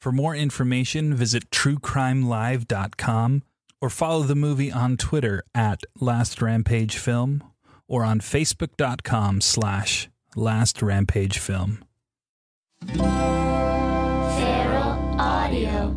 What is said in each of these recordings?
For more information, visit truecrimelive.com or follow the movie on Twitter at Last Rampage Film or on facebook.com slash Last Rampage Film. Feral Audio.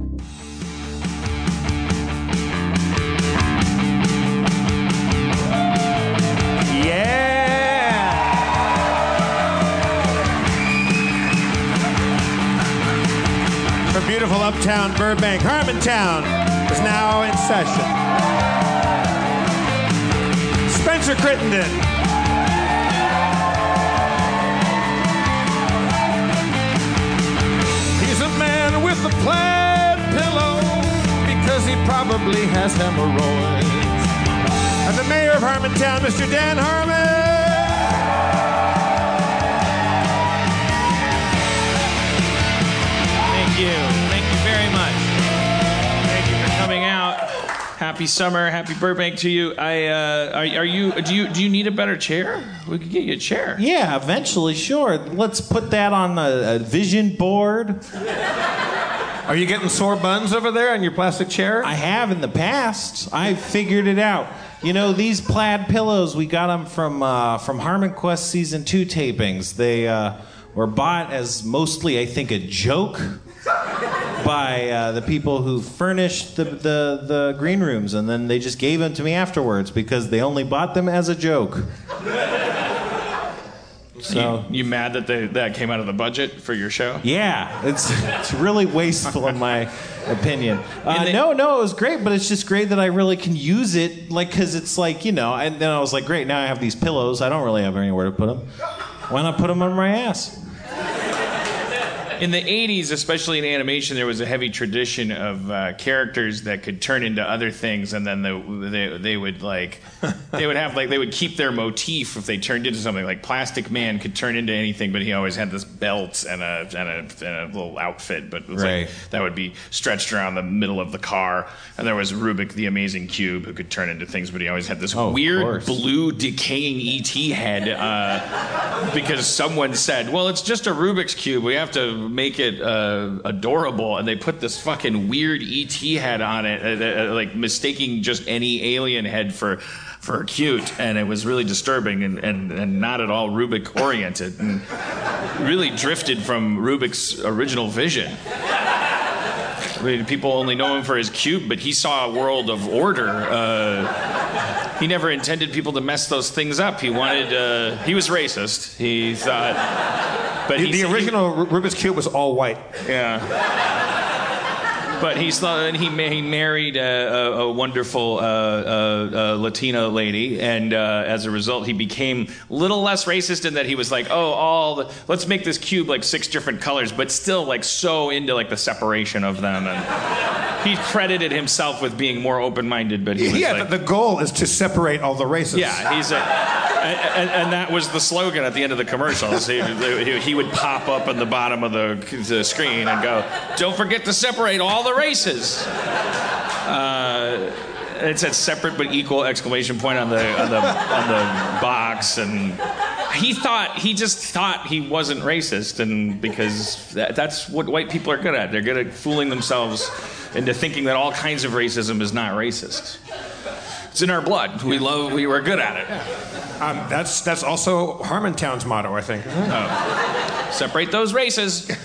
Beautiful uptown Burbank, Harmontown is now in session. Spencer Crittenden. He's a man with a plaid pillow because he probably has hemorrhoids. And the mayor of Harmontown, Mr. Dan Harmon. Thank you. Thank you Happy summer. Happy Burbank to you. I uh, are, are you do you do you need a better chair? We could get you a chair. Yeah, eventually, sure. Let's put that on a, a vision board. Are you getting sore buns over there on your plastic chair? I have in the past. I figured it out. You know, these plaid pillows, we got them from uh, from Harmon Quest season two tapings. They uh, were bought as mostly, I think, a joke. By uh, the people who furnished the, the the green rooms, and then they just gave them to me afterwards because they only bought them as a joke. So You mad that they, that came out of the budget for your show? yeah, it's it's really wasteful in my opinion. Uh, they- no, no, it was great, but it's just great that I really can use it, like because it's like you know. And then I was like, great, now I have these pillows. I don't really have anywhere to put them. Why not put them on my ass? In the 80s, especially in animation, there was a heavy tradition of uh, characters that could turn into other things, and then the, they, they would like they would have like they would keep their motif if they turned into something. Like Plastic Man could turn into anything, but he always had this belt and a and a, and a little outfit, but it was Right. like that would be stretched around the middle of the car. And there was Rubik, the Amazing Cube, who could turn into things, but he always had this Oh, weird blue decaying ET head. Uh, because someone said, "Well, it's just a Rubik's cube. We have to make it uh, adorable," and they put this fucking weird ET head on it, uh, uh, like mistaking just any alien head for for cute, and it was really disturbing and, and, and not at all Rubik oriented, and really drifted from Rubik's original vision. I mean, people only know him for his cube, but he saw a world of order. Uh, he never intended people to mess those things up. He wanted. Uh, he was racist. He thought. But The, he, the original Ru- Rubik's Cube was all white. yeah. But he's and he he married a, a, wonderful uh, uh, uh, Latina lady, and uh, as a result, he became a little less racist in that he was like, oh, all the, let's make this cube like six different colors, but still like so into like the separation of them, and he credited himself with being more open-minded, but he was Yeah, like, the, the goal is to separate all the races. yeah, he's a, and, and, and that was the slogan at the end of the commercials. He, he, he would pop up in the bottom of the, the screen and go, "Don't forget to separate all the races." Uh, it said "separate but equal!" exclamation point on the on the on the box, and he thought he just thought he wasn't racist, and because that, that's what white people are good at. They're good at fooling themselves into thinking that all kinds of racism is not racist. It's in our blood. We love. We were good at it. Um, that's that's also Harmontown's motto, I think. Separate those races.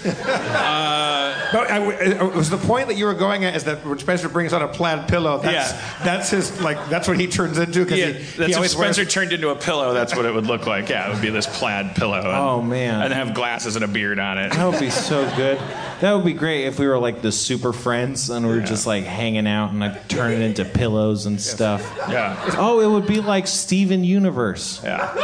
But I, it was the point that you were going at is that when Spencer brings out a plaid pillow, that's Yeah. that's his like that's what he turns into because Yeah, he, that's he if Spencer wears. turned into a pillow. That's what it would look like. Yeah, it would be this plaid pillow. And, Oh, man. and have glasses and a beard on it. That would be so good. That would be great if we were like the super friends and we were just like hanging out and like turning into pillows and stuff. Yeah, Oh, it would be like Steven Universe. yeah.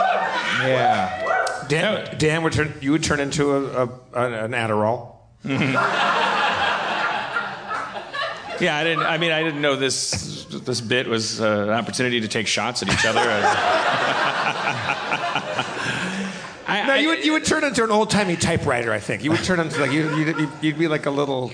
Yeah. Dan, Dan would turn you would turn into a, a, an Adderall. Yeah, I didn't. I mean, I didn't know this. This bit was uh, an opportunity to take shots at each other. I, No, I- you would you would turn into an old timey typewriter. I think you would turn into like you you'd, you'd, you'd be like a little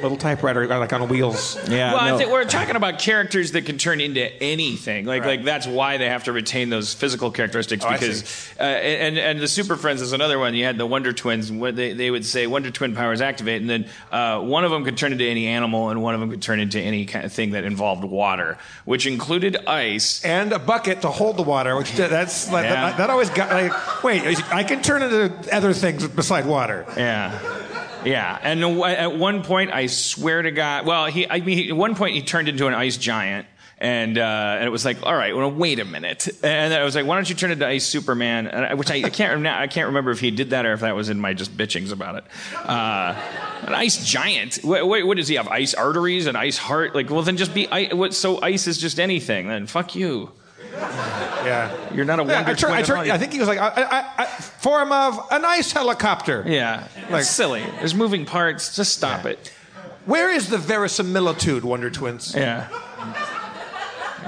little typewriter like on wheels. Yeah. Well, no. I think we're talking about characters that can turn into anything. Like, like that's why they have to retain those physical characteristics Oh, I because, uh, and and the Super Friends is another one. You had the Wonder Twins. They they would say Wonder Twin powers activate, and then uh, one of them could turn into any animal, and one of them could turn into any kind of thing that involved water, which included ice. And a bucket to hold the water, which that's like, Yeah. that, that always got like wait I can turn into other things beside water. Yeah. Yeah, and at one point, I swear to God, well, he, I mean, at one point, he turned into an ice giant, and uh, and it was like, all right, well, wait a minute, and I was like, why don't you turn into Ice Superman? And I, which I, I can't I can't remember if he did that or if that was in my just bitchings about it. Uh, an ice giant, what, what, what does he have? Ice arteries and ice heart? Like, well, then just be, so ice is just anything. Then fuck you. Yeah. You're not a Yeah, wonder I, twin I, all. I think he was like I, I, I, form of an ice helicopter. Yeah, Like- it's silly. There's moving parts. Just stop it. Where is the verisimilitude, Wonder Twins? Yeah.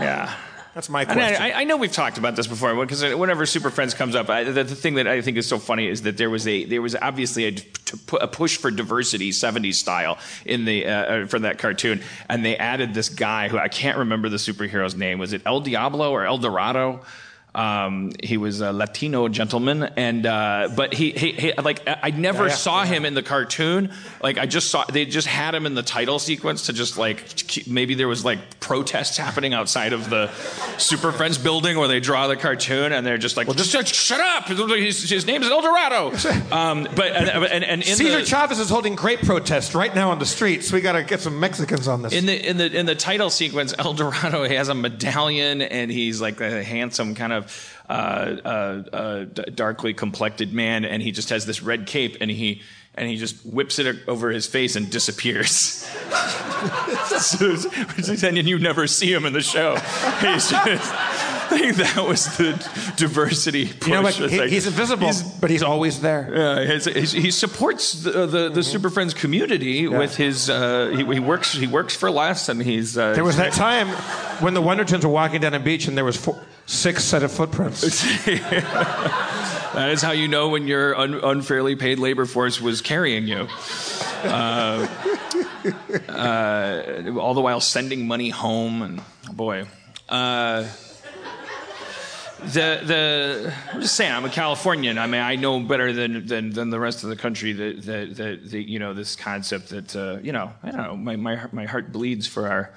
Yeah. That's my question. I, I know we've talked about this before because whenever Super Friends comes up, I, the, the thing that I think is so funny is that there was a there was obviously a, a push for diversity, '70s style, in the uh, uh, for that cartoon, and they added this guy who I can't remember the superhero's name. Was it El Diablo or El Dorado? Um, he was a Latino gentleman, and uh, but he, he, he like I never Yeah, yeah. saw him in the cartoon. Like I just saw they just had him in the title sequence to just like maybe there was like protests happening outside of the Super Friends building where they draw the cartoon, and they're just like, just, just shut up. His, his name is El Dorado. Um, but and, and, and in Cesar the, Chavez is holding great protest right now on the streets. We got to get some Mexicans on this. in the in the in the title sequence, El Dorado he has a medallion and he's like a handsome kind of uh, uh, uh, darkly complected man, and he just has this red cape and he and he just whips it over his face and disappears. so, and you never see him in the show. He's just, I think that was the diversity push. you know, like, he- like- he's invisible, he's- but he's always there. yeah, he supports the the, the Super Friends community with his. Uh, he, he works he works for less, and he's. Uh, There was that time when the Wonder Twins were walking down a beach and there was four, six set of footprints. that is how you know when your un, unfairly paid labor force was carrying you. Uh, uh, all the while sending money home, and boy. Uh, the the I'm just saying I'm a Californian. I mean I know better than than, than the rest of the country that that, that, that you know this concept that uh, you know I don't know my, my my heart bleeds for our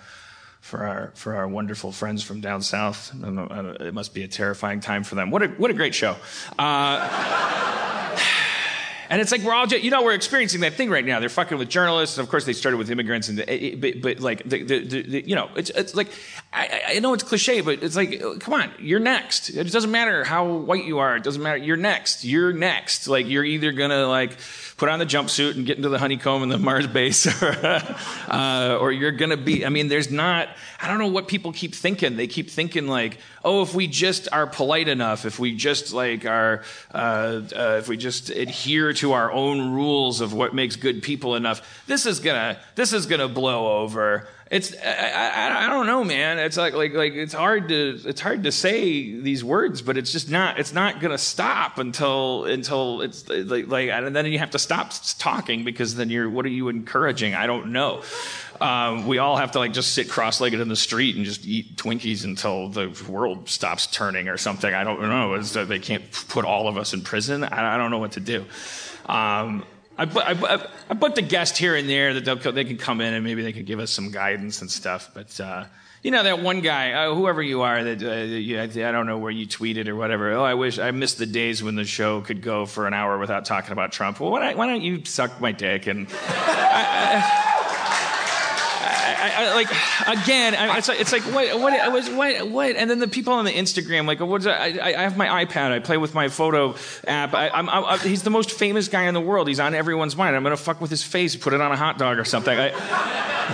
for our for our wonderful friends from down south. It must be a terrifying time for them. What a what a great show. Uh, and it's like we're all, ju- you know, we're experiencing that thing right now. They're fucking with journalists, and of course they started with immigrants, and the, it, but, but like, the, the, the, you know, it's it's like, I, I know it's cliche, but it's like, uh, come on, you're next. It doesn't matter how white you are. It doesn't matter. You're next. You're next. Like you're either gonna like put on the jumpsuit and get into the honeycomb and the Mars base, or, uh, or you're gonna be. I mean, there's not. I don't know what people keep thinking. They keep thinking like, oh, if we just are polite enough, if we just like are, uh, uh, if we just adhere to our own rules of what makes good people enough, this is gonna, this is gonna blow over. It's, I, I, I don't know, man. It's like, like, like, it's hard to, it's hard to say these words, but it's just not, it's not gonna stop until, until it's like, like, and then you have to stop talking because then you're, what are you encouraging? I don't know. Um, we all have to like just sit cross-legged in the street and just eat Twinkies until the world stops turning or something. I don't know. Is that they can't put all of us in prison? I, I don't know what to do. Um, I, put, I, I booked a guest here and there that they can come in and maybe they can give us some guidance and stuff. But uh, you know that one guy, uh, whoever you are, that uh, you, I don't know where you tweeted or whatever. Oh, I wish I missed the days when the show could go for an hour without talking about Trump. Well, why don't, why don't you suck my dick and I, I, like again, I, it's like it's like what what I what what, and then the people on the Instagram like what's I, I I have my iPad, I play with my photo app. I, I'm, I, he's the most famous guy in the world. He's on everyone's mind. I'm gonna fuck with his face, put it on a hot dog or something. I,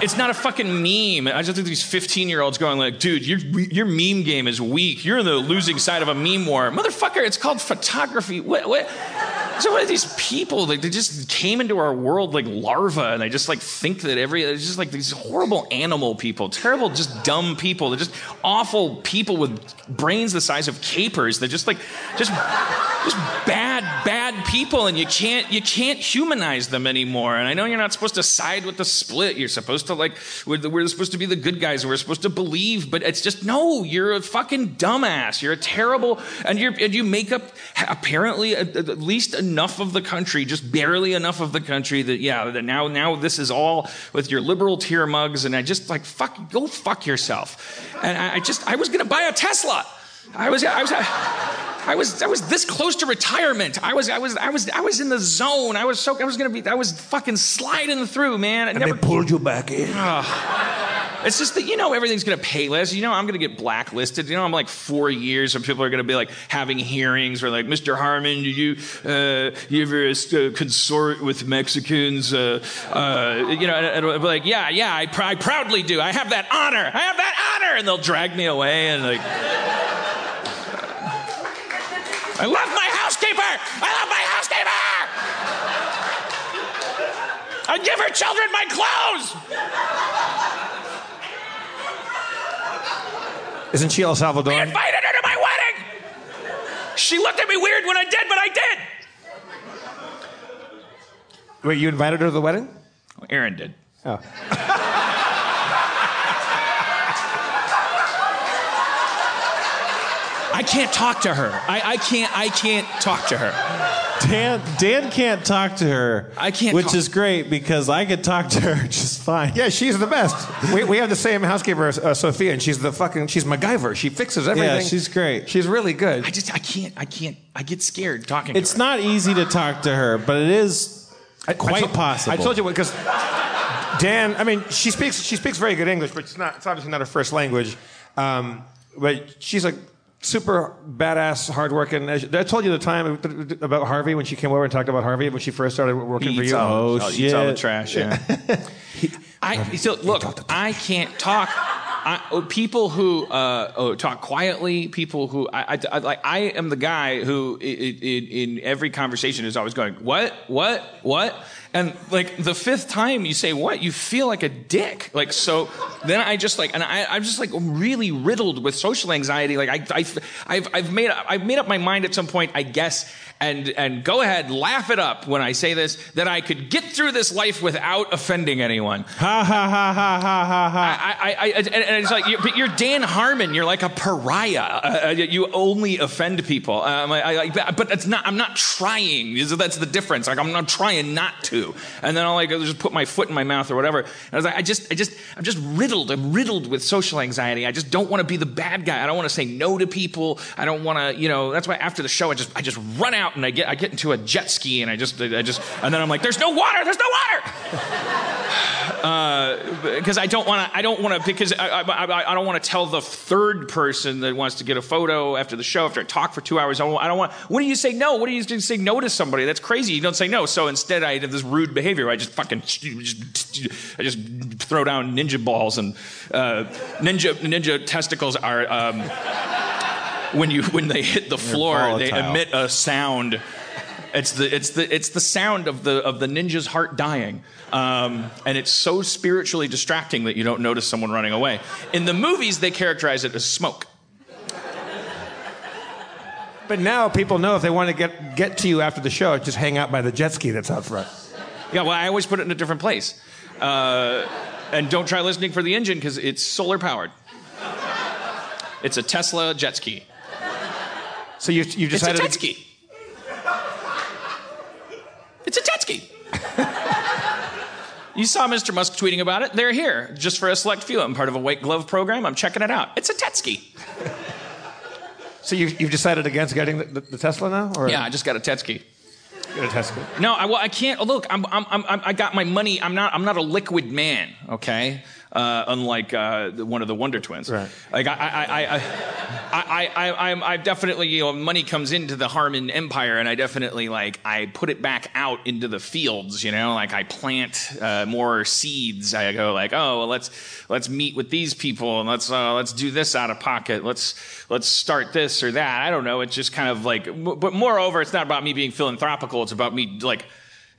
it's not a fucking meme. I just think these 15 year olds going like, dude, your your meme game is weak. You're the losing side of a meme war, motherfucker. It's called photography. What what? So what are these people? Like they just came into our world like larvae, and they just like think that every it's just like these horrible animal people, terrible, just dumb people. They're just awful people with brains the size of capers. They're just like just just bad, bad people, and you can't you can't humanize them anymore. And I know you're not supposed to side with the split. You're supposed to like we're, we're supposed to be the good guys. We're supposed to believe, but it's just no. You're a fucking dumbass. You're a terrible, and you and you make up apparently at, least enough of the country, just barely enough of the country that yeah, that now now this is all with your liberal tier mugs, and I just like fuck, go fuck yourself. And I, I just I was gonna buy a Tesla. I was I was. I was I was this close to retirement. I was I was I was I was in the zone. I was so I was gonna be I was fucking sliding through, man. I And never they pulled you back in. Ah. It's just that you know everything's gonna pay less. You know I'm gonna get blacklisted. You know I'm like four years, and people are gonna be like having hearings where like Mr. Harmon, did you uh, you ever uh, consort with Mexicans? Uh, uh, you know, and, and like yeah, yeah, I, pr- I proudly do. I have that honor. I have that honor, and they'll drag me away and like. I love my housekeeper. I love my housekeeper. I give her children my clothes. Isn't she El I Salvador? invited her to my wedding. She looked at me weird when I did, but I did. Wait, you invited her to the wedding? Erin did. Oh. I can't talk to her. I, I can't. I can't talk to her. Dan Dan can't talk to her. I can't which talk- is great because I could talk to her just fine. Yeah, she's the best. We, we have the same housekeeper, uh, Sophia, and she's the fucking she's MacGyver. She fixes everything. Yeah, she's great. She's really good. I just. I can't. I can't. I get scared talking. It's to her. It's not easy to talk to her, but it is quite I told- possible. I told you because Dan. I mean, she speaks she speaks very good English, but it's not. It's obviously not her first language. Um, but she's a super badass, hardworking. I told you the time about Harvey when she came over and talked about Harvey when she first started working He for you. all, Oh, all- eats all the trash. Yeah. I so look. I can't talk. I, oh, people who uh, oh, talk quietly, people who I, I, I like. I am the guy who i i in, in every conversation is always going, "What? What? What?" And like the fifth time you say "what," you feel like a dick. Like so, then I just like, and I, I'm just like really riddled with social anxiety. Like I, I, I've, I've made, I've made up my mind at some point, I guess, and and go ahead, laugh it up when I say this, that I could get through this life without offending anyone. ha ha ha ha ha ha ha. I, I, I, and, and it's like, you're, but you're Dan Harmon. You're like a pariah. Uh, uh, you only offend people. Um, I, I, but it's not. I'm not trying. That's the difference. Like I'm not trying not to. And then I'll like just put my foot in my mouth or whatever. And I was like, I just, I just, I'm just riddled. I'm riddled with social anxiety. I just don't want to be the bad guy. I don't want to say no to people. I don't want to, you know. That's why after the show, I just, I just run out and I get, I get into a jet ski and I just, I just, and then I'm like, there's no water. There's no water because I don't want to. I don't want to because I, I, I, don't want to tell the third person that wants to get a photo after the show after I talk for two hours. I don't, I don't want. What do you say no? What do you say no to somebody? That's crazy. You don't say no. So instead, I have this rude behavior. I just fucking I just throw down ninja balls and uh, ninja ninja testicles are. Um, when you when they hit the floor, they emit a sound. It's the it's the it's the sound of the of the ninja's heart dying, um, and it's so spiritually distracting that you don't notice someone running away. In the movies, they characterize it as smoke. But now people know if they want to get get to you after the show, just hang out by the jet ski that's out front. Yeah, well, I always put it in a different place, uh, and don't try listening for the engine because it's solar powered. It's a Tesla jet ski. So you you It's a decided jet ski. It's a jet ski. you saw Mr. Musk tweeting about it. They're here just for a select few. I'm part of a white glove program. I'm checking it out. It's a jet ski. So you you've decided against getting the, the, the Tesla now, or Yeah, I just got a jet ski. get a Tesla? No, I, well, I can't. Look, I'm, I'm, I'm, I got my money. I'm not, I'm not a liquid man. Okay, uh, unlike uh, one of the Wonder Twins. Right. Like I, I, I, I, I, I, I'm, I definitely, you know, money comes into the Harmon Empire, and I definitely like I put it back out into the fields. You know, like I plant uh, more seeds. I go like, oh, well, let's let's meet with these people, and let's uh, let's do this out of pocket. Let's let's start this or that. I don't know. It's just kind of like, but moreover, it's not about me being philanthropical. It's about me like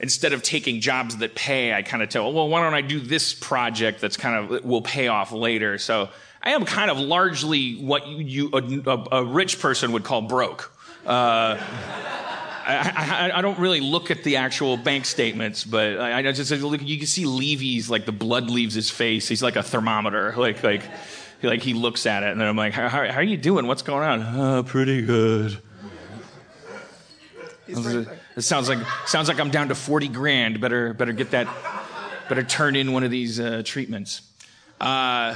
instead of taking jobs that pay, I kind of tell, well, why don't I do this project that's kind of will pay off later? So I am kind of largely what you, a, a, a rich person would call broke. Uh, I, I, I don't really look at the actual bank statements, but I, I just look. You can see Levy's like the blood leaves his face. He's like a thermometer. Like like like he looks at it, and then I'm like, how, how, how are you doing? What's going on? Uh, pretty good. It sounds like sounds like I'm down to forty grand. Better better get that. Better turn in one of these uh, treatments. Uh,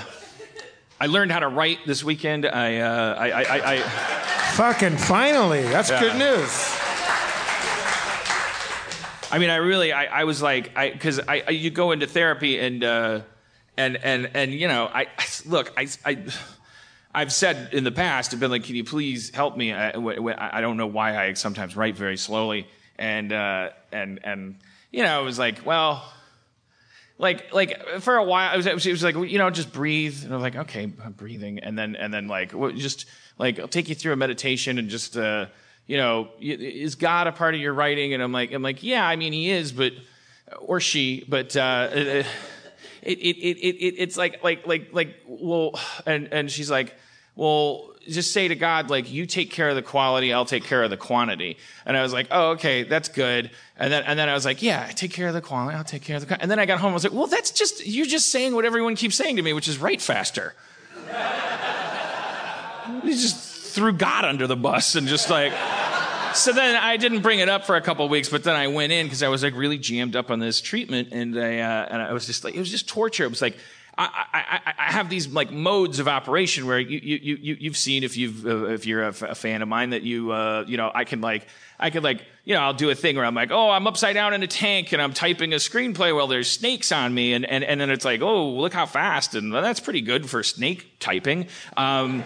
I learned how to write this weekend. I uh, I, I, I, I Fucking finally, that's Yeah. good news. I mean, I really, I, I was like, I, because I, I, you go into therapy and, uh, and, and, and, you know, I, look, I, I, I've said in the past, I've been like, can you please help me? I, I I don't know why I sometimes write very slowly. And, uh, and, and, you know, it was like, well, like, like for a while, I was, it was, it was like, you know, just breathe. And I was like, okay, I'm breathing. And then, and then like, just like, I'll take you through a meditation and just, uh, you know, is God a part of your writing? And I'm like, I'm like, yeah, I mean, he is, but, or she, but, uh, it, it, it, it, it's like, like, like, like, well, and, and she's like, well, just say to God, like, you take care of the quality, I'll take care of the quantity. And I was like, oh, okay, that's good. And then, and then I was like, yeah, I take care of the quality, I'll take care of the quantity. And then I got home, I was like, well, that's just, you're just saying what everyone keeps saying to me, which is write faster. you just threw God under the bus and just like. So then I didn't bring it up for a couple weeks, but then I went in because I was like really jammed up on this treatment, and I uh, and I was just like it was just torture. It was like. I, I, I have these like modes of operation where you, you, you, you've seen if you've, uh, if you're a, f- a fan of mine that you, uh, you know, I can like, I could like, you know, I'll do a thing where I'm like, oh, I'm upside down in a tank and I'm typing a screenplay while there's snakes on me. And, and, and then it's like, oh, look how fast. And well, that's pretty good for snake typing. Um,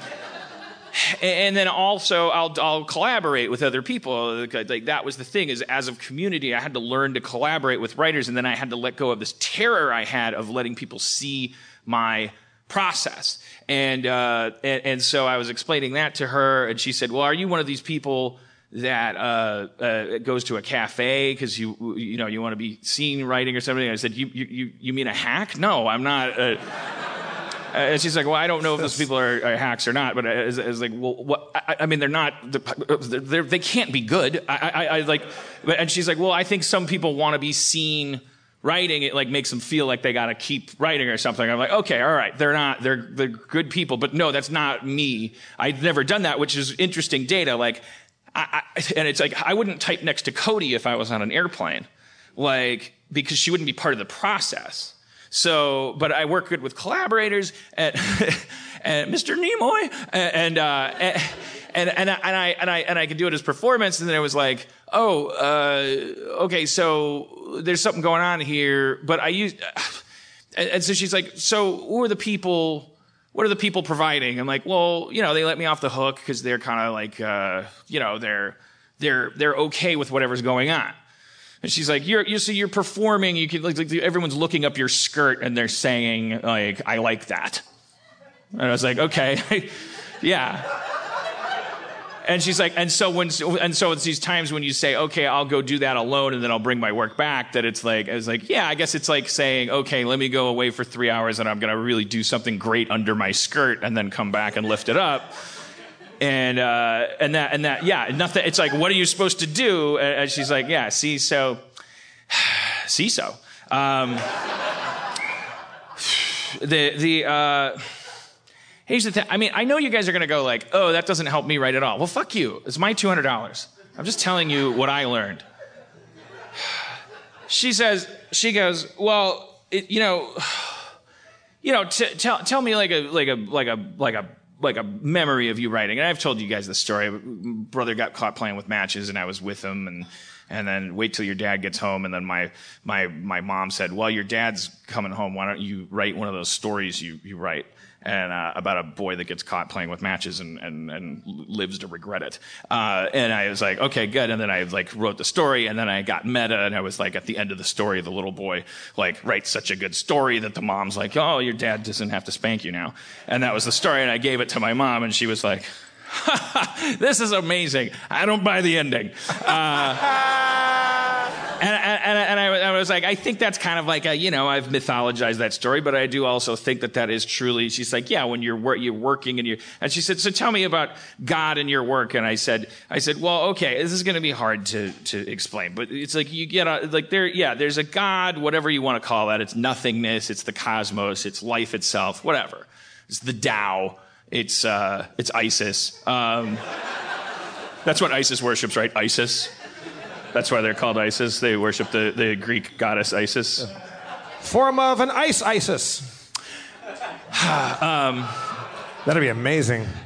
and then also I'll, I'll collaborate with other people like that was the thing is as a community i had to learn to collaborate with writers and then i had to let go of this terror i had of letting people see my process and, uh, and, and so i was explaining that to her and she said well are you one of these people that uh, uh, goes to a cafe because you you know you want to be seen writing or something. I said, you you you mean a hack? No, I'm not. Uh, Uh, and she's like, well, I don't know if those people are, are hacks or not, but uh, I was, I was like, well, what? I, I mean, they're not. Uh, they're, they're, they can't be good. I, I, I like, and she's like, well, I think some people want to be seen writing. It like makes them feel like they got to keep writing or something. I'm like, okay, all right, they're not. They're they're good people, but no, that's not me. I've never done that, which is interesting data. Like, I, and it's like I wouldn't type next to Cody if I was on an airplane, like because she wouldn't be part of the process. So, but I work good with collaborators and, and Mr. Nimoy and, uh, and, and, and, I, and I, and I, and I could do it as performance. And then it was like, oh, uh, okay, so there's something going on here, but I use, and, and so she's like, so who are the people, what are the people providing? I'm like, well, you know, they let me off the hook because they're kind of like, uh, you know, they're, they're, they're okay with whatever's going on. And she's like, "You're you see, you're performing. You can like, like everyone's looking up your skirt and they're saying like, I like that." And I was like, "Okay, yeah." And she's like, and so when and so it's these times when you say, "Okay, I'll go do that alone, and then I'll bring my work back." That it's like, I was like, yeah, I guess it's like saying, "Okay, let me go away for three hours, and I'm gonna really do something great under my skirt, and then come back and lift it up." And uh, and that and that yeah nothing it's like what are you supposed to do? And she's like yeah see so see so um, the the uh, here's the thing i mean i know you guys are gonna go like oh that doesn't help me write at all. Well fuck you it's my $200 i'm just telling you what i learned. She says she goes well it, you know you know t- tell tell me like a like a like a like a like a memory of you writing. And I've told you guys the story. Brother got caught playing with matches, and I was with him, and and then wait till your dad gets home. And then my my my mom said, "Well, your dad's coming home. Why don't you write one of those stories you you write?" And uh, about a boy that gets caught playing with matches and, and, and lives to regret it. Uh, and I was like, okay, good. And then I like wrote the story, and then I got meta, and I was like, at the end of the story, the little boy like writes such a good story that the mom's like, oh, your dad doesn't have to spank you now. And that was the story, and I gave it to my mom, and she was like, this is amazing. I don't buy the ending. Uh, and, and, and I, I, was like, I think that's kind of like a, you know, I've mythologized that story, but I do also think that that is truly. She's like, yeah, when you're you're working and you, and she said, so tell me about God and your work. And I said, I said, well, okay, this is going to be hard to to explain, but it's like you get a, like there, yeah, there's a God, whatever you want to call that. It's nothingness, it's the cosmos, it's life itself, whatever. It's the Tao. It's uh, it's Isis. Um, that's what ISIS worships, right? Isis. That's why they're called Isis. They worship the, the Greek goddess Isis. Form of an ice ISIS. um, That'd be amazing.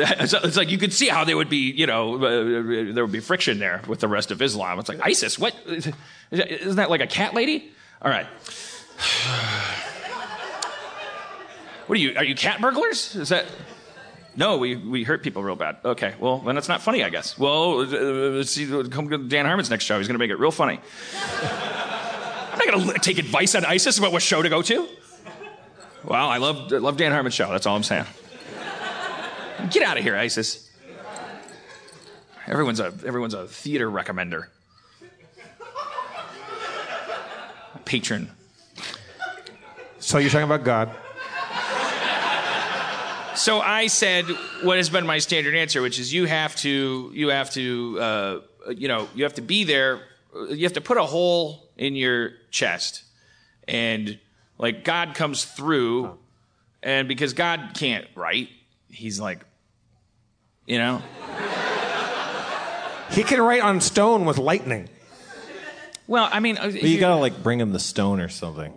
It's like you could see how there would be, you know, uh, there would be friction there with the rest of Islam. It's like ISIS. What? Isn't that like a cat lady? All right. What are you? Are you cat burglars? Is that? No, we, we hurt people real bad. Okay, well, then it's not funny, I guess. Well, uh, see, come to Dan Harmon's next show. He's going to make it real funny. I'm not going to take advice on ISIS about what show to go to. Well, I love, love Dan Harmon's show. That's all I'm saying. Get out of here, ISIS. Everyone's a, everyone's a theater recommender. Patron. So you're talking about God. So I said what has been my standard answer, which is you have to you have to uh, you know you have to be there. You have to put a hole in your chest, and like God comes through, and because God can't write, He's like You know? He can write on stone with lightning. Well, I mean, uh, But you gotta like bring him the stone or something.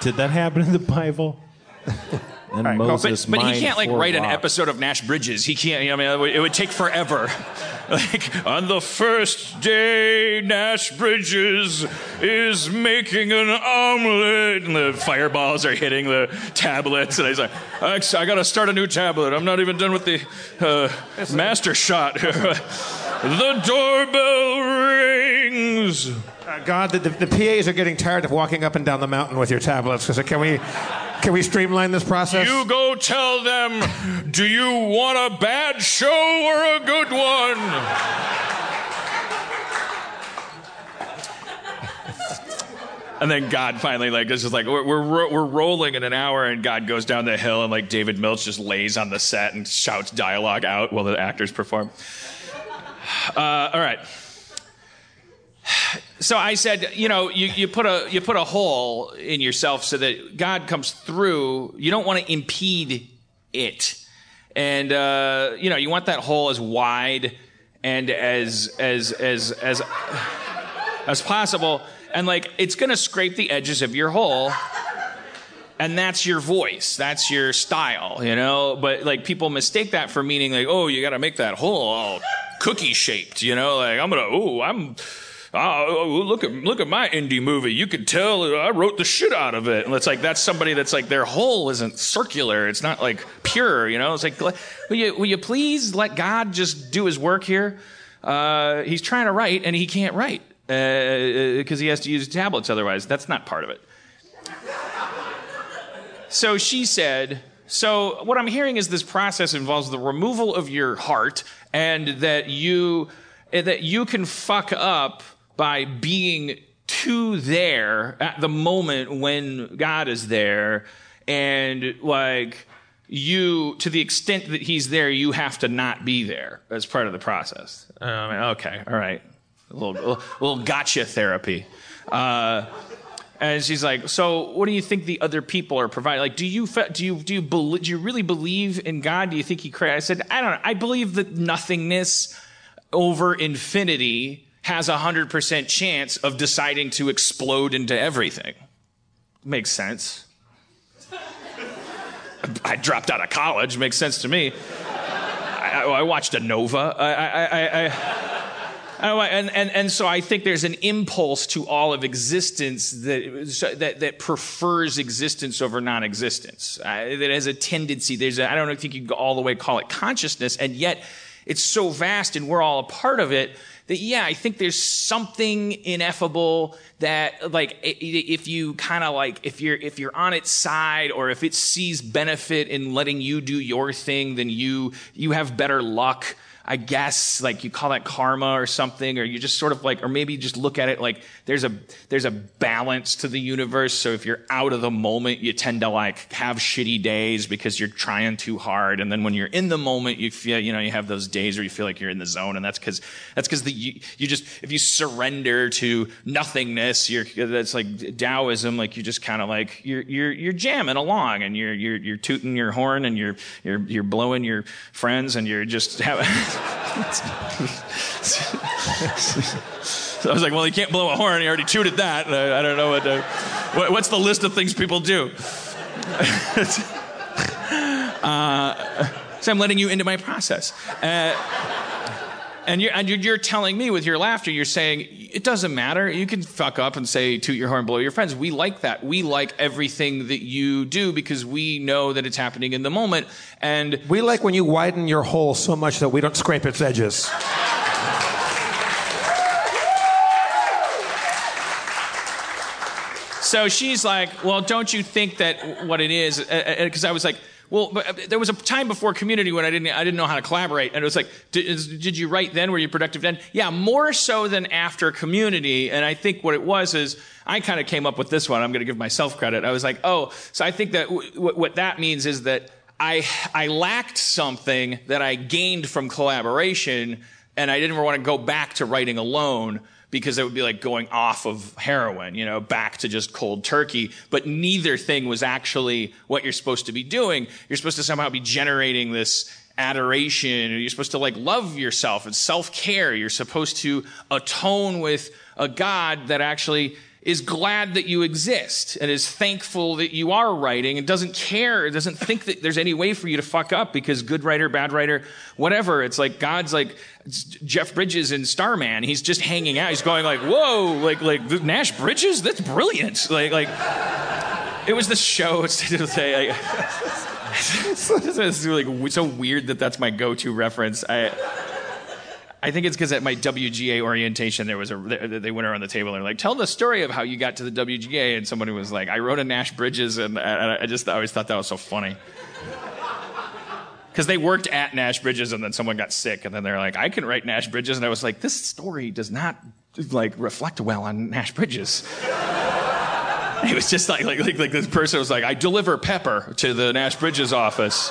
Did that happen in the Bible? and right, go. Moses but, but he can't like four write an episode of Nash Bridges. He can't. I mean, it would, it would take forever. like on the first day, Nash Bridges is making an omelet, and the fireballs are hitting the tablets, and he's like, "I, I got to start a new tablet. I'm not even done with the uh, master shot." the doorbell rings. Uh, God, the, the, the PAs are getting tired of walking up and down the mountain with your tablets. So can we, can we streamline this process? You go tell them, do you want a bad show or a good one? And then God finally like this is just like we're, we're we're rolling in an hour, and God goes down the hill, and like David Milch just lays on the set and shouts dialogue out while the actors perform. Uh, all right. So I said, you know, you, you put a you put a hole in yourself so that God comes through. You don't want to impede it, and uh, you know, you want that hole as wide and as as as as as possible. And like, it's gonna scrape the edges of your hole, and that's your voice, that's your style, you know. But like, people mistake that for meaning like, oh, you got to make that hole all cookie shaped, you know. Like, I'm gonna, oh, I'm. Ah, oh, oh look at look at my indie movie. You could tell I wrote the shit out of it. And it's like that's somebody that's like their hole isn't circular. It's not like pure, you know. It's like will you will you please let God just do His work here? Uh, he's trying to write and he can't write uh, uh, because he has to use tablets otherwise. That's not part of it. So she said, so what I'm hearing is this process involves the removal of your heart and that you that you can fuck up by being too there at the moment when God is there and like you to the extent that he's there you have to not be there as part of the process. Um, okay, all right. A little, a little gotcha therapy. Uh, and she's like, "So, what do you think the other people are providing? Like, do you do you do you do you really believe in God? Do you think He created?" I said, "I don't know. I believe that nothingness over infinity has a hundred percent chance of deciding to explode into everything. Makes sense. I dropped out of college. Makes sense to me. I, I watched a Nova. I, I, I, I Oh, and, and, and so I think there's an impulse to all of existence that, that, that prefers existence over non existence. That has a tendency, there's a, I don't think you can all the way call it consciousness, and yet it's so vast and we're all a part of it that, yeah, I think there's something ineffable that, like, if you kind of like, if you're, if you're on its side or if it sees benefit in letting you do your thing, then you, you have better luck. I guess like you call that karma or something, or you just sort of like, or maybe just look at it like there's a there's a balance to the universe. So if you're out of the moment, you tend to like have shitty days because you're trying too hard, and then when you're in the moment, you feel you know you have those days where you feel like you're in the zone, and that's because that's because the you, you just if you surrender to nothingness, you're that's like Taoism, like you just kind of like you're you're you're jamming along, and you're you're you're tooting your horn, and you're you're you're blowing your friends, and you're just having. So I was like, well, he can't blow a horn. He already chewed at that. I, I don't know what, uh, what, What's the list of things people do? uh, so I'm letting you into my process. Uh, and you're, and you're telling me with your laughter, you're saying it doesn't matter. You can fuck up and say toot your horn, blow your friends. We like that. We like everything that you do because we know that it's happening in the moment. And we like when you widen your hole so much that we don't scrape its edges. So she's like, well, don't you think that what it is? Uh, uh, uh, because I was like, well, but uh, there was a time before community when I didn't, I didn't know how to collaborate. And it was like, did, did you write then? Were you productive then? Yeah, more so than after community. And I think what it was is I kind of came up with this one. I'm going to give myself credit. I was like, oh, so I think that w- what that means is that I, I lacked something that I gained from collaboration and I didn't want to go back to writing alone because it would be like going off of heroin, you know, back to just cold turkey. But neither thing was actually what you're supposed to be doing. You're supposed to somehow be generating this adoration. You're supposed to like love yourself. It's self care. You're supposed to atone with a God that actually is glad that you exist and is thankful that you are writing and doesn't care, doesn't think that there's any way for you to fuck up because good writer, bad writer, whatever. It's like God's like Jeff Bridges in Starman. He's just hanging out. He's going like, whoa, like, like Nash Bridges? That's brilliant. Like, like, it was the show. To say, like, it's like so weird that that's my go-to reference. I, I think it's because at my WGA orientation, there was a they went around the table and like, "Tell the story of how you got to the WGA." And somebody was like, "I wrote a Nash Bridges," and I just I always thought that was so funny. Because they worked at Nash Bridges, and then someone got sick, and then they're like, "I can write Nash Bridges," and I was like, "This story does not like reflect well on Nash Bridges." It was just like, like, like, like this person was like, I deliver pepper to the Nash Bridges office.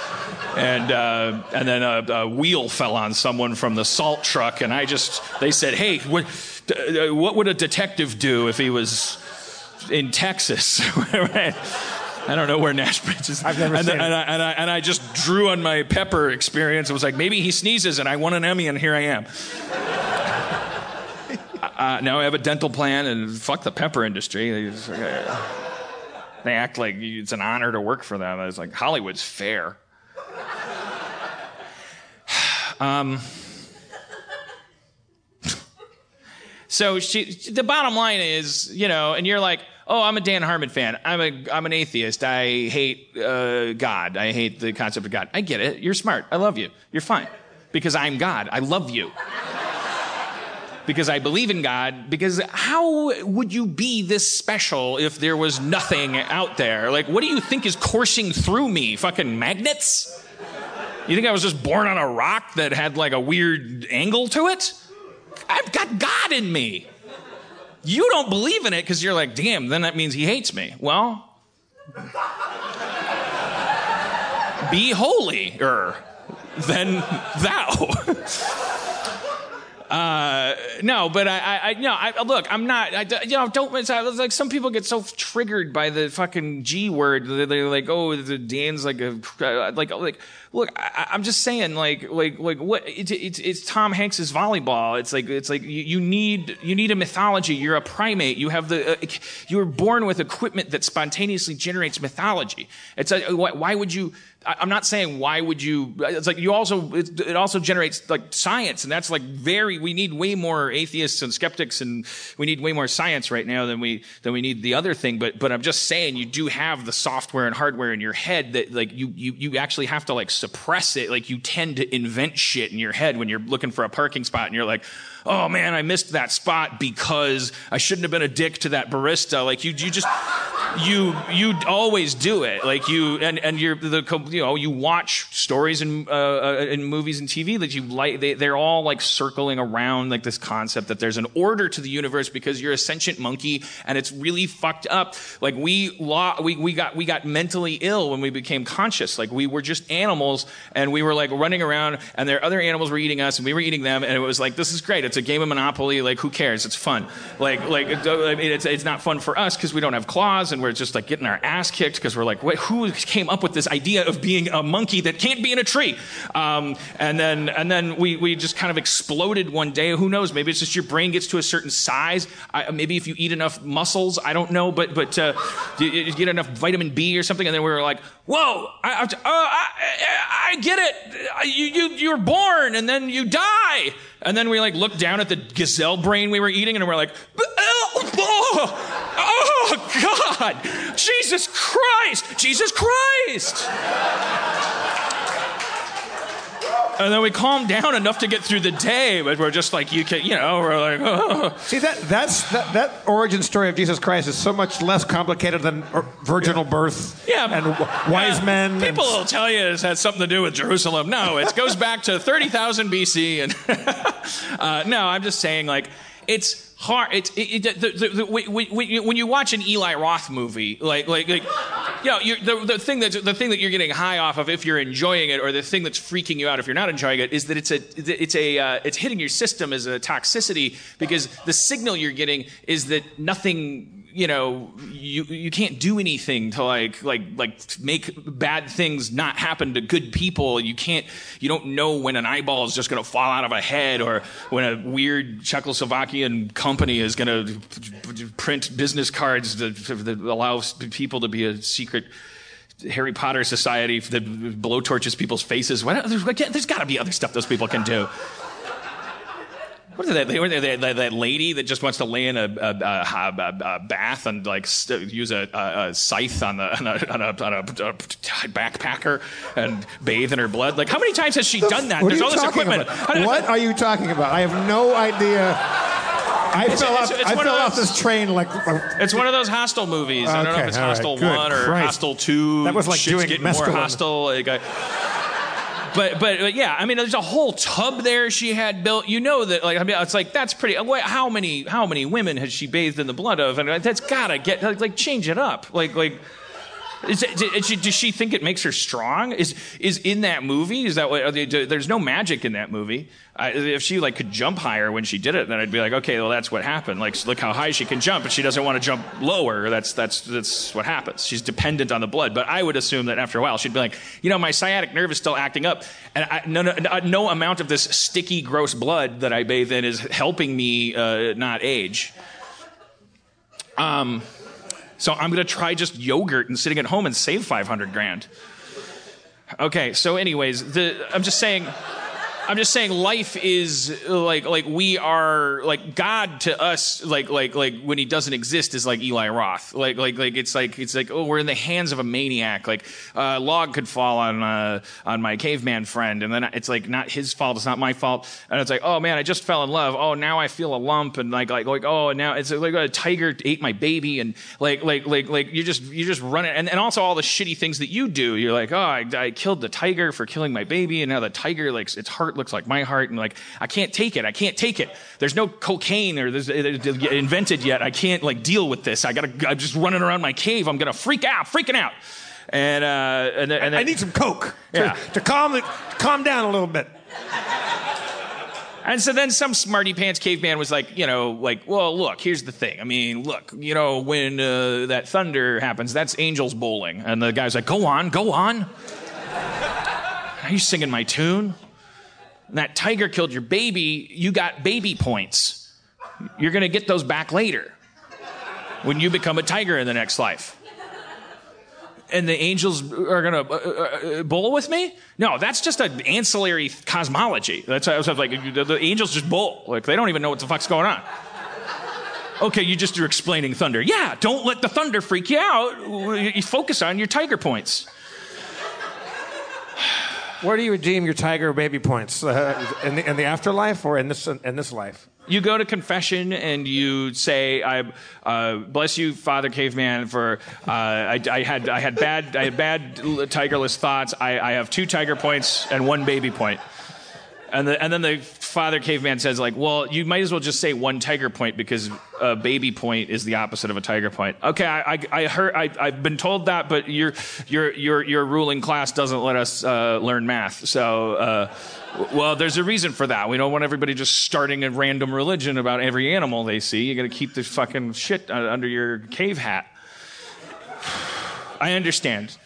And, uh, and then a, a, wheel fell on someone from the salt truck. And I just, they said, hey, what, uh, what would a detective do if he was in Texas? I don't know where Nash Bridges. I've never and, seen and, it. I, and, I, and I just drew on my pepper experience. It was like maybe he sneezes and I won an Emmy and here I am. Uh, now I have a dental plan, and fuck the pepper industry. They, just, uh, they act like it's an honor to work for them. It's like Hollywood's fair. um, so she, the bottom line is, you know, and you're like, oh, I'm a Dan Harmon fan. I'm a I'm an atheist. I hate uh, God. I hate the concept of God. I get it. You're smart. I love you. You're fine because I'm God. I love you because I believe in God. Because how would you be this special if there was nothing out there? Like, what do you think is coursing through me? Fucking magnets? You think I was just born on a rock that had like a weird angle to it? I've got God in me. You don't believe in it because you're like, damn, then that means he hates me. Well, be holy, holier than thou. Uh, no, but I, I, I no, I, look, I'm not, I, you know, don't, it's like some people get so triggered by the fucking G word. They're, they're like, oh, the Dan's like a, like, like, look, I, I'm just saying, like, like, like, what? It's, it's, it's Tom Hanks's volleyball. It's like, it's like you, you need, you need a mythology. You're a primate. You have the, uh, you were born with equipment that spontaneously generates mythology. It's like, why, why would you? I'm not saying why would you. It's like you also it, it, also generates like science, and that's like very. We need way more atheists and skeptics, and we need way more science right now than we than we need the other thing. But but I'm just saying you do have the software and hardware in your head that like you you you actually have to like suppress it. Like you tend to invent shit in your head when you're looking for a parking spot, and you're like. Oh man, I missed that spot because I shouldn't have been a dick to that barista. Like you, you just, you you always do it. Like you and and you're the you know you watch stories in uh, uh, in movies and TV that you like. They they're all like circling around like this concept that there's an order to the universe because you're a sentient monkey and it's really fucked up. Like we lo- we we got we got mentally ill when we became conscious. Like we were just animals and we were like running around and there other animals were eating us and we were eating them and it was like this is great it's a game of monopoly like who cares it's fun like like I mean, it's it's not fun for us because we don't have claws and we're just like getting our ass kicked because we're like, wait, who came up with this idea of being a monkey that can't be in a tree? Um, and then and then we we just kind of exploded one day. Who knows? Maybe it's just your brain gets to a certain size. I, maybe if you eat enough mussels, I don't know, but but uh, you, you get enough vitamin B or something, and then we were like, whoa, I, uh, I, I get it. You you you're born and then you die. And then we like looked down at the gazelle brain we were eating, and we're like, oh, oh God, Jesus Christ, Jesus Christ. And then we calm down enough to get through the day, but we're just like you can, you know, we're like, oh. See that that's that, that origin story of Jesus Christ is so much less complicated than virginal birth. Yeah, and w- wise yeah, men. and- People will tell you it has something to do with Jerusalem. No, it goes back to 30,000 BC. And uh, no, I'm just saying, like, it's hard. It's it, it, the, the, the, when, you watch an Eli Roth movie, like like like, you know, the the thing that the thing that you're getting high off of if you're enjoying it, or the thing that's freaking you out if you're not enjoying it, is that it's a it's a uh, it's hitting your system as a toxicity because the signal you're getting is that nothing you know you you can't do anything to like like like make bad things not happen to good people you can't you don't know when an eyeball is just going to fall out of a head or when a weird czechoslovakian company is going to print business cards that, that allows people to be a secret Harry Potter society that blowtorches people's faces. Why not- There's, there's got to be other stuff those people can do. What is that? They, that, that, that lady that just wants to lay in a, a, a, a, bath and like st- use a, scythe on, the, on, a, on, on a, backpacker and bathe in her blood. Like, how many times has she done that? What There's are all you this talking equipment. about? What are you talking about? I have no idea. I It's- fell it's- off. it's I one fell of off those- this train like. uh, It's one of those Hostel movies. I don't know Okay, if it's right. Hostel Good One or Christ. Hostel Two. That was like Shit's doing getting more hostile. Like, I- but, but but yeah, I mean, there's a whole tub there she had built. You know that, like, I mean, it's like that's pretty. Uh, wait, How many how many women has she bathed in the blood of? And that's gotta get like, like change it up. Like like. Is does she think it makes her strong? Is is in that movie? Is that what? They, there's no magic in that movie. If she like could jump higher when she did it, then I'd be like, okay, well that's what happened. Like look how high she can jump, but she doesn't want to jump lower. That's that's that's what happens. She's dependent on the blood. But I would assume that after a while she'd be like, you know, my sciatic nerve is still acting up, and I, no, no no amount of this sticky, gross blood that I bathe in is helping me uh, not age. Um. So I'm going to try just yogurt and sitting at home and save 500 grand. Okay, so anyways, the I'm just saying I'm just saying life is like like we are like God to us like like like when he doesn't exist is like Eli Roth. Like like like it's like it's like oh we're in the hands of a maniac. Like a log could fall on uh, on my caveman friend and then it's like not his fault, it's not my fault. And it's like oh man, I just fell in love. Oh now I feel a lump and like like like oh now it's like a tiger ate my baby and like like like like you just you just run it and, and also all the shitty things that you do. You're like oh I, I killed the tiger for killing my baby and now the tiger like its heart looks like my heart and like I can't take it. I can't take it. There's no cocaine or there's invented yet. I can't like deal with this. I gotta. I'm just running around my cave. I'm gonna freak out. Freaking out. And uh, and, then- and I need some coke to, Yeah. to calm the, to calm down a little bit. And so then some smarty pants caveman was like, you know, like, well, look, here's the thing. I mean, look, you know, when uh, that thunder happens, that's angels bowling. And the guy's like, go on, go on. Are you singing my tune? That tiger killed your baby. You got baby points. You're going to get those back later when you become a tiger in the next life. And the angels are going to uh, uh, bowl with me? No, that's just an ancillary cosmology. That's I was like, the, the angels just bowl. Like they don't even know what the fuck's going on. Okay, you just are explaining thunder. Yeah, don't let the thunder freak you out. You focus on your tiger points. Where do you redeem your tiger baby points? Uh, in, the, in the afterlife or in this in this life? You go to confession and you say, "I uh, bless you, Father Caveman, for uh, I, I had I had bad I had bad tigerless thoughts. I, I have two tiger points and one baby point." And, the, and then the father caveman says, like, well, you might as well just say one tiger point because a baby point is the opposite of a tiger point. Okay, I, I, I heard, I, I've been told that, but your, your, your, your ruling class doesn't let us uh, learn math. So, uh, well, there's a reason for that. We don't want everybody just starting a random religion about every animal they see. You got to keep the fucking shit uh, under your cave hat. I understand.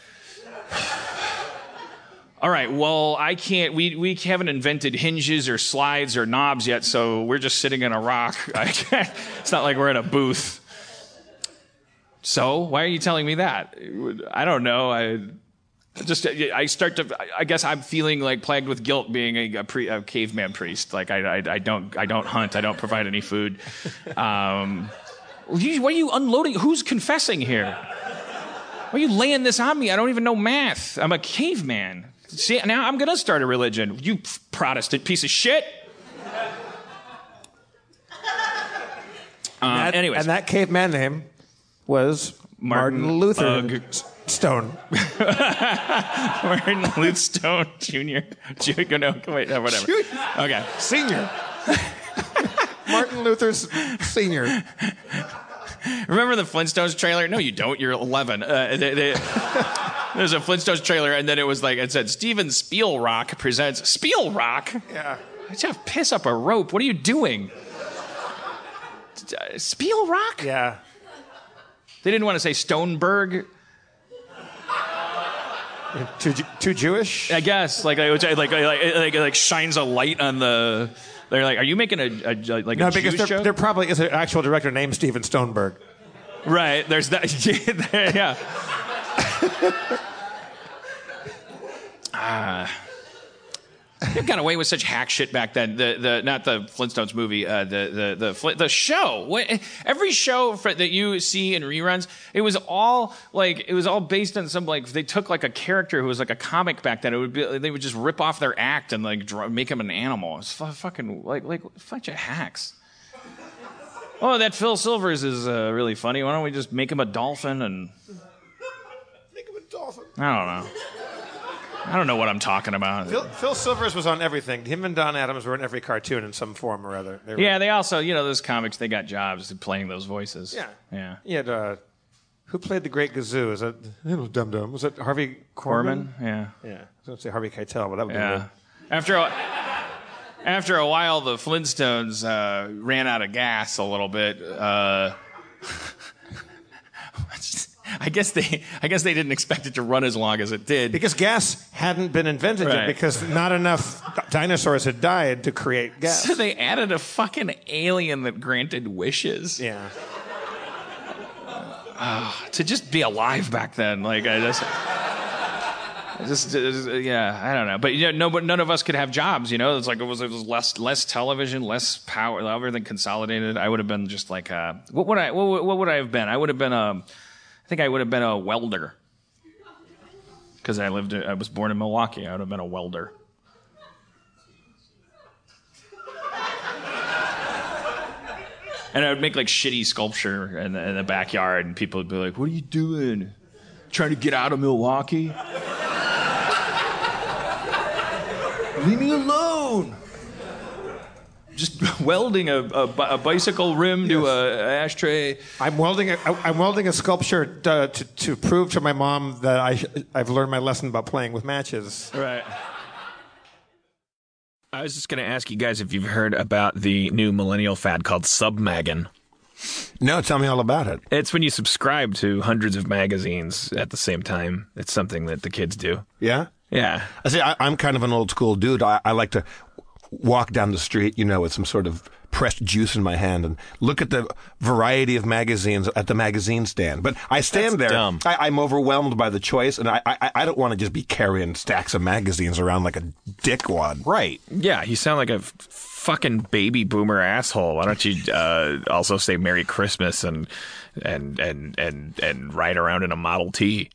All right. Well, I can't. We we haven't invented hinges or slides or knobs yet, so we're just sitting in a rock. It's not like we're in a booth. So why are you telling me that? I don't know. I just I start to. I guess I'm feeling like plagued with guilt being a, pre, a caveman priest. Like I, I I don't I don't hunt. I don't provide any food. Um, why are you unloading? Who's confessing here? Why are you laying this on me? I don't even know math. I'm a caveman. See, now I'm going to start a religion. You Protestant piece of shit. Um, That- anyways, and that caveman name was Martin, Martin Luther. S- Stone. Martin Luther Stone Jr. Jr. No, wait, no, whatever. Okay. Senior. Martin Luther Senior. Remember the Flintstones trailer? No, you don't. You're 11. Uh, they, they, there's a Flintstones trailer, and then it was like, it said, Steven Spielrock presents Spielrock? Yeah. I Jeff, piss up a rope. What are you doing? Spielrock? Yeah. They didn't want to say Stoneberg. Too, too Jewish? I guess like like like like like, shines a light on the. They're like, are you making a, a like No, a because Jews there, joke? there probably is an actual director named Steven Stoneberg. Right. There's that. yeah. Ah. they got away with such hack shit back then. The the not the Flintstones movie, uh, the the the the show. What, every show for, that you see in reruns, it was all like it was all based on some like they took like a character who was like a comic back then. It would be they would just rip off their act and like draw, make him an animal. It's fu- fucking like like bunch of hacks. Oh, that Phil Silvers is uh, really funny. Why don't we just make him a dolphin and? Make him a dolphin. I don't know. I don't know what I'm talking about. Phil, Phil Silvers was on everything. Him and Don Adams were in every cartoon in some form or other. They were- Yeah, they also, you know, those comics, they got jobs playing those voices. Yeah. Yeah. He had, uh, who played the Great Gazoo? Is that, it was Dum Dum. Was that Harvey Korman? Corman? Yeah. Yeah. I was going to say Harvey Keitel, but that would be Yeah. weird. After a, after a while, the Flintstones uh, ran out of gas a little bit. Uh, I guess they, I guess they didn't expect it to run as long as it did. Because gas hadn't been invented Right. yet because not enough dinosaurs had died to create gas. So they added a fucking alien that granted wishes yeah. to just be alive back then. Like I just, just, uh, yeah, I don't know. But you know, no, but none of us could have jobs. You know, it's like it was, it was less, less television, less power, everything consolidated. I would have been just like, uh, what would I, what, what would I have been? I would have been a, I think I would have been a welder. Because I lived, I was born in Milwaukee. I would have been a welder. And I would make like shitty sculpture in the, in the backyard, and people would be like, "What are you doing? Trying to get out of Milwaukee? Leave me alone." Just welding a, a, a bicycle rim to a, a ashtray. I'm welding a, I'm welding a sculpture uh, to, to prove to my mom that I, I've learned my lesson about playing with matches. Right. I was just going to ask you guys if you've heard about the new millennial fad called Submaggin. No, tell me all about it. It's when you subscribe to hundreds of magazines at the same time. It's something that the kids do. Yeah? Yeah. I say I, I'm kind of an old school dude. I, I like to walk down the street, you know, with some sort of pressed juice in my hand and look at the variety of magazines at the magazine stand. But I stand there. dumb. I, I'm overwhelmed by the choice, and I, I, I don't want to just be carrying stacks of magazines around like a dickwad. Right. Yeah, you sound like a fucking baby boomer asshole. Why don't you uh, also say Merry Christmas and and and and and ride around in a Model T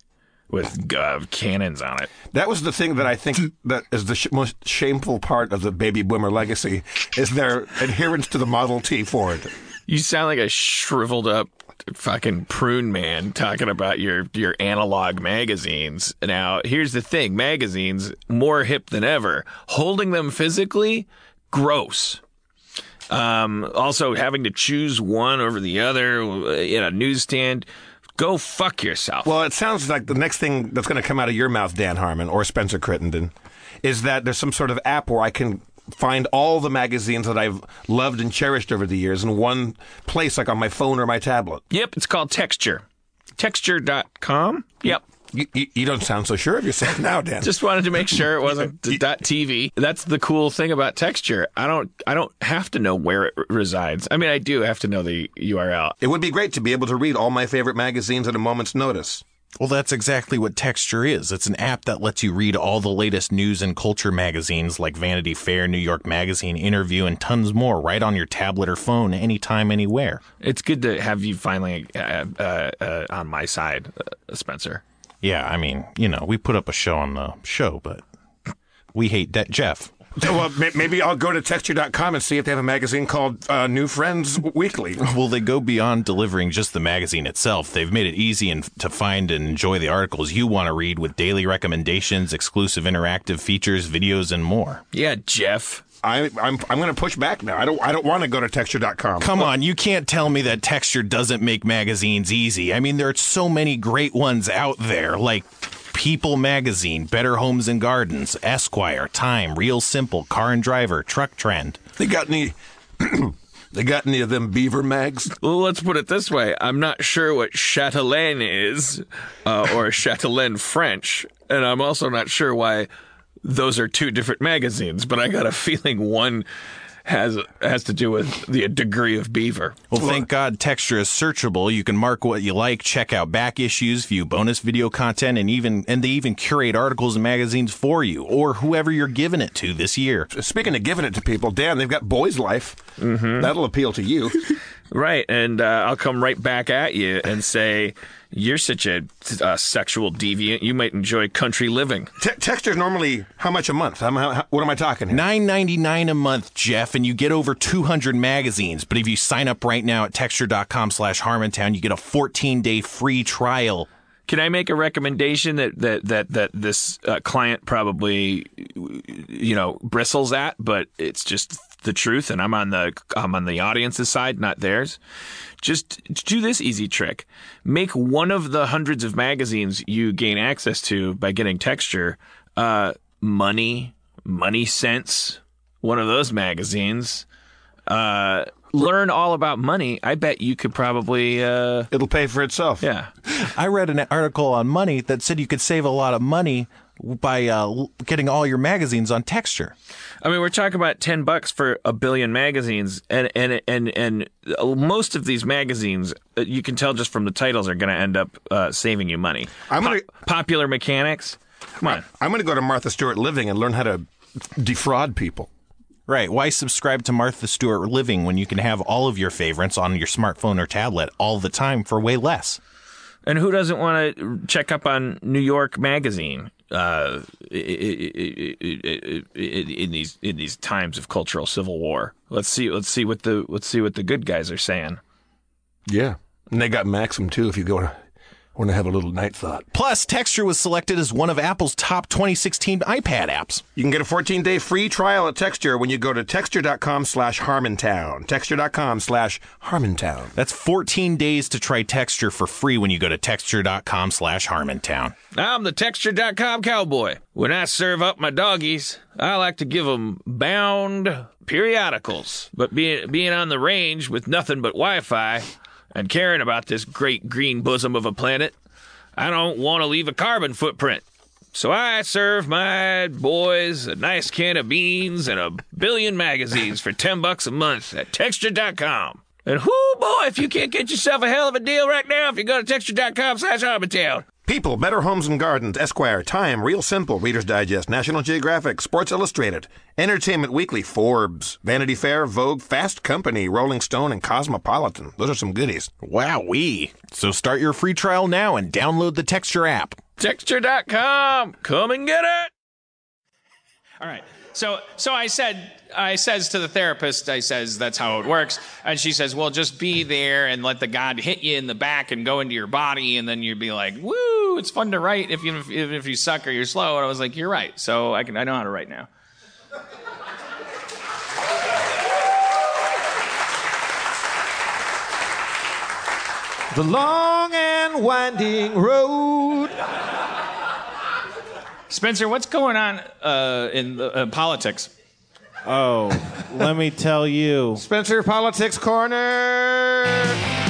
with uh, cannons on it? That was the thing that I think that is the sh- most shameful part of the baby boomer legacy is their adherence to the Model T Ford. You sound like a shriveled up fucking prune man talking about your your analog magazines. Now, here's the thing, magazines more hip than ever. Holding them physically gross. Um, also having to choose one over the other uh, in a newsstand, go fuck yourself. Well, it sounds like the next thing that's going to come out of your mouth, Dan Harmon or Spencer Crittenden, is that there's some sort of app where I can find all the magazines that I've loved and cherished over the years in one place, like on my phone or my tablet. yep, it's called Texture. Texture.com. Yep. You, you, you don't sound so sure of yourself now, Dan. Just wanted to make sure it wasn't the dot .tv. That's the cool thing about texture. I don't I don't have to know where it resides. I mean, I do have to know the URL. it would be great to be able to read all my favorite magazines at a moment's notice. Well, that's exactly what Texture is. It's an app that lets you read all the latest news and culture magazines like Vanity Fair, New York Magazine, Interview, and tons more right on your tablet or phone anytime, anywhere. It's good to have you finally uh, uh, uh, on my side, uh, Spencer. Yeah, I mean, you know, we put up a show on the show, but we hate De- Jeff. So, well, may- maybe I'll go to texture.com and see if they have a magazine called uh, New Friends Weekly. Well, they go beyond delivering just the magazine itself. They've made it easy and to find and enjoy the articles you want to read with daily recommendations, exclusive interactive features, videos, and more. Yeah, Jeff. I, I'm, I'm going to push back now. I don't, I don't want to go to texture.com. Come on, you can't tell me that Texture doesn't make magazines easy. I mean, there are so many great ones out there, like People Magazine, Better Homes and Gardens, Esquire, Time, Real Simple, Car and Driver, Truck Trend. They got any They got any of them beaver mags? Well, let's put it this way. I'm not sure what Chatelaine is uh, or Chatelaine French, and I'm also not sure why those are two different magazines, but I got a feeling one has has to do with the degree of beaver. Well, thank God Texture is searchable. You can mark what you like, check out back issues, view bonus video content, and even and they even curate articles and magazines for you or whoever you're giving it to this year. Speaking of giving it to people, Dan, they've got Boys Life. Mm-hmm. That'll appeal to you. Right, and uh, I'll come right back at you and say, You're such a uh, sexual deviant. You might enjoy country living. Te- Texture's normally how much a month? How, how, what am I talking here? Nine ninety nine a month, Jeff, and you get over two hundred magazines. But if you sign up right now at texture.com slash Harmontown, you get a fourteen day free trial. Can I make a recommendation that that that that this uh, client probably, you know, bristles at, but it's just the truth, and I'm on the I'm on the audience's side, not theirs. Just do this easy trick: make one of the hundreds of magazines you gain access to by getting texture, uh, money, money sense, one of those magazines. Uh, learn all about money. I bet you could probably. Uh, It'll pay for itself. yeah. I read an article on money that said you could save a lot of money by uh, getting all your magazines on texture. I mean, we're talking about ten bucks for a billion magazines, and and and and most of these magazines, uh, you can tell just from the titles, are going to end up uh, saving you money. I'm gonna- Popular Mechanics. Come on. I'm going to go to Martha Stewart Living and learn how to defraud people. Right. Why subscribe to Martha Stewart Living when you can have all of your favorites on your smartphone or tablet all the time for way less? And who doesn't want to check up on New York Magazine uh, in these in these times of cultural civil war? Let's see. Let's see what the let's see what the good guys are saying. Yeah. And they got Maxim too if you go to want to have a little night thought. Plus, Texture was selected as one of Apple's top 2016 iPad apps. You can get a 14-day free trial at Texture when you go to texture.com slash Harmontown. Texture.com slash Harmontown. That's 14 days to try Texture for free when you go to texture.com slash Harmontown. I'm the Texture.com cowboy. When I serve up my doggies, I like to give 'em bound periodicals. But being being on the range with nothing but Wi-Fi and caring about this great green bosom of a planet, I don't want to leave a carbon footprint. So I serve my boys a nice can of beans and a billion magazines for 10 bucks a month at Texture.com. And whoo boy, if you can't get yourself a hell of a deal right now, if you go to Texture.com slash Harmontown. People, Better Homes and Gardens, Esquire, Time, Real Simple, Reader's Digest, National Geographic, Sports Illustrated, Entertainment Weekly, Forbes, Vanity Fair, Vogue, Fast Company, Rolling Stone, and Cosmopolitan. Those are some goodies. Wowee. So start your free trial now and download the Texture app. Texture.com. Come and get it. All right. So so I said I says to the therapist, I says that's how it works. And she says, Well, just be there and let the God hit you in the back and go into your body and then you'd be like, Woo, it's fun to write if you if, if you suck or you're slow. And I was like, You're right. So I can I know how to write now. The long and winding road. Spencer, what's going on uh, in the, uh, politics? Oh, let me tell you. Spencer Politics Corner.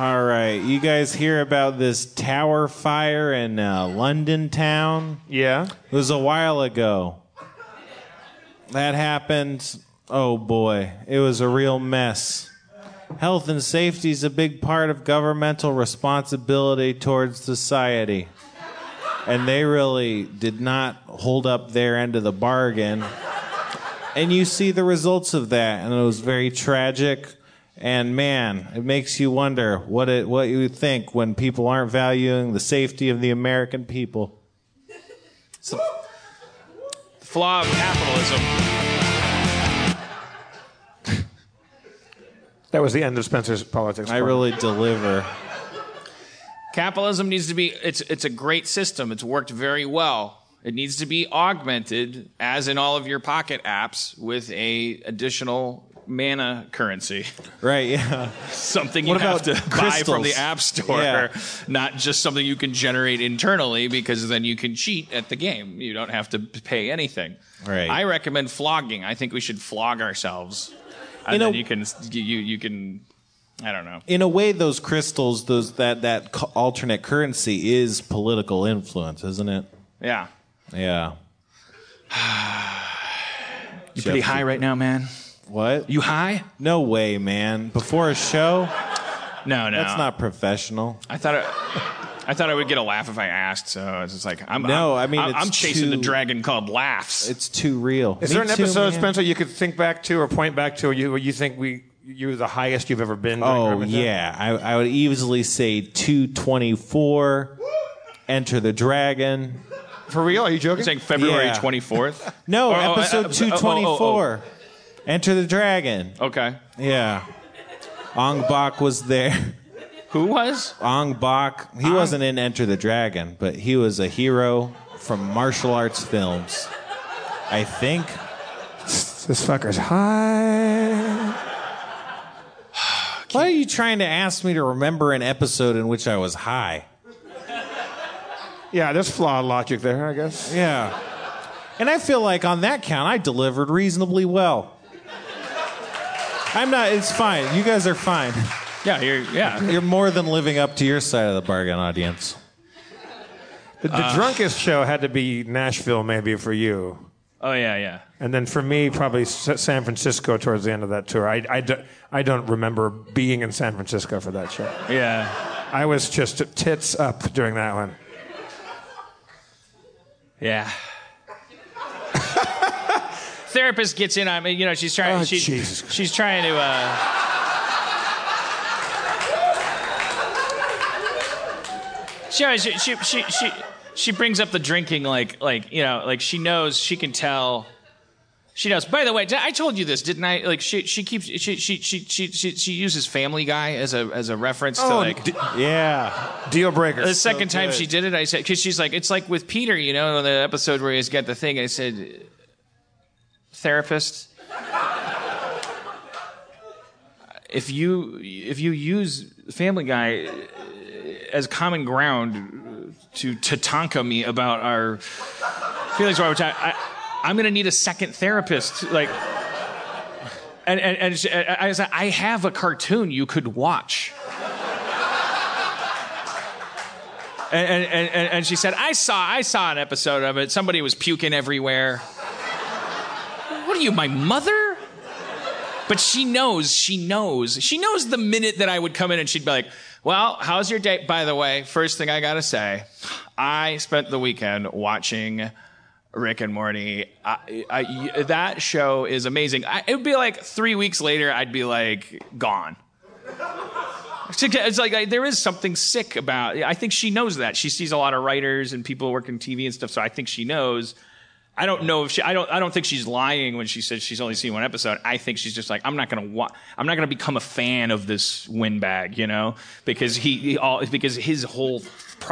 All right, you guys hear about this tower fire in uh, London town? Yeah. It was a while ago. That happened. Oh boy, it was a real mess. Health and safety is a big part of governmental responsibility towards society. And they really did not hold up their end of the bargain. And you see the results of that, and it was very tragic. And man, it makes you wonder what it what you think when people aren't valuing the safety of the American people. the Flaw of capitalism. That was the end of Spencer's Politics I Corner. really deliver. Capitalism needs to be it's it's a great system. It's worked very well. It needs to be augmented as in all of your pocket apps with a additional mana currency. Right, yeah. Something you What have to about buy from the app store, Yeah. not just something you can generate internally because then you can cheat at the game. You don't have to pay anything. Right. I recommend flogging. I think we should flog ourselves and In a- then you can you you you can I don't know. In a way, those crystals, those that that alternate currency is political influence, isn't it? Yeah. Yeah. You're pretty high right now, man. What? You high? No way, man. Before a show? No, no. That's not professional. I thought. It, I thought I would get a laugh if I asked, so it's just like I'm. No, I'm, I mean, I'm, it's I'm chasing the dragon called laughs. It's too real. Is Me there an too, episode, man. Spencer, you could think back to or point back to where you, where you think we you're the highest you've ever been? during Oh yeah, I, I would easily say 224. Enter the Dragon. For real? Are you joking? You're saying February Yeah. 24th? No, Oh, oh, episode uh, uh, 224. oh, Enter the Dragon. Okay. Yeah. Ong Bak was there. Who was? Ong Bak. He wasn't in Enter the Dragon, but he was a hero from martial arts films. I think. This fucker's high. Why are you trying to ask me to remember an episode in which I was high? Yeah, there's flawed logic there, I guess. Yeah. And I feel like on that count, I delivered reasonably well. I'm not, it's fine. You guys are fine. Yeah, you're. Yeah. You're more than living up to your side of the bargain, audience. The, the drunkest show had to be Nashville, maybe for you, Oh yeah, yeah. and then for me, probably S- San Francisco towards the end of that tour. I, I, do, I don't remember being in San Francisco for that show. Yeah. I was just tits up during that one. Yeah. Therapist gets in on me. You know, she's trying. Oh, she, Jesus. She's trying to. Uh, she, she, she, she, she, she brings up the drinking, like, like you know, like she knows, she can tell. She knows. By the way, I told you this, didn't I? Like, she, she keeps, she, she, she, she, she, she uses Family Guy as a, as a reference to like. d- Yeah. deal breaker. The second time she did it, I said, because she's like, it's like with Peter, you know, the episode where he's got the thing. I said, therapist, if you if you use Family Guy as common ground to tatanka me about our feelings, which I, I I'm gonna need a second therapist, like. And, and, and I said, I have a cartoon you could watch. And, and, and, and she said, I saw, I saw an episode of it. Somebody was puking everywhere. You, my mother? But she knows, she knows, she knows the minute that I would come in and she'd be like, Well, how's your day? By the way, first thing I gotta say, I spent the weekend watching Rick and Morty. I, I, that show is amazing. I, it would be like three weeks later, I'd be like, gone. It's like I, there is something sick about. I think she knows that. She sees a lot of writers and people working TV and stuff. So I think she knows. I don't know if she. I don't. I don't think she's lying when she says she's only seen one episode. I think she's just like I'm not gonna. Wa- I'm not gonna become a fan of this windbag, you know, because he, he all because his whole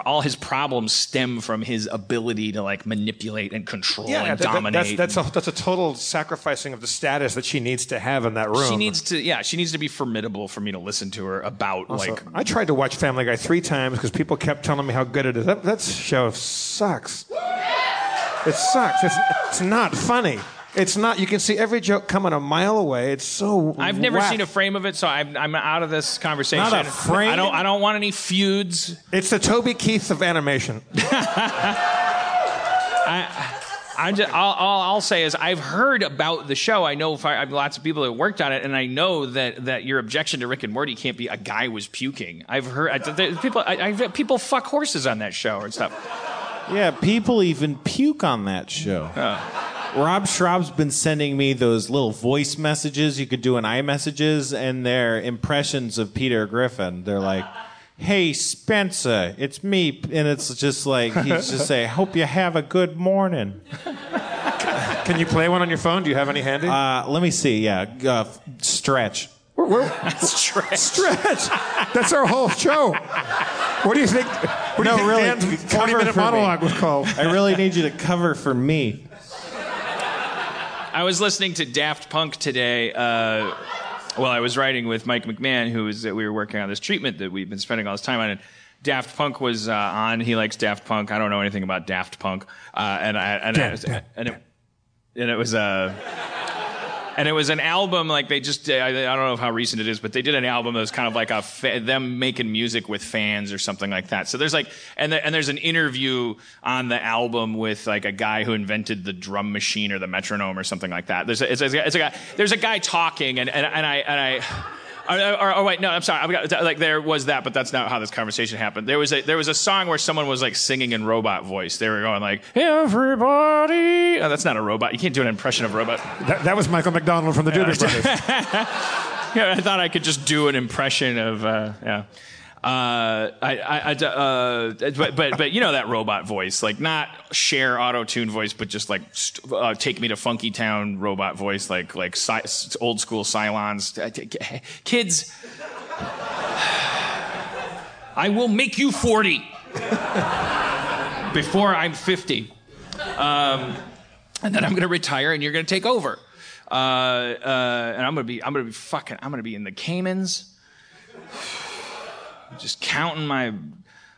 all his problems stem from his ability to like manipulate and control yeah, and that- that- dominate. that's, that's, a, that's a total sacrificing of the status that she needs to have in that room. she needs to. Yeah, she needs to be formidable for me to listen to her about Also, like I tried to watch Family Guy three times because people kept telling me how good it is. That, that show sucks. It sucks. It's, it's not funny. It's not. You can see every joke coming a mile away. It's so. I've never whack. seen a frame of it, so I'm, I'm out of this conversation. Not a frame? I don't. I don't want any feuds. It's the Toby Keith of animation. I, I'm just, all, all I'll say is I've heard about the show. I know I, I have lots of people that worked on it, and I know that, that your objection to Rick and Morty can't be a guy was puking. I've heard I, people. I, I've, people fuck horses on that show and stuff. Yeah, people even puke on that show. Rob Schrab's been sending me those little voice messages you could do in iMessages, and they're impressions of Peter Griffin. They're like, "Hey Spencer, it's me," and it's just like he's just saying, "Hope you have a good morning." Can you play one on your phone? Do you have any handy? Uh, let me see. Yeah, uh, stretch. Stretch. Stretch. That's our whole show. What do you think? What do you think really, Dan's forty-minute for me. monologue was called? I really need you to cover for me. I was listening to Daft Punk today. Uh, well, I was writing with Mike McMahan, who was we were working on this treatment that we've been spending all this time on. And Daft Punk was uh, on. He likes Daft Punk. I don't know anything about Daft Punk, uh, and I and, I, and it and it was uh, and it was an album like they just I, I don't know how recent it is, but they did an album that was kind of like a fa- them making music with fans or something like that. So there's like and the, and there's an interview on the album with like a guy who invented the drum machine or the metronome or something like that. There's a, it's, a, it's a guy there's a guy talking and and, and I and I. Or, or, or wait, no, I'm sorry. I've got, like there was that, but that's not how this conversation happened. There was a there was a song where someone was like singing in robot voice. They were going like everybody. Oh, that's not a robot. You can't do an impression of a robot. That, that was Michael McDonald from the Doobie Brothers. Yeah, I thought I could just do an impression of uh, yeah. Uh, I, I, I uh, but, but, but you know that robot voice, like not Cher auto tune voice, but just like st- uh, take me to Funky Town robot voice, like like si- old school Cylons. Kids, I will make you forty before I'm fifty, um, and then I'm to retire, and you're to take over. Uh, uh, and I'm gonna be, I'm gonna be fucking, I'm gonna be in the Caymans just counting my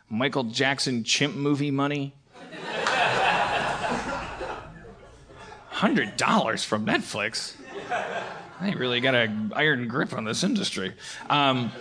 Michael Jackson chimp movie money. Hundred dollars from Netflix. I ain't really got an iron grip on this industry. Um,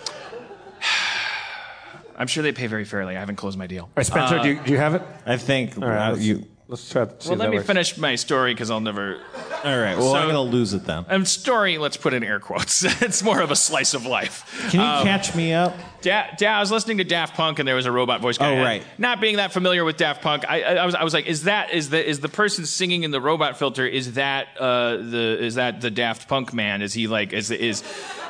I'm sure they pay very fairly. I haven't closed my deal. All right, Spencer, Uh, do, you, do you have it? I think All right, let's, you. let's try to see well, let me works. finish my story because I'll never. All right. Well, So- I'm gonna lose it then. Um, story, let's put in air quotes. it's more of a slice of life. Can you Um, catch me up? Da- da- I was listening to Daft Punk, and there was a robot voice guy. Oh, And right. Not being that familiar with Daft Punk, I, I, I was, I was like, is that is the is the person singing in the robot filter? Is that uh, the is that the Daft Punk man? Is he like is is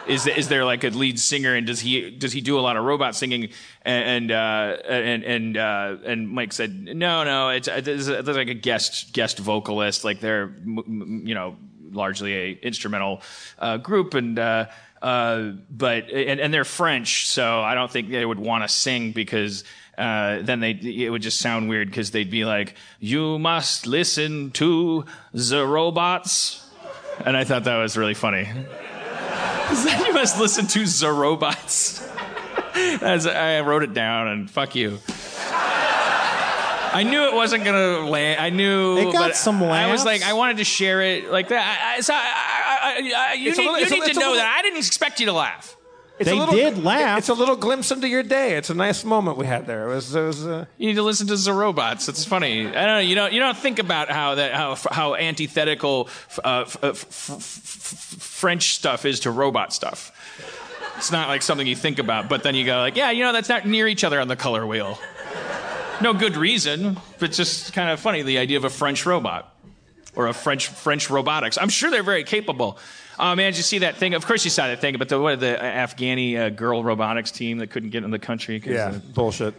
is is there like a lead singer, and does he does he do a lot of robot singing? And uh, and and uh, and Mike said, no, no, it's uh, there's, there's like a guest guest vocalist, like they're you know largely a instrumental uh, group and. Uh, but and, and they're French, so I don't think they would want to sing because uh, then they it would just sound weird because they'd be like, "You must listen to the robots," and I thought that was really funny. you must listen to the robots. As I wrote it down, and fuck you. I knew it wasn't gonna land. I knew It got some some I was like, I wanted to share it like that. I, I, so I, I, I, you It's need, little- you it's a- to know little- that I didn't expect you to laugh. It's They a little, did laugh. It's a little glimpse into your day. It's a nice moment we had there. It was, it was uh, You need to listen to the robots. It's funny. I don't know. You don't. You don't think about how that how how antithetical uh, uh, f- f- f- French stuff is to robot stuff. It's not like something you think about, but then you go like, yeah, you know, that's not near each other on the color wheel. No good reason, but just kind of funny. The idea of a French robot or a French French robotics. I'm sure they're very capable. Oh man, did you see that thing? Of course you saw that thing, but the what, the Afghani uh, girl robotics team that couldn't get in the country. yeah, bullshit.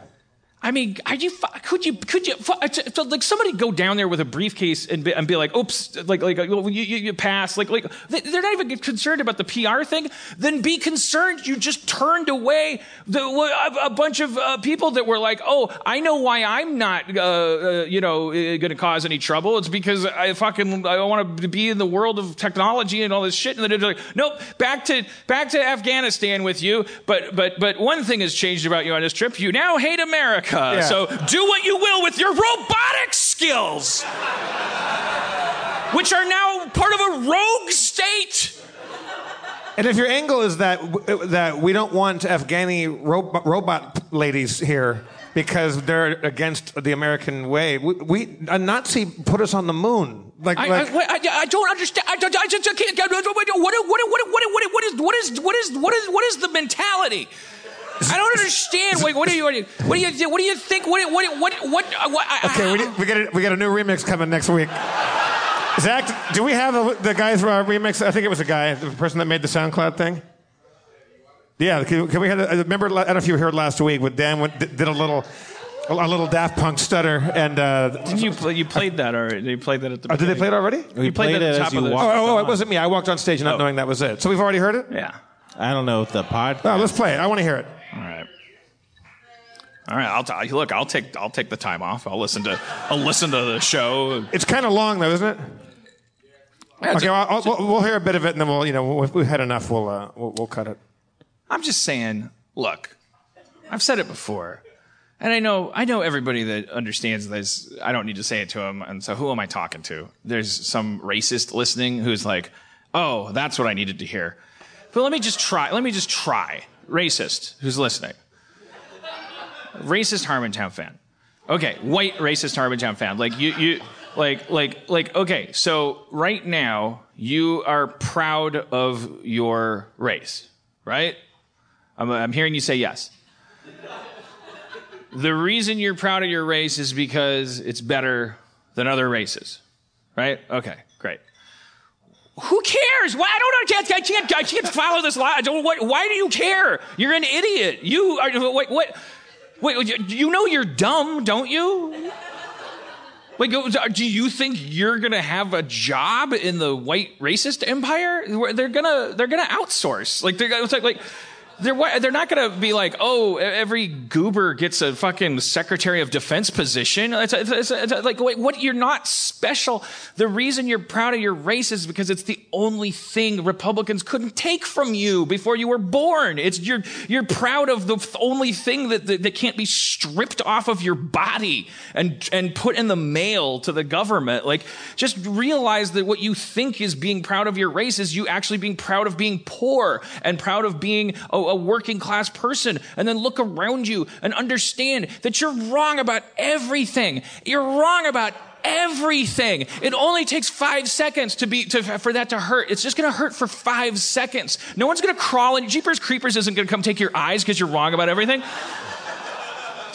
I mean, are you? Could you? Could you? Like somebody go down there with a briefcase and be, and be like, "Oops!" Like, like you, you, you pass. Like, like they- they're not even concerned about the PR thing. Then be concerned. You just turned away the, a, a bunch of uh, people that were like, "Oh, I know why I'm not, uh, uh, you know, uh, going to cause any trouble. It's because I fucking I want to be in the world of technology and all this shit." And then they're like, "Nope, back to back to Afghanistan with you." But but but one thing has changed about you on this trip. You now hate America. So do what you will with your robotic skills, which are now part of a rogue state. And if your angle is that that we don't want Afghani ro- robot ladies here because they're against the American way, we, we a Nazi put us on the moon. Like, I, like I, I, I don't understand. I, I just I can't. What, what, what, what, what, what, what, what is what is what is what is what is the mentality? I don't understand. Wait, what do you what do you what do you, what do you think? What what what what? what I, okay, we, did- we get a, we got a new remix coming next week. Zach, do we have a, the guy for our remix? I think it was a guy, the person that made the SoundCloud thing. Yeah, can, can we have? a- Remember, I don't know if you heard last week, but Dan went, did a little, a little Daft Punk stutter, and uh, Didn't you play, you played that already? You played that at the. oh, did they play it already? We You played played, it at the top you of the- walked. Oh, oh, it wasn't me. I walked on stage not Oh. knowing that was it. So we've already heard it. Yeah. I don't know if the pod. Oh, let's play it. I want to hear it. All right. All right. I'll t- look. I'll take I'll take the time off. I'll listen to I'll listen to the show. It's kind of long though, isn't it? Yeah, Okay, well, I'll, we'll, we'll hear a bit of it, and then we'll, you know, if we've had enough, we'll, uh, we'll, we'll cut it. I'm just saying, look, I've said it before. And I know I know everybody that understands this. I don't need to say it to them. And so who am I talking to? There's some racist listening who's like, Oh, that's what I needed to hear. But let me just try. Let me just try. Racist who's listening. Racist Harmontown fan. Okay, white racist Harmontown fan. Like you, you, like, like, like. Okay, so right now you are proud of your race, right? I'm, I'm hearing you say yes. The reason you're proud of your race is because it's better than other races, right? Okay. Who cares? Why I don't I can't I can't I can't follow this line. I don't what why do you care? You're an idiot. You are wait what wait you know you're dumb, don't you? Like, do you think you're gonna have a job in the white racist empire? They're gonna they're gonna outsource. Like they're like like they're they're not going to be like, oh, every goober gets a fucking Secretary of Defense position. It's, it's, it's, like, wait, what? You're not special. The reason you're proud of your race is because it's the only thing Republicans couldn't take from you before you were born. It's you're you're proud of the only thing that, that, that can't be stripped off of your body and and put in the mail to the government. Like, just realize that what you think is being proud of your race is you actually being proud of being poor and proud of being. Oh, a working class person and then look around you and understand that you're wrong about everything. You're wrong about everything. It only takes five seconds to be to, for that to hurt. It's just going to hurt for five seconds. No one's going to crawl in. Jeepers Creepers isn't going to come take your eyes because you're wrong about everything.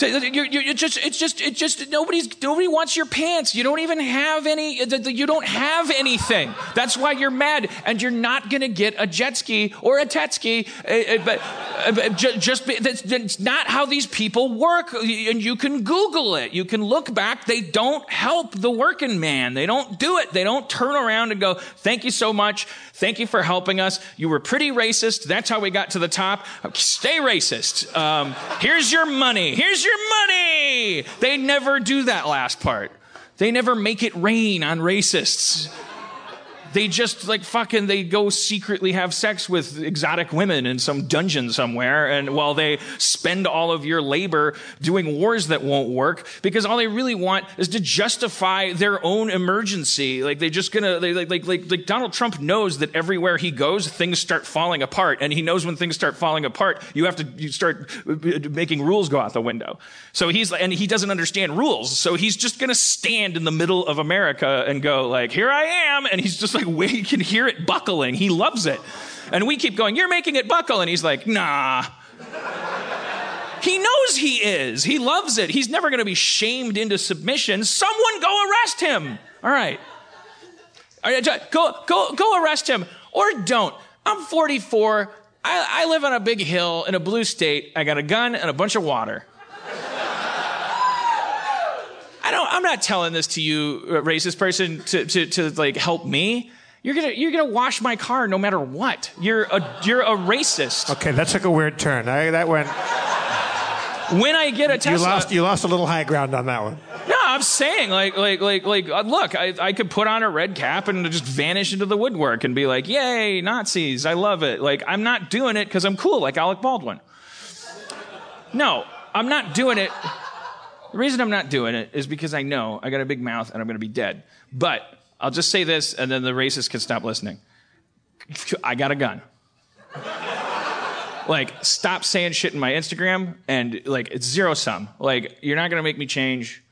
You're, you're just, it's just, just, nobody's, nobody wants your pants. You don't even have any, you don't have anything. That's why you're mad. And you're not going to get a jet ski or a tet ski. Uh, but uh, just, that's not how these people work. And you can Google it. You can look back. They don't help the working man. They don't do it. They don't turn around and go, thank you so much. Thank you for helping us. You were pretty racist. That's how we got to the top. Stay racist. Um, here's your money. Here's your money. They never do that last part. They never make it rain on racists they just like fucking they go secretly have sex with exotic women in some dungeon somewhere and while they spend all of your labor doing wars that won't work because all they really want is to justify their own emergency. Like they just gonna they like like like, like Donald Trump knows that everywhere he goes things start falling apart and he knows when things start falling apart you have to you start uh, making rules go out the window. So he's and he doesn't understand rules so he's just gonna stand in the middle of America and go like here I am and he's just like way you can hear it buckling. He loves it. And we keep going, You're making it buckle. And he's like, Nah. he knows he is. He loves it. He's never going to be shamed into submission. Someone go arrest him. All right. All right go, go, go arrest him or don't. I'm 44. I, I live on a big hill in a blue state. I got a gun and a bunch of water. I don't, I'm not telling this to you, uh, racist person, to, to, to like help me. You're gonna you're gonna wash my car no matter what. You're a you're a racist. Okay, that took a weird turn. I, that went. When I get a Tesla, you lost you lost a little high ground on that one. No, I'm saying like like like like uh, look, I I could put on a red cap and just vanish into the woodwork and be like, "Yay, Nazis! I love it." Like I'm not doing it because I'm cool, like Alec Baldwin. No, I'm not doing it. The reason I'm not doing it is because I know I got a big mouth and I'm to be dead. But I'll just say this, and then the racist can stop listening. I got a gun. like, stop saying shit in my Instagram, and like, it's zero sum. Like, you're not gonna make me change.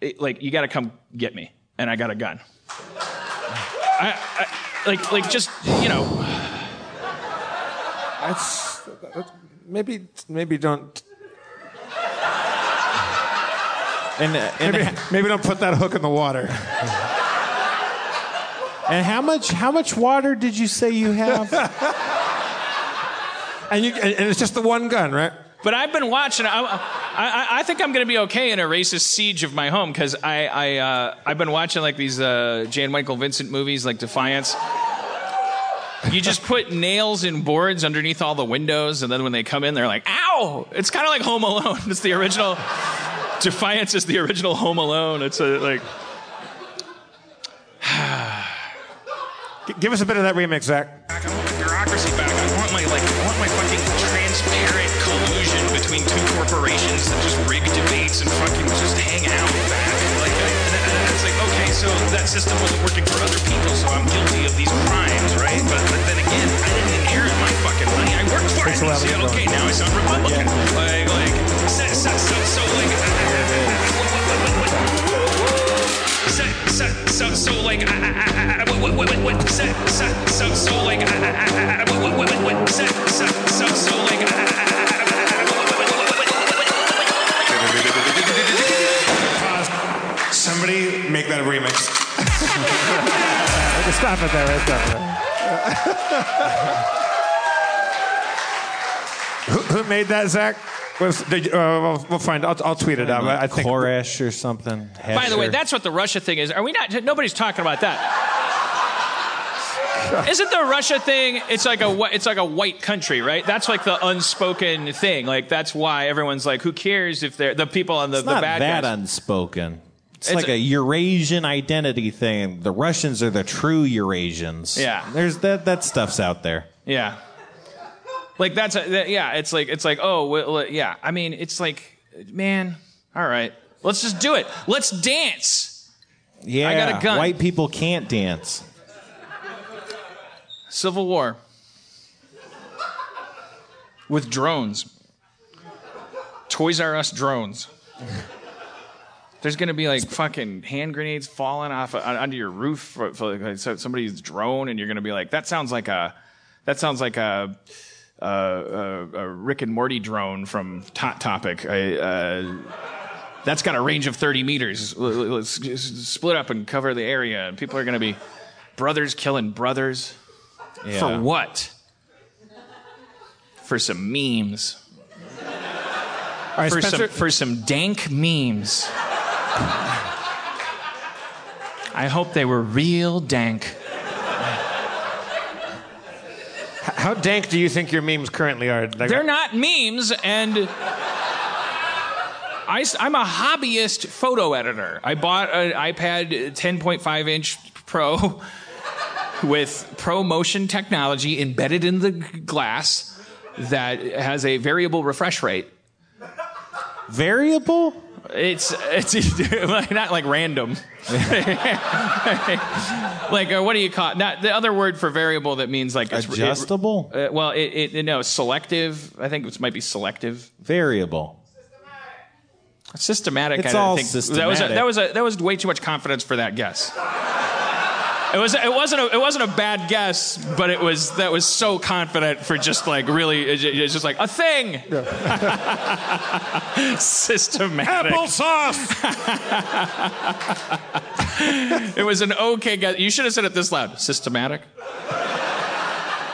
It, like, you gotta come get me, and I got a gun. I, I, like, like, just you know. That's, that's maybe, maybe don't. And, and maybe, maybe don't put that hook in the water. And how much how much water did you say you have? and you and it's just the one gun, right? But I've been watching. I, I, I think I'm going to be okay in a racist siege of my home because I, I, uh, I've been watching like these uh, Jan Michael Vincent movies like Defiance. You just put nails in boards underneath all the windows, and then when they come in, they're like, "Ow!" It's kind of like Home Alone. It's the original. Defiance is the original Home Alone. It's a like. give us a bit of that remix, Zach. I want the bureaucracy back. I want my like, I want my fucking transparent collusion between two corporations that just rig debates and fucking just hang out. Like, and it's like, okay, so that system wasn't working for other people, so I'm guilty of these crimes, right? But, but then again, I didn't inherit my fucking money. I worked for it. So, okay, now I sound Republican. Yeah. Like, like, so, so, so, so like. I, I, so, so, so, so, like, uh, uh, uh, what, what, what, what, so, so, so, so, like, uh, uh, uh, uh, what, what, what, what, so, so, so, so, like, uh, uh, Somebody make that a remix. Stop it there. Stop it there. who, who made that, Zach? Was, did, uh, we'll, we'll find. I'll, I'll tweet it out. but I think Koresh or something. By the way, that's what the Russia thing is. Are we not? Nobody's talking about that. Isn't the Russia thing? It's like a it's like a white country, right? That's like the unspoken thing. Like that's why everyone's like, who cares if they're the people on the, It's the not bad that guys? unspoken. It's, It's like a- a, Eurasian identity thing. The Russians are the true Eurasians. Yeah. There's that that stuff's out there. Yeah. Like that's a, that, yeah. It's like it's like oh well, yeah. I mean it's like man. All right, let's just do it. Let's dance. Yeah. I got a gun. White people can't dance. Civil War with drones. Toys R Us drones. There's gonna be like fucking hand grenades falling off uh, onto your roof for, for like, somebody's drone, and you're gonna be like, that sounds like a, that sounds like a, a, a, a Rick and Morty drone from Hot Topic. I, uh, that's got a range of 30 meters. Let's split up and cover the area, people are gonna be brothers killing brothers. Yeah. For what? For some memes. Right, For Spencer. some, for some dank memes. I hope they were real dank. How dank do you think your memes currently are? Like, They're not memes, and I, am a hobbyist photo editor. I bought an iPad 10.5 inch Pro with Pro Motion technology embedded in the glass that has a variable refresh rate. Variable? It's it's not like random. like uh, what do you call it? Not the other word for variable that means like it's Adjustable? It, uh, well, it, it no selective. I think it might be selective. Variable. Systematic. It's I don't all think that was a, that was a, that was way too much confidence for that guess. It was it wasn't a, it wasn't a bad guess, but it was that was so confident for just like really it's just like a thing. Systematic. Applesauce. It was an okay guess. You should have said it this loud. Systematic.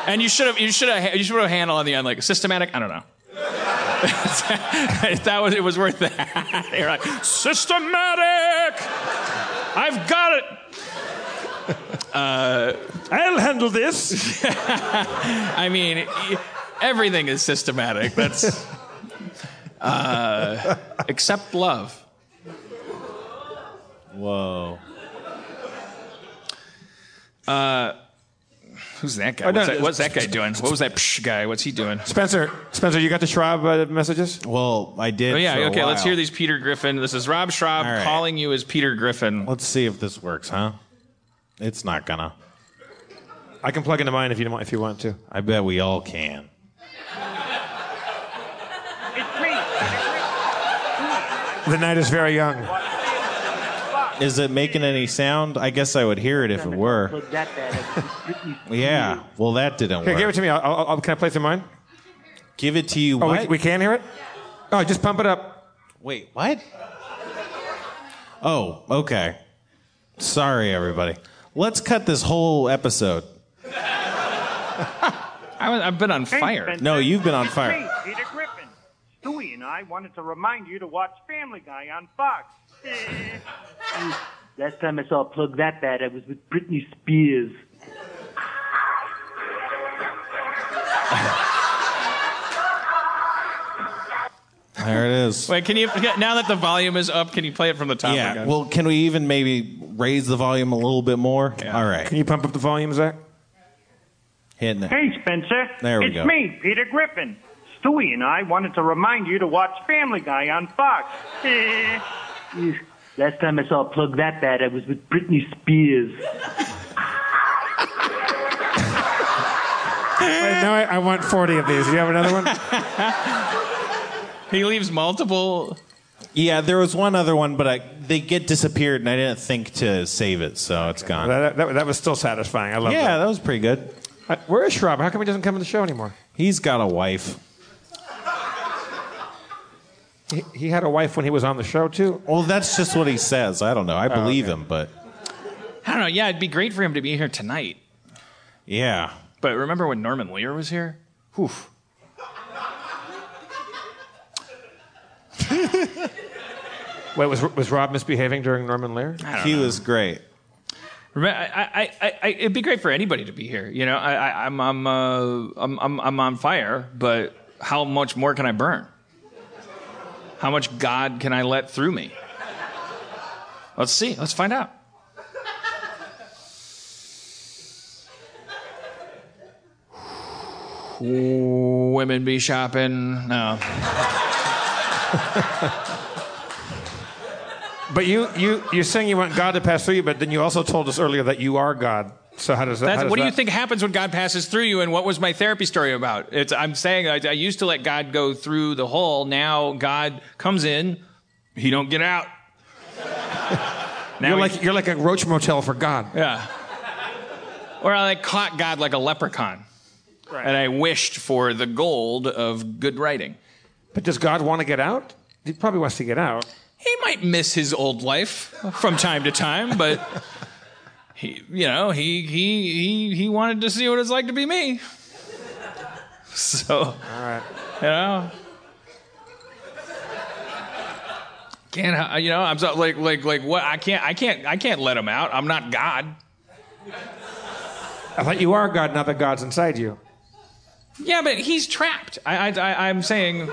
And you should have you should have you should have a handle on the end like systematic. I don't know. that was it was worth that. You're like systematic. I've got it. I'll handle this. I mean, everything is systematic. That's uh, except love. Whoa. Who's that guy? Oh, no, what's, that, what's that guy doing? What was that psh guy? What's he doing? Spencer, Spencer, you got the Schrab uh, messages? Well, I did. Oh yeah, for a okay. Let's hear these Peter Griffin. This is Rob Schrab All right. calling you as Peter Griffin. Let's see if this works, huh? It's not gonna. I can plug into mine if you want. If you want to. I bet we all can. The night is very young. Is it making any sound? I guess I would hear it if it were. Yeah. Well, that didn't Here, work. give it to me. I'll, I'll, I'll- can I play through mine? Give it to you. Oh, what? we, we can hear it. Oh, just pump it up. Wait, what? Oh, okay. Sorry, everybody. Let's cut this whole episode. I, I've been on fire. No, you've been on fire. me, Peter Griffin. Stewie and I wanted to remind you to watch Family Guy on Fox. Last time I saw a plug that bad, I was with Britney Spears. There it is. Wait, can you now that the volume is up? Can you play it from the top Yeah. again? Well, can we even maybe raise the volume a little bit more? All right. Can you pump up the volume, Zach? Hitting it. Hey, Spencer. There we it's go. me, Peter Griffin. Stewie and I wanted to remind you to watch Family Guy on Fox. Last time I saw a plug that bad, I was with Britney Spears. now I, I want 40 of these. Do you have another one? He leaves multiple. Yeah, there was one other one, but I, they get disappeared, and I didn't think to save it, so it's gone. that, that, that was still satisfying. I love yeah, that. that was pretty good. Uh, where is Schrab? How come he doesn't come to the show anymore? He's got a wife. He, he had a wife when he was on the show, too. Well, that's just what he says. I don't know. I believe him, but I don't know. Yeah, it'd be great for him to be here tonight. yeah. But remember when Norman Lear was here? Whew. Wait, was, was Rob misbehaving during Norman Lear? He was great. Remember, I, I, I, I, it'd be great for anybody to be here. You know, I, I, I'm, I'm, uh, I'm, I'm, I'm on fire, but how much more can I burn? How much God can I let through me? Let's see. Let's find out. Women be shopping. No. But you, you, you're saying you want God to pass through you, but then you also told us earlier that you are God. So how does that? That's, how does what do you that- think happens when God passes through you? And what was my therapy story about? It's, I'm saying I, I used to let God go through the hole. Now God comes in, He don't get out. now You're he- like you're like a roach motel for God. yeah. Or I like caught God like a leprechaun, and I wished for the gold of good writing. But does God want to get out? He probably wants to get out. He might miss his old life from time to time, but he, you know, he he he he wanted to see what it's like to be me. So, All right. you know, can't uh, you know? I'm so, like like like what? I can't I can't I can't let him out. I'm not God. I thought you are God, not that God's inside you. Yeah, but he's trapped. I, I, I I'm saying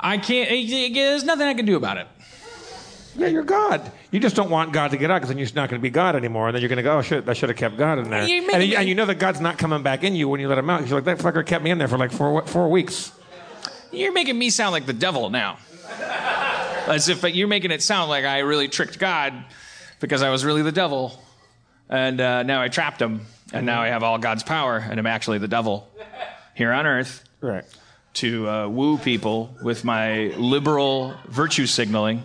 I can't. eh, There's nothing I can do about it. Yeah, you're God. You just don't want God to get out because then you're not going to be God anymore. And then you're going to go, oh, shit, I should have kept God in there. You're And, you- and you know that God's not coming back in you when you let him out. You're like, that fucker kept me in there for like four, four weeks. You're making me sound like the devil now. As if you're making it sound like I really tricked God because I was really the devil. And uh, now I trapped him. And now I have all God's power. And I'm actually the devil here on earth Right. To uh, woo people with my liberal virtue signaling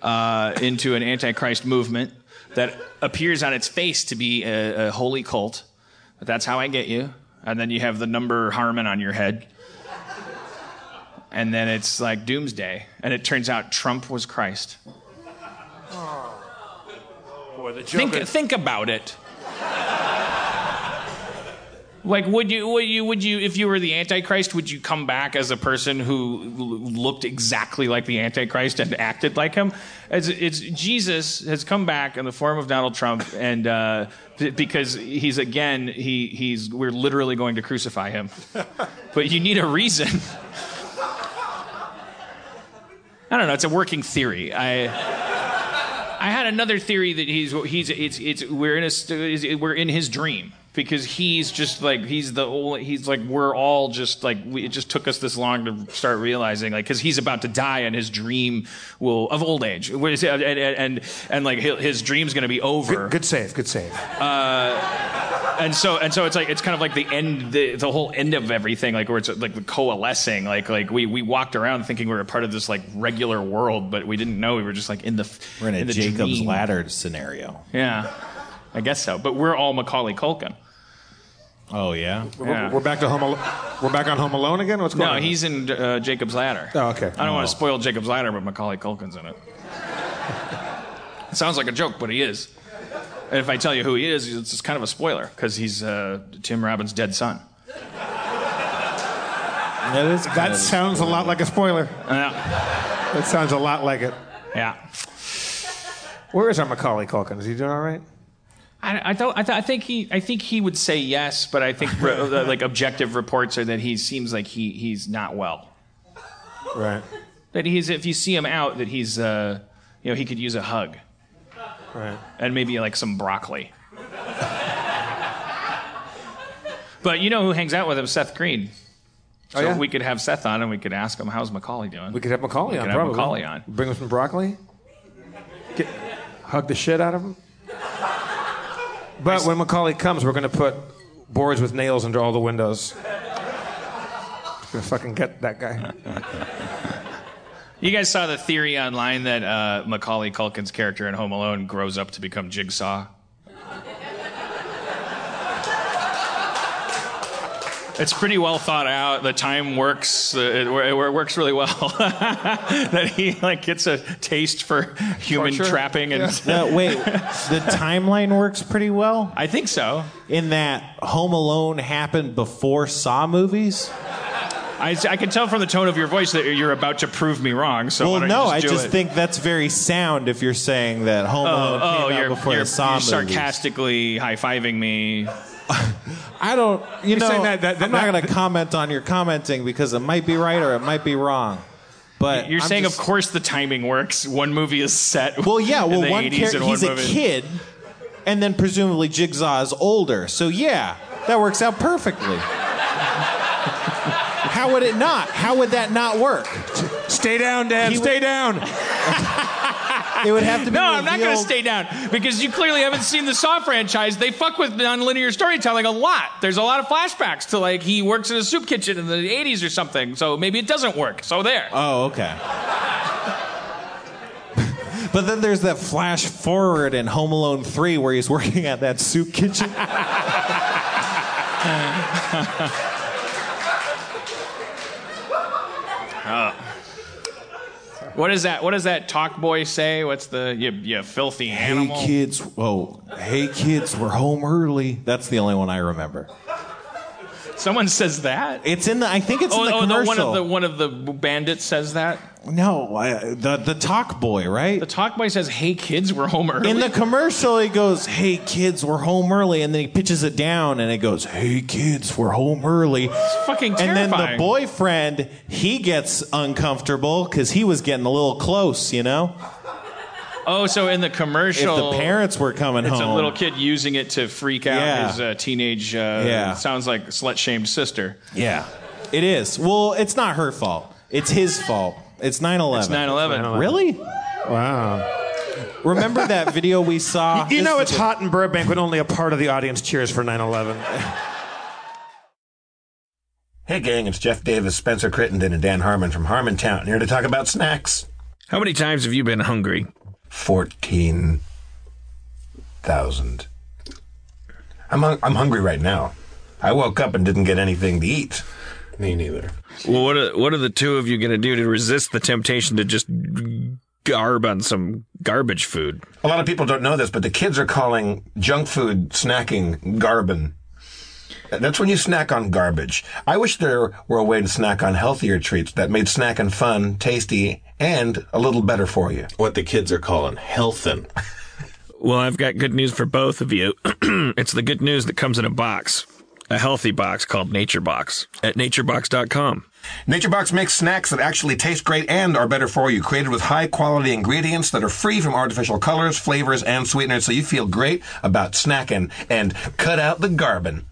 uh, into an antichrist movement that appears on its face to be a, a holy cult. But that's how I get you. And then you have the number Harmon on your head. And then it's like doomsday. And it turns out Trump was Christ. Boy, the Think, is- think about it. Like, would you, would you, would you, if you were the Antichrist, would you come back as a person who looked exactly like the Antichrist and acted like him? It's, it's Jesus has come back in the form of Donald Trump, and uh, because he's again, he, he's, we're literally going to crucify him. but you need a reason. I don't know. It's a working theory. I. I had another theory that he's he's it's it's we're in a we're in his dream because he's just like he's the only he's like we're all just like we, it just took us this long to start realizing like because he's about to die and his dream will of old age What is it? and and and, and like his, his dream's gonna be over Good, good save. Good save. Uh, and so and so it's like it's kind of like the end the, the whole end of everything like where it's like the coalescing like like we we walked around thinking we were a part of this like regular world but we didn't know we were just like in the We're in a the Jacob's dream. ladder scenario. yeah I guess so but we're all Macaulay Culkin Oh yeah. Yeah. We're, we're back to home. Al- we're back on Home Alone again. What's going on? no on? he's in uh, Jacob's Ladder Oh, okay. I don't want to spoil Jacob's Ladder but Macaulay Culkin's in it it sounds like a joke but he is and if I tell you who he is it's just kind of a spoiler because he's uh, Tim Robbins' dead son That is kind That of- sounds a lot like a spoiler. yeah That sounds a lot like it. yeah Where is our Macaulay Culkin? Is he doing all right? I, I thought I, th- I think he I think he would say yes, but I think re- uh, like objective reports are that he seems like he he's not well. Right. That he's if you see him out that he's uh, you know he could use a hug Right. and maybe like some broccoli. but you know who hangs out with him? Seth Green. So Oh, yeah? we could have Seth on and we could ask him how's Macaulay doing. We could have Macaulay We on. could have probably. Macaulay on. Bring him some broccoli. Get, hug the shit out of him. But when Macaulay comes, we're going to put boards with nails under all the windows. Gonna fucking get that guy. You guys saw the theory online that uh, Macaulay Culkin's character in Home Alone grows up to become Jigsaw. It's pretty well thought out. The time works. Uh, it, it works really well. that he like gets a taste for human Torture? trapping and. Uh, wait, the timeline works pretty well. I think so. In that Home Alone happened before Saw movies. I, I can tell from the tone of your voice that you're about to prove me wrong. So well, no, just I just it? think that's very sound if you're saying that Home Alone Oh, oh, came out you're, before you're, the Saw you're movies. sarcastically high fiving me. I don't. You You're know, saying that- that- I'm not going to comment on your commenting because it might be right or it might be wrong. But You're I'm saying, just- of course, the timing works. One movie is set. Well, yeah. Well, one 80s character, and one he's a kid, and then presumably Jigsaw is older. So yeah, that works out perfectly. How would it not? How would that not work? Stay down, Dad. Stay down. It would have to be. No, I'm not going to stay down because you clearly haven't seen the Saw franchise. They fuck with nonlinear storytelling a lot. There's a lot of flashbacks to like he works in a soup kitchen in the 80s or something. So maybe it doesn't work. So there. Oh, okay. but then there's that flash forward in Home Alone 3 where he's working at that soup kitchen. Uh, What is that? What does that talk boy say? What's the you, you filthy animal? Hey kids, oh, hey kids, we're home early. That's the only one I remember. Someone says that. It's in the. I think it's oh, in the oh, no, commercial. one of the one of the bandits says that. no, the the talk boy, right? The talk boy says, "Hey kids, we're home early." in the commercial, he goes, "Hey kids, we're home early," and then he pitches it down, and it goes, "Hey kids, we're home early." It's fucking terrifying. And then the boyfriend, he gets uncomfortable because he was getting a little close, you know. Oh, so in the If commercial, the parents were coming it's home, a little kid using it to freak out Yeah. his uh, teenage. Uh, Yeah. sounds like slut shamed sister. yeah, it is. Well, it's not her fault. It's his fault. It's 9/11. It's 9/11. Really? Wow. Remember that video we saw? You This know it's a- hot in Burbank when only a part of the audience cheers for 9/11. Hey, gang, it's Jeff Davis, Spencer Crittenden, and Dan Harmon from Harmontown, here to talk about snacks. How many times have you been hungry? 14,000. I'm, hung- I'm hungry right now. I woke up and didn't get anything to eat. Me neither. Well, what are, what are the two of you going to do to resist the temptation to just garb on some garbage food? A lot of people don't know this, but the kids are calling junk food snacking garbin. That's when you snack on garbage. I wish there were a way to snack on healthier treats that made snacking fun, tasty, and a little better for you. What the kids are calling healthin'. Well, I've got good news for both of you. it's the good news that comes in a box, a healthy box called Nature Box at naturebox.com. NatureBox makes snacks that actually taste great and are better for you, created with high quality ingredients that are free from artificial colors, flavors, and sweeteners, so you feel great about snacking and cut out the garbin.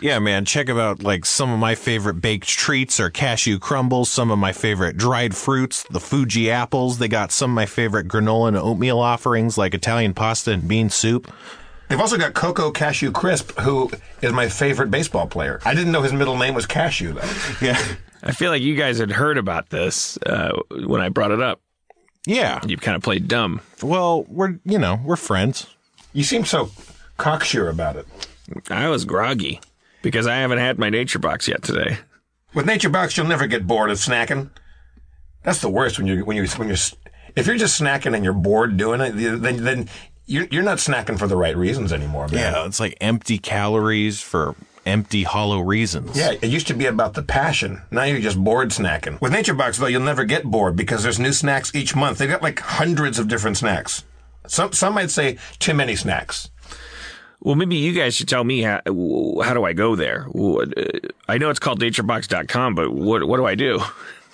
Yeah, man, check out like some of my favorite baked treats are cashew crumbles, some of my favorite dried fruits, the Fuji apples. They got some of my favorite granola and oatmeal offerings like Italian pasta and bean soup. They've also got Coco Cashew Crisp, who is my favorite baseball player. I didn't know his middle name was Cashew, though. Yeah. I feel like you guys had heard about this uh, when I brought it up. Yeah. You've kind of played dumb. Well, we're, you know, we're friends. You seem so cocksure about it. I was groggy because I haven't had my Nature Box yet today. With NatureBox, you'll never get bored of snacking. That's the worst when you when you when you're if you're just snacking and you're bored doing it, then then you're you're not snacking for the right reasons anymore, man. Yeah, it's like empty calories for empty, hollow reasons. Yeah, it used to be about the passion. Now you're just bored snacking. With NatureBox, though, you'll never get bored because there's new snacks each month. They've got like hundreds of different snacks. Some some might say too many snacks. Well, maybe you guys should tell me how, how do I go there? Uh, I know it's called naturebox.com, but what what do I do?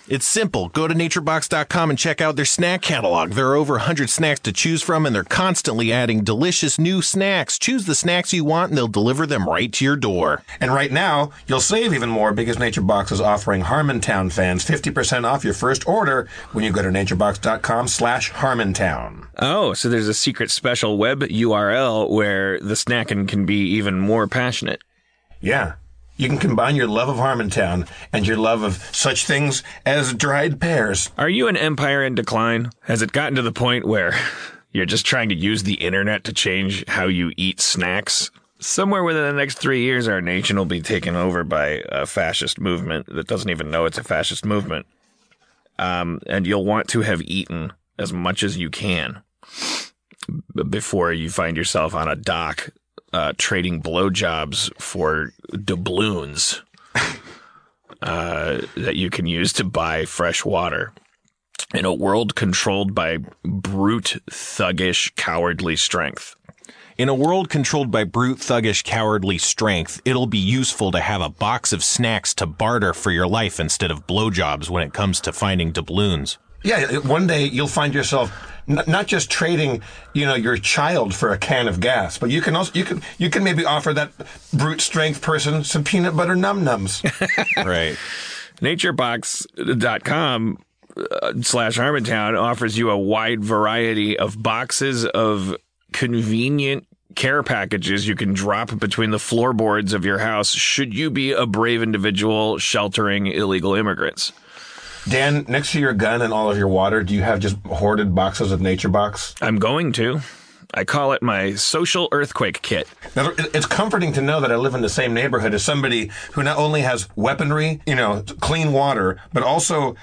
It's simple. Go to naturebox.com and check out their snack catalog. There are over 100 snacks to choose from, and they're constantly adding delicious new snacks. Choose the snacks you want, and they'll deliver them right to your door. And right now, you'll save even more because NatureBox is offering Harmontown fans 50% off your first order when you go to naturebox.com slash Harmontown. Oh, so there's a secret special web URL where the snacking can be even more passionate. Yeah. You can combine your love of Harmontown and your love of such things as dried pears. Are you an empire in decline? Has it gotten to the point where you're just trying to use the internet to change how you eat snacks? Somewhere within the next three years, our nation will be taken over by a fascist movement that doesn't even know it's a fascist movement. Um, and you'll want to have eaten as much as you can before you find yourself on a dock uh, trading blowjobs for doubloons uh, that you can use to buy fresh water. In a world controlled by brute, thuggish, cowardly strength. In a world controlled by brute, thuggish, cowardly strength, it'll be useful to have a box of snacks to barter for your life instead of blowjobs when it comes to finding doubloons. Yeah, one day you'll find yourself n- not just trading, you know, your child for a can of gas, but you can also you can you can maybe offer that brute strength person some peanut butter num nums. right. Naturebox.com uh, slash Harmontown offers you a wide variety of boxes of convenient care packages you can drop between the floorboards of your house should you be a brave individual sheltering illegal immigrants. Dan, next to your gun and all of your water, do you have just hoarded boxes of Nature Box? I'm going to. I call it my social earthquake kit. Now, it's comforting to know that I live in the same neighborhood as somebody who not only has weaponry, you know, clean water, but also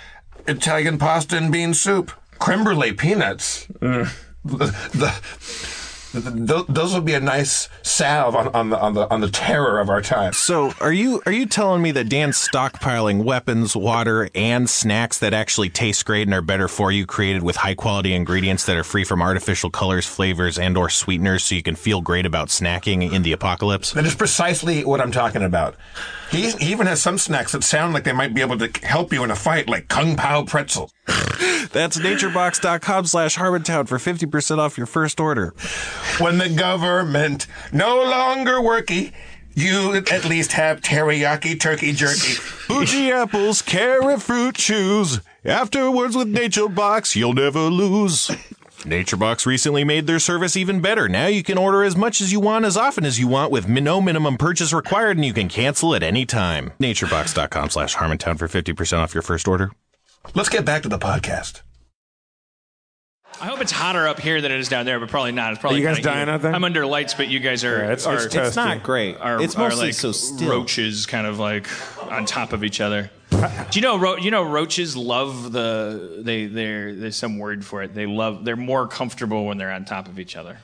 Italian pasta and bean soup, creme brulee peanuts. Mm. The, the, the, th- those would be a nice salve on, on the on the on the terror of our time. So, are you are you telling me that Dan's stockpiling weapons, water, and snacks that actually taste great and are better for you, created with high quality ingredients that are free from artificial colors, flavors, and or sweeteners, so you can feel great about snacking in the apocalypse? That is precisely what I'm talking about. He, he even has some snacks that sound like they might be able to help you in a fight, like Kung Pao pretzel. That's naturebox.com slash Harmontown for 50% off your first order. When the government no longer worky, you at least have teriyaki turkey jerky. Fuji apples, carrot fruit chews. Afterwards with Nature Box, you'll never lose. NatureBox recently made their service even better. Now you can order as much as you want, as often as you want, with no minimum purchase required, and you can cancel at any time. NatureBox.com slash Harmontown for 50% off your first order. Let's get back to the podcast. I hope it's hotter up here than it is down there, but probably not. It's probably Are you guys dying out there? I'm under lights, but you guys are. Yeah, it's- are it's It's not great. Are, It's are mostly like so still. Roaches, kind of like on top of each other. Do you know? Ro- you know, roaches love the. They. They're. There's some word for it. They love. They're more comfortable when they're on top of each other.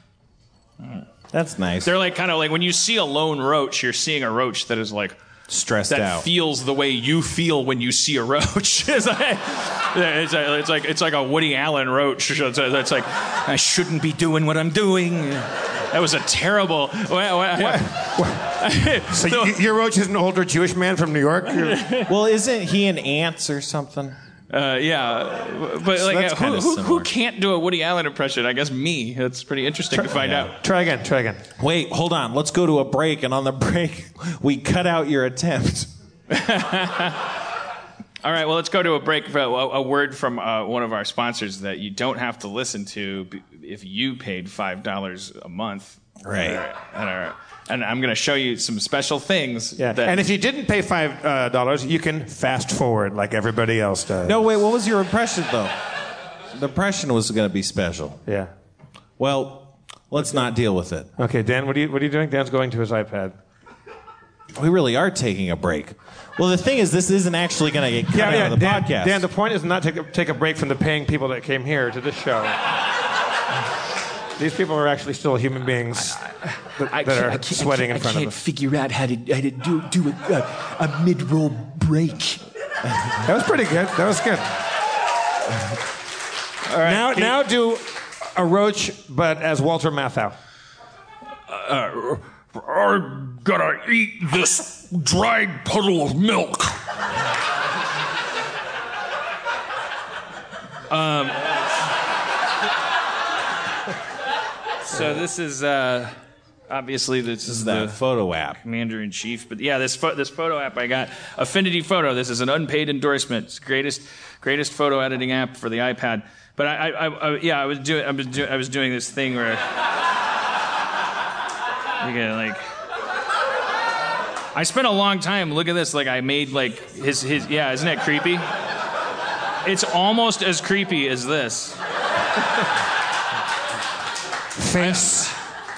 That's nice. They're like kind of like when you see a lone roach, you're seeing a roach that is like Stressed that out. feels the way you feel when you see a roach. it's, like, it's, like, it's like it's like a Woody Allen roach. It's, it's like I shouldn't be doing what I'm doing. That was a terrible. So y- your roach is an older Jewish man from New York? well, isn't he an ants or something? Uh, yeah, but So like, who, who, who can't do a Woody Allen impression? I guess me. That's pretty interesting try, to find out. Try again. Try again. Wait, hold on. Let's go to a break, and on the break, we cut out your attempt. All right, well, let's go to a break for a, a word from uh, one of our sponsors that you don't have to listen to if you paid five dollars a month. Right. And, are- and, are- and I'm going to show you some special things. Yeah. That, and if you didn't pay five uh, dollars, you can fast forward like everybody else does. No, wait. What was your impression though? The impression was going to be special. Yeah. Well, let's not deal with it. Okay, Dan, what are you what are you doing? Dan's going to his iPad. We really are taking a break. Well, the thing is, this isn't actually going to get cut out of the Dan, podcast. Dan, the point is not to take a break from the paying people that came here to this show. These people are actually still human beings that, that are sweating in front I can't us. figure out how to, how to do, do a, a, a mid roll break. That was pretty good. That was good. now, now do a roach, but as Walter Matthau. Uh, I'm gonna eat this dried puddle of milk. Um, so this is uh, obviously this is that the photo app. commander in chief. But yeah, this pho- this photo app I got, Affinity Photo. This is an unpaid endorsement. It's greatest greatest photo editing app for the iPad. But I, I, I, I yeah, I was doing I was, do, I was doing this thing where you get like. I spent a long time. Look at this. Like I made like his his. Yeah, isn't that creepy? It's almost as creepy as this. Face.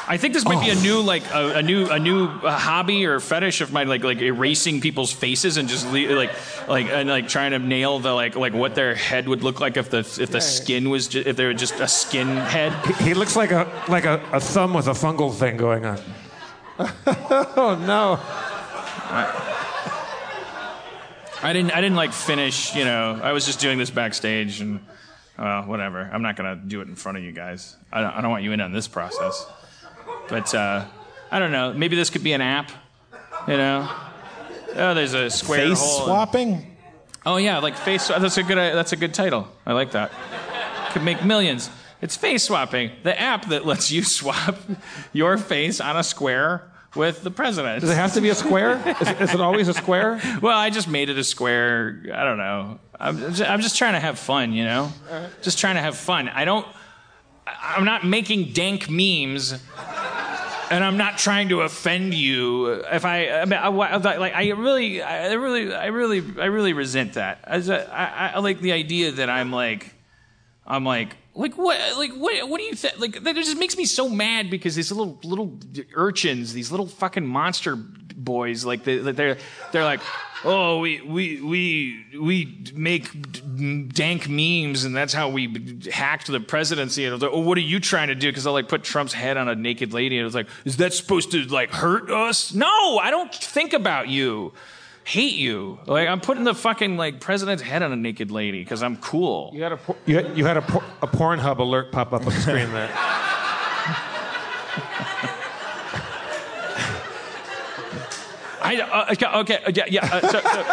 I think this might be a new like a, a new a new uh, hobby or fetish of mine, like like erasing people's faces and just le- like like and like trying to nail the like like what their head would look like if the if the skin was ju- if they were just a skin head. He looks like a like a, a thumb with a fungal thing going on. oh no. I didn't I didn't like finish. You know, I was just doing this backstage and. Well, whatever. I'm not gonna do it in front of you guys. I don't, I don't want you in on this process. But uh, I don't know. Maybe this could be an app. You know? Oh, there's a square Face hole. swapping? Oh yeah, like face. That's a good. That's a good title. I like that. Could make millions. It's face swapping, the app that lets you swap your face on a square with the president. Does it have to be a square? Is, is it always a square? Well, I just made it a square. I don't know. I'm just, I'm just trying to have fun, you know. Just trying to have fun. I don't. I- I'm not making dank memes, and I'm not trying to offend you. If I, I, mean, I like, I really, I really, I really, I really resent that. As a, I, I like the idea that I'm like, I'm like, like what, like what, what do you think? Like that just makes me so mad because these little little urchins, these little fucking monster boys, like they, they're they're like, oh, we we we we make dank memes, and that's how we hacked the presidency. And I was like, oh, what are you trying to do? Because I like put Trump's head on a naked lady, and it was like, is that supposed to like hurt us? No, I don't think about you. Hate you. Like I'm putting the fucking like president's head on a naked lady because I'm cool. You had a por- you had, you had a, por- a Pornhub alert pop up on the screen there. I uh, okay, okay uh, yeah yeah. Uh, so, so,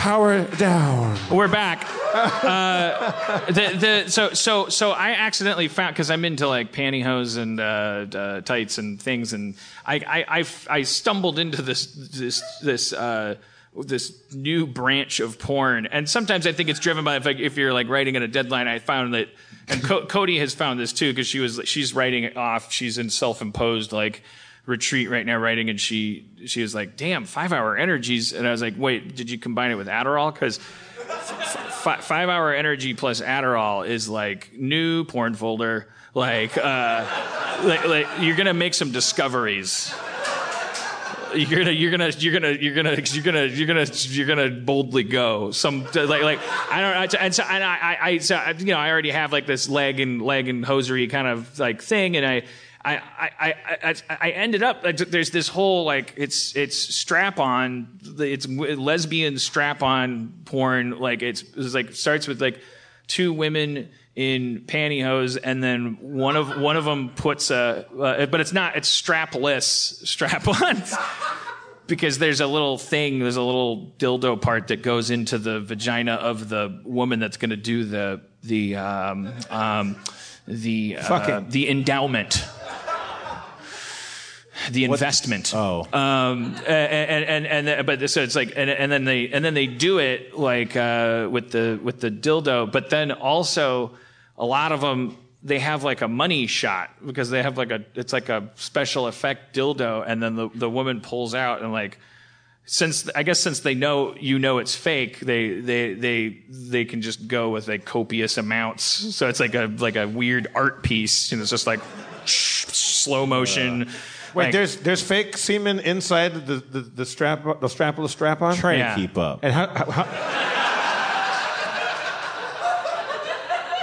Power down. we're back. Uh, the, the, so so so I accidentally found because I'm into like pantyhose and uh, uh, tights and things, and I I, I I stumbled into this this this. Uh, this new branch of porn, and sometimes I think it's driven by if, like, if you're like writing in a deadline. I found that, and Co- Cody has found this too because she was she's writing it off. She's in self-imposed like retreat right now writing and she she was like damn five hour energies. And i was like wait did you combine it with adderall? Because f- five hour energy plus adderall is like new porn folder. Like uh like, like you're gonna make some discoveries. You're gonna you're gonna you're gonna you're gonna you're gonna you're gonna you're gonna boldly go. Some like like I don't and so and I, I so, you know I already have like this leg and leg and hosiery kind of like thing and I I, I, I, I, I ended up there's this whole like it's it's strap on it's lesbian strap on porn like it's, it's like starts with like two women in pantyhose and then one of one of them puts a uh, but it's not it's strapless strap on because there's a little thing there's a little dildo part that goes into the vagina of the woman that's going to do the the um, um, the uh, the endowment the investment. Oh. Um, and, and, and, and, but so it's like, and, and then they, and then they do it like, uh, with the, with the dildo, but then also a lot of them, they have like a money shot because they have like a, it's like a special effect dildo. And then the, the woman pulls out and like, since I guess since they know you know it's fake, they they they they can just go with like copious amounts. So it's like a like a weird art piece, and it's just like slow motion. Wait, like- there's there's fake semen inside the the, the strap the strapless strap on. Trying Yeah. to keep up. And how, how, how,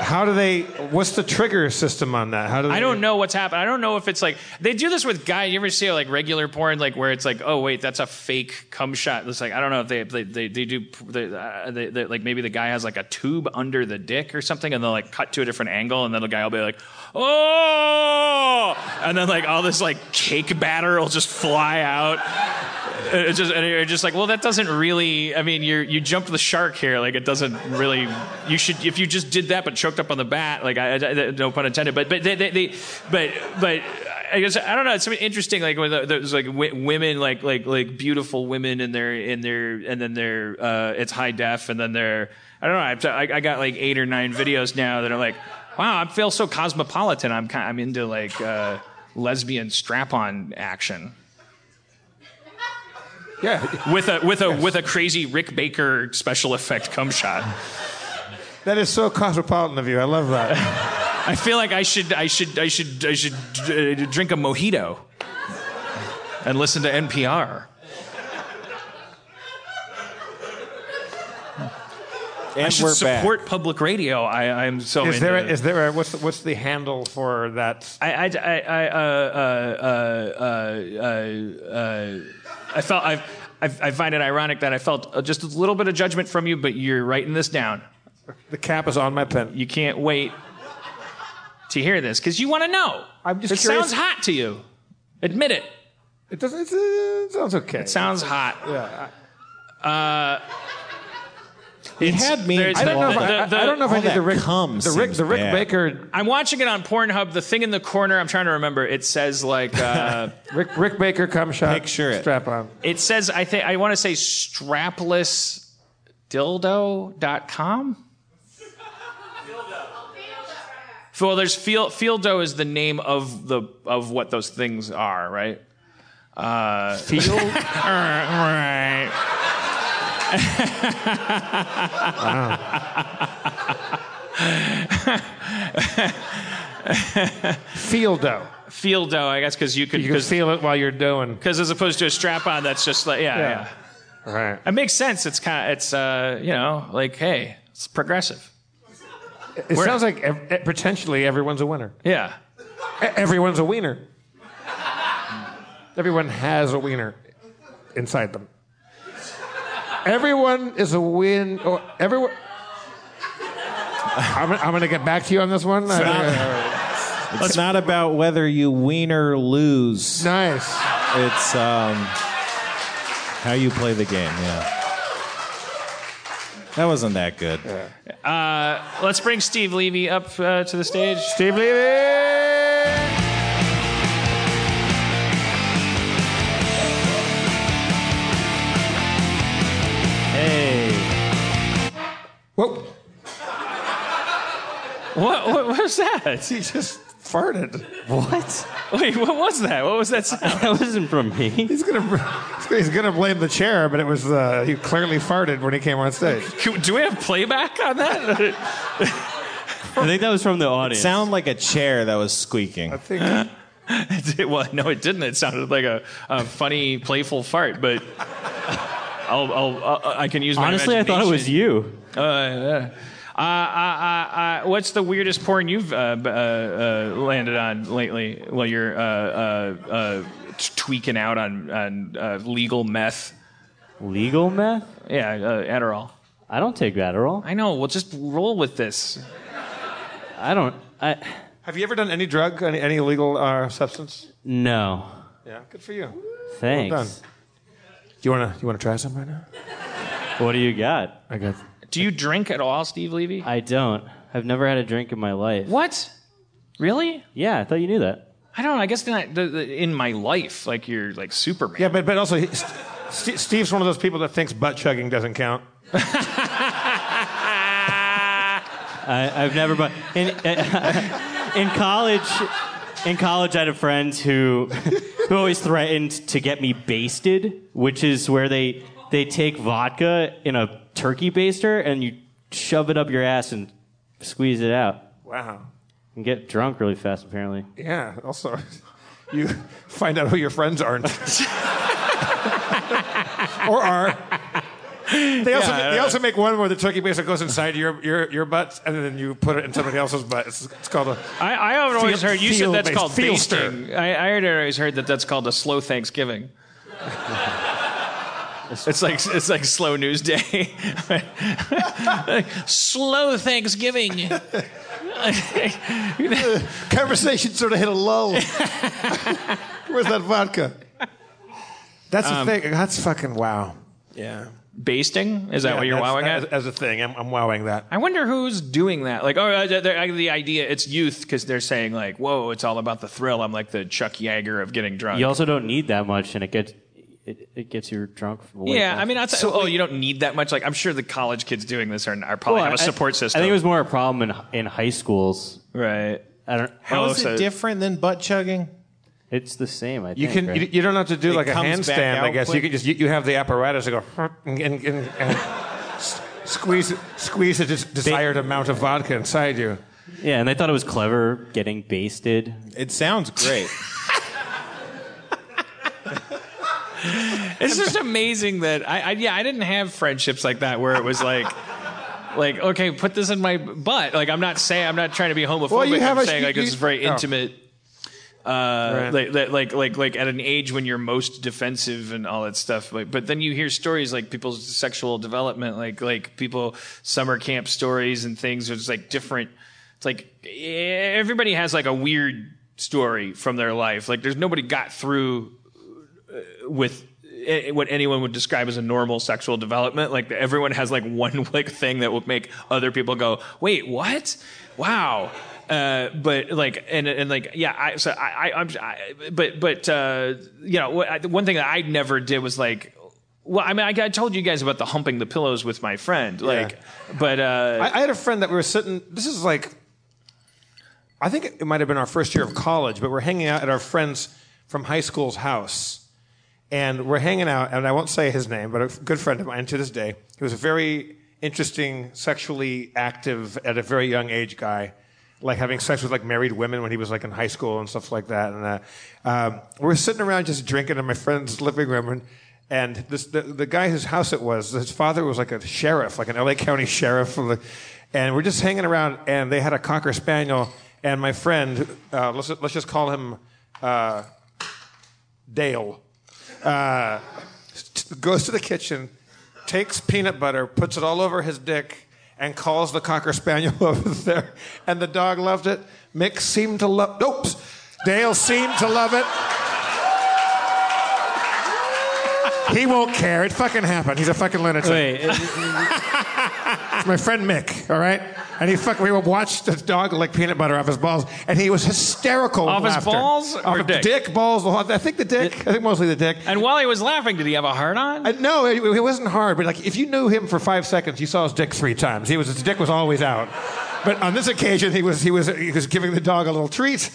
how do they? What's the trigger system on that? How do they, I don't know what's happening. I don't know if it's like they do this with guys. You ever see like regular porn, like where it's like, oh wait, that's a fake cum shot. It's like I don't know if they they they, they do they, uh, they, they, like maybe the guy has like a tube under the dick or something, and they'll like cut to a different angle, and then the guy will be like, oh, and then like all this like cake batter will just fly out. It's just and you're just like, well, that doesn't really. I mean, you you jumped the shark here. Like it doesn't really. You should if you just did that, but choked up on the bat. Like I, I- no pun intended. But but they, they, they but but. I guess I don't know. It's something interesting. Like when there's like women, like like like beautiful women, and they're in their and then they're uh, it's high def, and then they're I don't know. I, I got like eight or nine videos now that are like, wow, I feel so cosmopolitan. I'm kind, I'm into like uh, lesbian strap on action. Yeah. With a with a with a crazy Rick Baker special effect cum shot. That is so cosmopolitan of you. I love that. I feel like I should I should I should I should uh, drink a mojito and listen to NPR. I should we're back. support public radio. I I'm so is into there a, it. is there a, what's the, what's the handle for that? I I I I uh, uh, uh, uh, uh, I felt I, I I find it ironic that I felt uh, just a little bit of judgment from you, but you're writing this down. The cap is on my pen. You can't wait to hear this because you want to know. I'm just it curious- sounds hot to you. Admit it. It doesn't. Uh, it sounds okay. It sounds hot. Yeah. Uh, He it's- had me. I don't know. If the- I, the- I don't know if I all need the Rick. cum the Rick. The Rick bad. Baker. I'm watching it on Pornhub. The thing in the corner, I'm trying to remember. It says like uh, Rick. Rick Baker cum shot. Picture it. Strap on. it says I think I want to say straplessdildo.com. Well, there's field feeldoe is the name of the of what those things are, right? Uh, field. right. Feeldoe. Feeldoe, I guess, because you could You can feel it while you're doing. because as opposed to a strap on, that's just like yeah, Yeah. yeah. Right. It makes sense. It's kind of it's uh you know like hey, it's progressive. It sounds like ev- eh, potentially everyone's a winner. Yeah. E- Everyone's a wiener. Everyone has a wiener inside them. Everyone is a win. Or everyone. I'm, I'm going to get back to you on this one. I- It's not about whether you win or lose. nice. It's um, how you play the game. Yeah. That wasn't that good. Uh, let's bring Steve Levy up uh, to the stage. Steve Levy. What, what, what was that? He just farted. What? Wait, what was that? What was that sound? That wasn't from me. He's gonna he's gonna blame the chair, but it was uh, he clearly farted when he came on stage. Do we have playback on that? I think that was from the audience. Sound like a chair that was squeaking. I think It did- well, no, it didn't. It sounded like a, a funny, playful fart, but I'll, I'll, uh, I can use my Honestly, I thought it was imagination. you. Uh, uh, uh, uh, uh, uh, what's the weirdest porn you've uh, uh, uh, landed on lately while you're uh, uh, uh, tweaking out on, on uh, legal meth? Legal meth? Yeah, uh, Adderall. I don't take Adderall. I know. Well, just roll with this. I don't. I Have you ever done any drug, any, any illegal uh, substance? no. Yeah, good for you. Thanks. Well done. Do you wanna you wanna try some right now? What do you got? I got. Do you drink at all, Steve Levy? I don't. I've never had a drink in my life. What? Really? Yeah, I thought you knew that. I don't know. I guess not, the, the, in my life, like you're like Superman. Yeah, but but also he, St- Steve's one of those people that thinks butt chugging doesn't count. I, I've never. But in in college, in college, I had a friend who who always threatened to get me basted, which is where they they take vodka in a turkey baster and you shove it up your ass and squeeze it out Wow. and get drunk really fast. Apparently, Yeah. Also, you find out who your friends aren't, or are. They also, Yeah, they uh, also make one where the turkey baster goes inside your, your, your butt and then you put it in somebody else's butt. It's, it's called a. I, I have always Feel- heard you said that's based- called feel basting. I, I had always heard that that's called a slow Thanksgiving. it's like it's like slow news day. slow Thanksgiving. Conversation sort of hit a lull. Where's that vodka? That's the Um, thing. That's fucking wow. Yeah. Basting? Is that Yeah, what you're wowing as, at? As a thing, I'm, I'm wowing that. I wonder who's doing that. Like, oh, uh, the, the the idea it's youth because they're saying like, whoa, it's all about the thrill. I'm like the Chuck Yeager of getting drunk. you also don't need that much, and it gets it, it gets you drunk. Way yeah. I mean, I'd say, oh, you don't need that much. Like, I'm sure the college kids doing this are, are probably Well, have a I- support system. I think it was more a problem in in high schools. right. I don't. How Oh, is so- it different than butt chugging? It's the same. I You think. can. right? You, you don't have to do It like a handstand. I out guess you can just. You, you have the apparatus to go and, and, and, and squeeze squeeze a des- desired amount of vodka inside you. Yeah, and they thought it was clever getting basted. It sounds great. It's just amazing that I, I yeah I didn't have friendships like that where it was like like okay put this in my butt. Like I'm not saying I'm not trying to be homophobic. Well, you have I'm a- saying like you- this is very oh. intimate uh like, like like like like at an age when you're most defensive and all that stuff. Like but then you hear stories like people's sexual development like like people summer camp stories and things. It's like different. It's like everybody has like a weird story from their life. Like there's nobody got through with eh, what anyone would describe as a normal sexual development. Like everyone has like one like thing that will make other people go, "Wait, what? Wow." Uh, but like and and like yeah, I so I, I I'm I, but but uh, you know one thing that I never did was like. Well, I mean, I, I told you guys about the humping the pillows with my friend, like, but uh, I, I had a friend that we were sitting. This is like, I think it might have been our first year of college, but we're hanging out at our friend's from high school's house, and we're hanging out. And I won't say his name, but a good friend of mine to this day. He was a very interesting, sexually active at a very young age guy. Like having sex with like married women when he was like in high school and stuff like that. And uh, um, we're sitting around just drinking in my friend's living room, and and this, the, the guy whose house it was, his father was like a sheriff, like an LA County sheriff. of the- And we're just hanging around, and they had a cocker spaniel. And my friend, uh, let's, let's just call him uh, Dale, uh, goes to the kitchen, takes peanut butter, puts it all over his dick, and calls the cocker spaniel over there. And the dog loved it. Mick seemed to love. Oops. Dale seemed to love it. He won't care. It fucking happened. He's a fucking lunatic. Wait, It's my friend Mick, all right? And he fucking, we watched the dog lick peanut butter off his balls, and he was hysterical. Off his laughter. balls Off or of dick? Dick, balls, the whole- I think the dick. I think mostly the dick. and while he was laughing, did he have a heart on? Uh, no, it, it wasn't hard, but like if you knew him for five seconds, you saw his dick three times. He was his dick was always out. But on this occasion, he was he was he was giving the dog a little treat,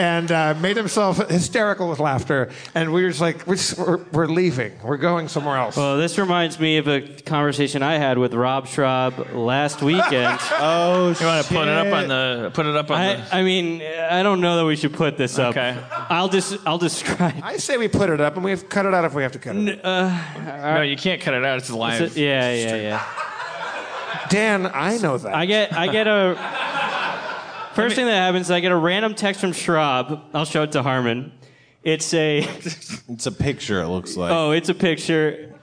and uh, made himself hysterical with laughter. And we were just like, we're, we're, we're leaving. We're going somewhere else. well, this reminds me of a conversation I had with Rob Schrab last weekend. oh, you want to put it up on the put it up on the. I, I mean, I don't know that we should put this up. Okay. I'll just I'll describe. I say we put it up, and we have cut it out if we have to cut it. out. no, you can't cut it out. It's live. It's a- yeah, yeah, yeah. Dan, I know that. I get I get a first thing that happens. is I get a random text from Schrab. I'll show it to Harmon. It's a It's a picture. It looks like. oh, it's a picture.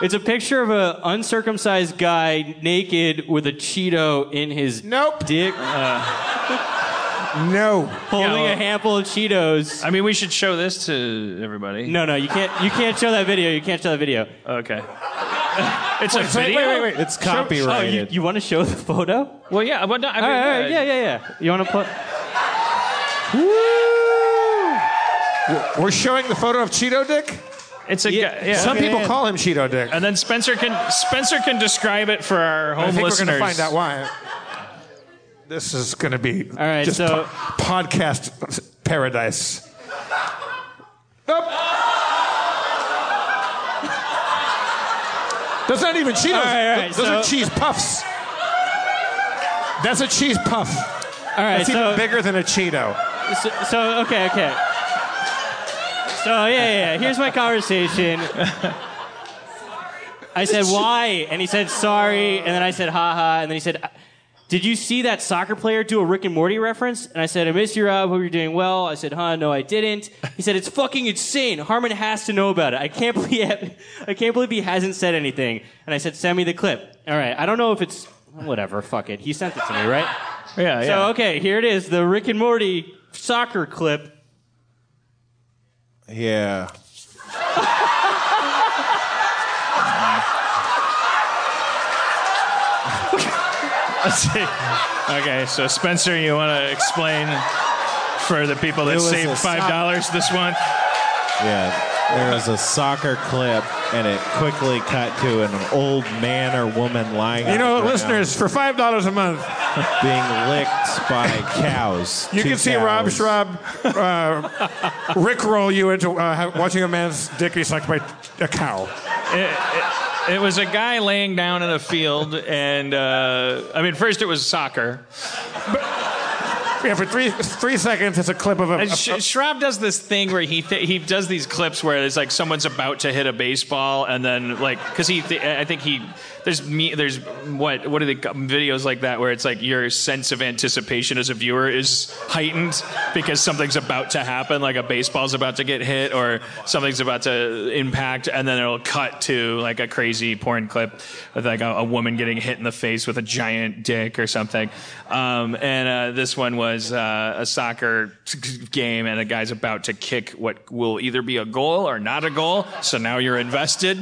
It's a picture of an uncircumcised guy naked with a Cheeto in his nope. dick, uh, no, holding Yeah, well- a handful of Cheetos. I mean, we should show this to everybody. No, no, you can't. You can't show that video. You can't show that video. Okay. It's a Wait, video. wait, wait, wait. It's Oh, you, you want to show the photo? Well, yeah, but no, I mean, all right, all yeah, yeah, yeah, yeah. You want to put? We're showing the photo of Cheeto Dick. It's a Yeah, guy- yeah. Some Okay. people call him Cheeto Dick. And then Spencer can Spencer can describe it for our home I think listeners. we're going to find out why. This is going to be All right, just so- po- podcast paradise. Nope. That's not even Cheetos. All right, all right, Those are cheese puffs. That's a cheese puff. All right, That's so even bigger than a Cheeto. So, so okay, okay. So yeah, yeah, yeah. Here's my conversation. I said why, and he said sorry, and then I said haha, and then he said, "Did you see that soccer player do a Rick and Morty reference?" And I said, "I miss you, Rob. Hope you're doing well." I said, "Huh? No, I didn't." He said, "It's fucking insane. Harmon has to know about it. I can't believe I can't believe he hasn't said anything." And I said, "Send me the clip." All right. I don't know if it's whatever. Fuck it. He sent it to me, right? Yeah, yeah. So okay, here it is, the Rick and Morty soccer clip. Yeah. Okay, so Spencer, you want to explain for the people that saved five dollars this month? Yeah. There was a soccer clip, and it quickly cut to an old man or woman lying. You on know, the listeners, for five dollars a month, being licked by cows. you can see Rob cows. Schrab uh, rickroll you into uh, watching a man's dick be sucked by a cow. It, it- it was a guy laying down in a field, and uh, I mean, first it was soccer. Yeah, for three three seconds, it's a clip of a. And Sh- Schrab does this thing where he th- he does these clips where it's like someone's about to hit a baseball, and then like because he th- I think he there's me there's what what are the videos like that where it's like your sense of anticipation as a viewer is heightened because something's about to happen, like a baseball's about to get hit or something's about to impact, and then it'll cut to like a crazy porn clip with like a, a woman getting hit in the face with a giant dick or something. Um, and uh, this one was uh, a soccer game, and a guy's about to kick what will either be a goal or not a goal. So now you're invested.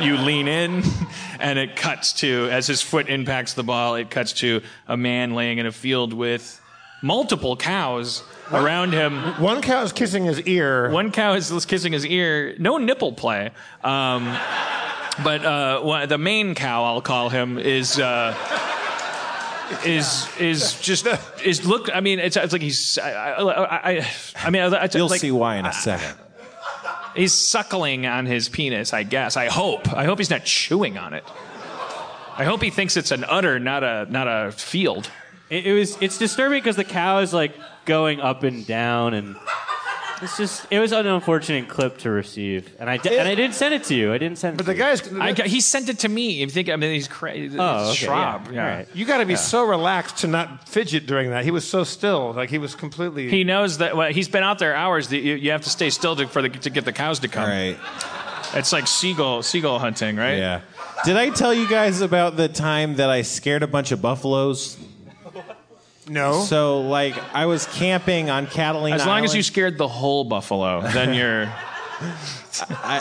You lean in, and it cuts to as his foot impacts the ball. It cuts to a man laying in a field with multiple cows around him. One cow is kissing his ear. One cow is kissing his ear. No nipple play. Um, but uh, one- the main cow, I'll call him, is. Uh, is is just is look. I mean, it's, it's like he's. I, I, I, I mean, I, I, You'll like, see why in a second. He's suckling on his penis. I guess. I hope. I hope he's not chewing on it. I hope he thinks it's an udder, not a not a field. It, it was. It's disturbing because the cow is like going up and down, and it's just. It was an unfortunate clip to receive, and I di- and I didn't send it to you. I didn't send. It But the guy's. I, got- he sent it to me. You think? I mean, he's crazy. Oh, okay, Schrab. yeah. Yeah. All right. You got to be Yeah. so relaxed to not fidget during that. He was so still, like he was completely. He knows that well, he's been out there hours. That you, you have to stay still to, for the, to get the cows to come. Right. It's like seagull seagull hunting, right? Yeah. Did I tell you guys about the time that I scared a bunch of buffaloes? No. So, like, I was camping on Catalina. As long as you scared the whole buffalo, then you're. I,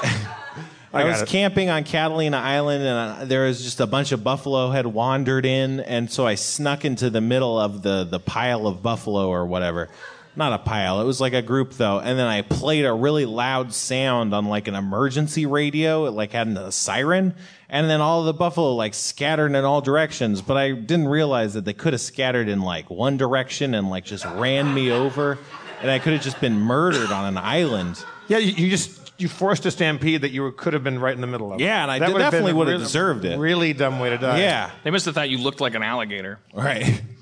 I I was it. camping on Catalina Island, and uh, there was just a bunch of buffalo had wandered in, and so I snuck into the middle of the the pile of buffalo or whatever. Not a pile. It was like a group though, and then I played a really loud sound on like an emergency radio. It like had a siren, and then all the buffalo like scattered in all directions. But I didn't realize that they could have scattered in like one direction and like just ran me over, and I could have just been murdered on an island. Yeah, you, you just you forced a stampede that you were, could have been right in the middle of. Yeah, and I That did- would definitely would have really- deserved it. Really dumb way to die. Yeah. They must have thought you looked like an alligator. Right.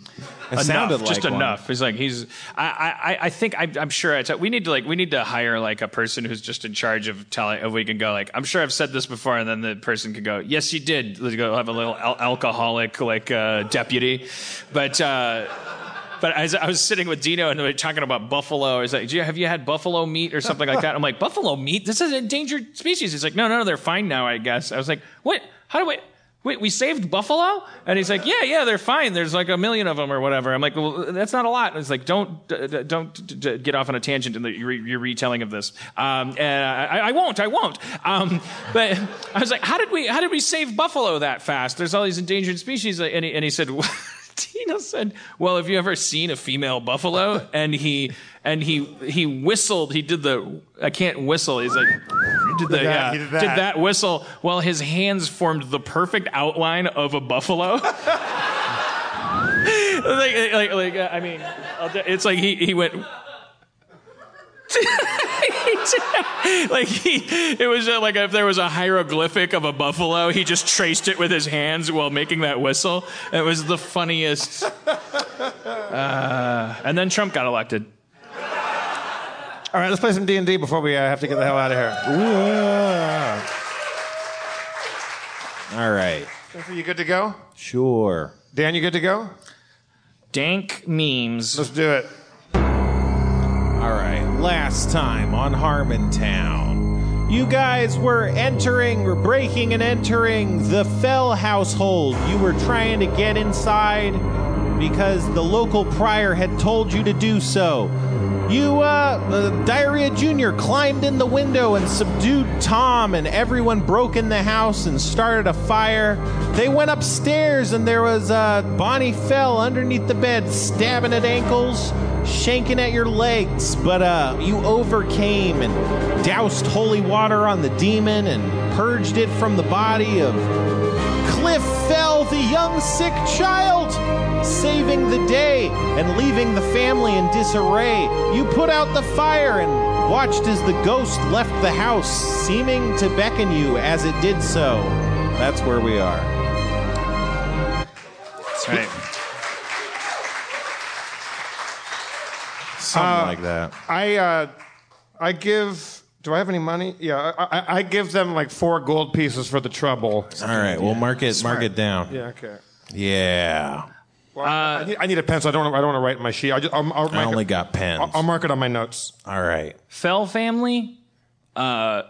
Enough, sounded like just one. enough. He's like he's. I I, I think I, I'm sure. It's, we need to like we need to hire like a person who's just in charge of telling. If we can go like I'm sure I've said this before, and then the person could go, yes, you did. Let's go have a little al- alcoholic like uh, deputy, but. Uh, but as I was sitting with Dino and we were talking about buffalo, I was like, "Do you, "Have you had buffalo meat or something like that?" I'm like, "Buffalo meat? This is an endangered species." He's like, "No, no, they're fine now, I guess." I was like, "What? How do we?" Wait, we saved buffalo? And he's like, yeah, yeah, they're fine. There's like a million of them or whatever. I'm like, well, that's not a lot. And he's like, don't, d- don't d- d- get off on a tangent in the, your, your retelling of this. Um, and I, I won't, I won't. Um, but I was like, how did we, how did we save buffalo that fast? There's all these endangered species. And he, and he said, Dino said, "Well, have you ever seen a female buffalo?" And he and he he whistled. He did the I can't whistle. He's like did the Did that, yeah, he did did that. that whistle while his hands formed the perfect outline of a buffalo. like, like, like, uh, I mean, it's like he he went. like he, it was uh, like if there was a hieroglyphic of a buffalo, he just traced it with his hands while making that whistle. It was the funniest. Uh, and then Trump got elected. All right, let's play some D and D before we uh, have to get the hell out of here. All right. Are you good to go? Sure. Dan, you good to go? Dank memes. Let's do it. All right. Last time on Harmontown, you guys were entering, or breaking and entering the Fell household. You were trying to get inside because the local prior had told you to do so. You, uh, uh, Diarrhea Jr. climbed in the window and subdued Tom, and everyone broke in the house and started a fire. They went upstairs, and there was, uh, Bonnie fell underneath the bed, stabbing at ankles, shanking at your legs. But, uh, you overcame and doused holy water on the demon and purged it from the body of Cliff Fell the young sick child, saving the day and leaving the family in disarray. You put out the fire and watched as the ghost left the house, seeming to beckon you as it did so. That's where we are. That's right. Something Uh, like that. I uh, I give. Do I have any money? Yeah, I, I, I give them like four gold pieces for the trouble. All right, well, mark it, mark it down. Yeah. Okay. Yeah. Well, I, need, I need a pencil. I don't. I don't want to write in my sheet. I, just, I'll, I'll I mark only it, got pens. I'll, I'll mark it on my notes. All right. Fell family. Uh,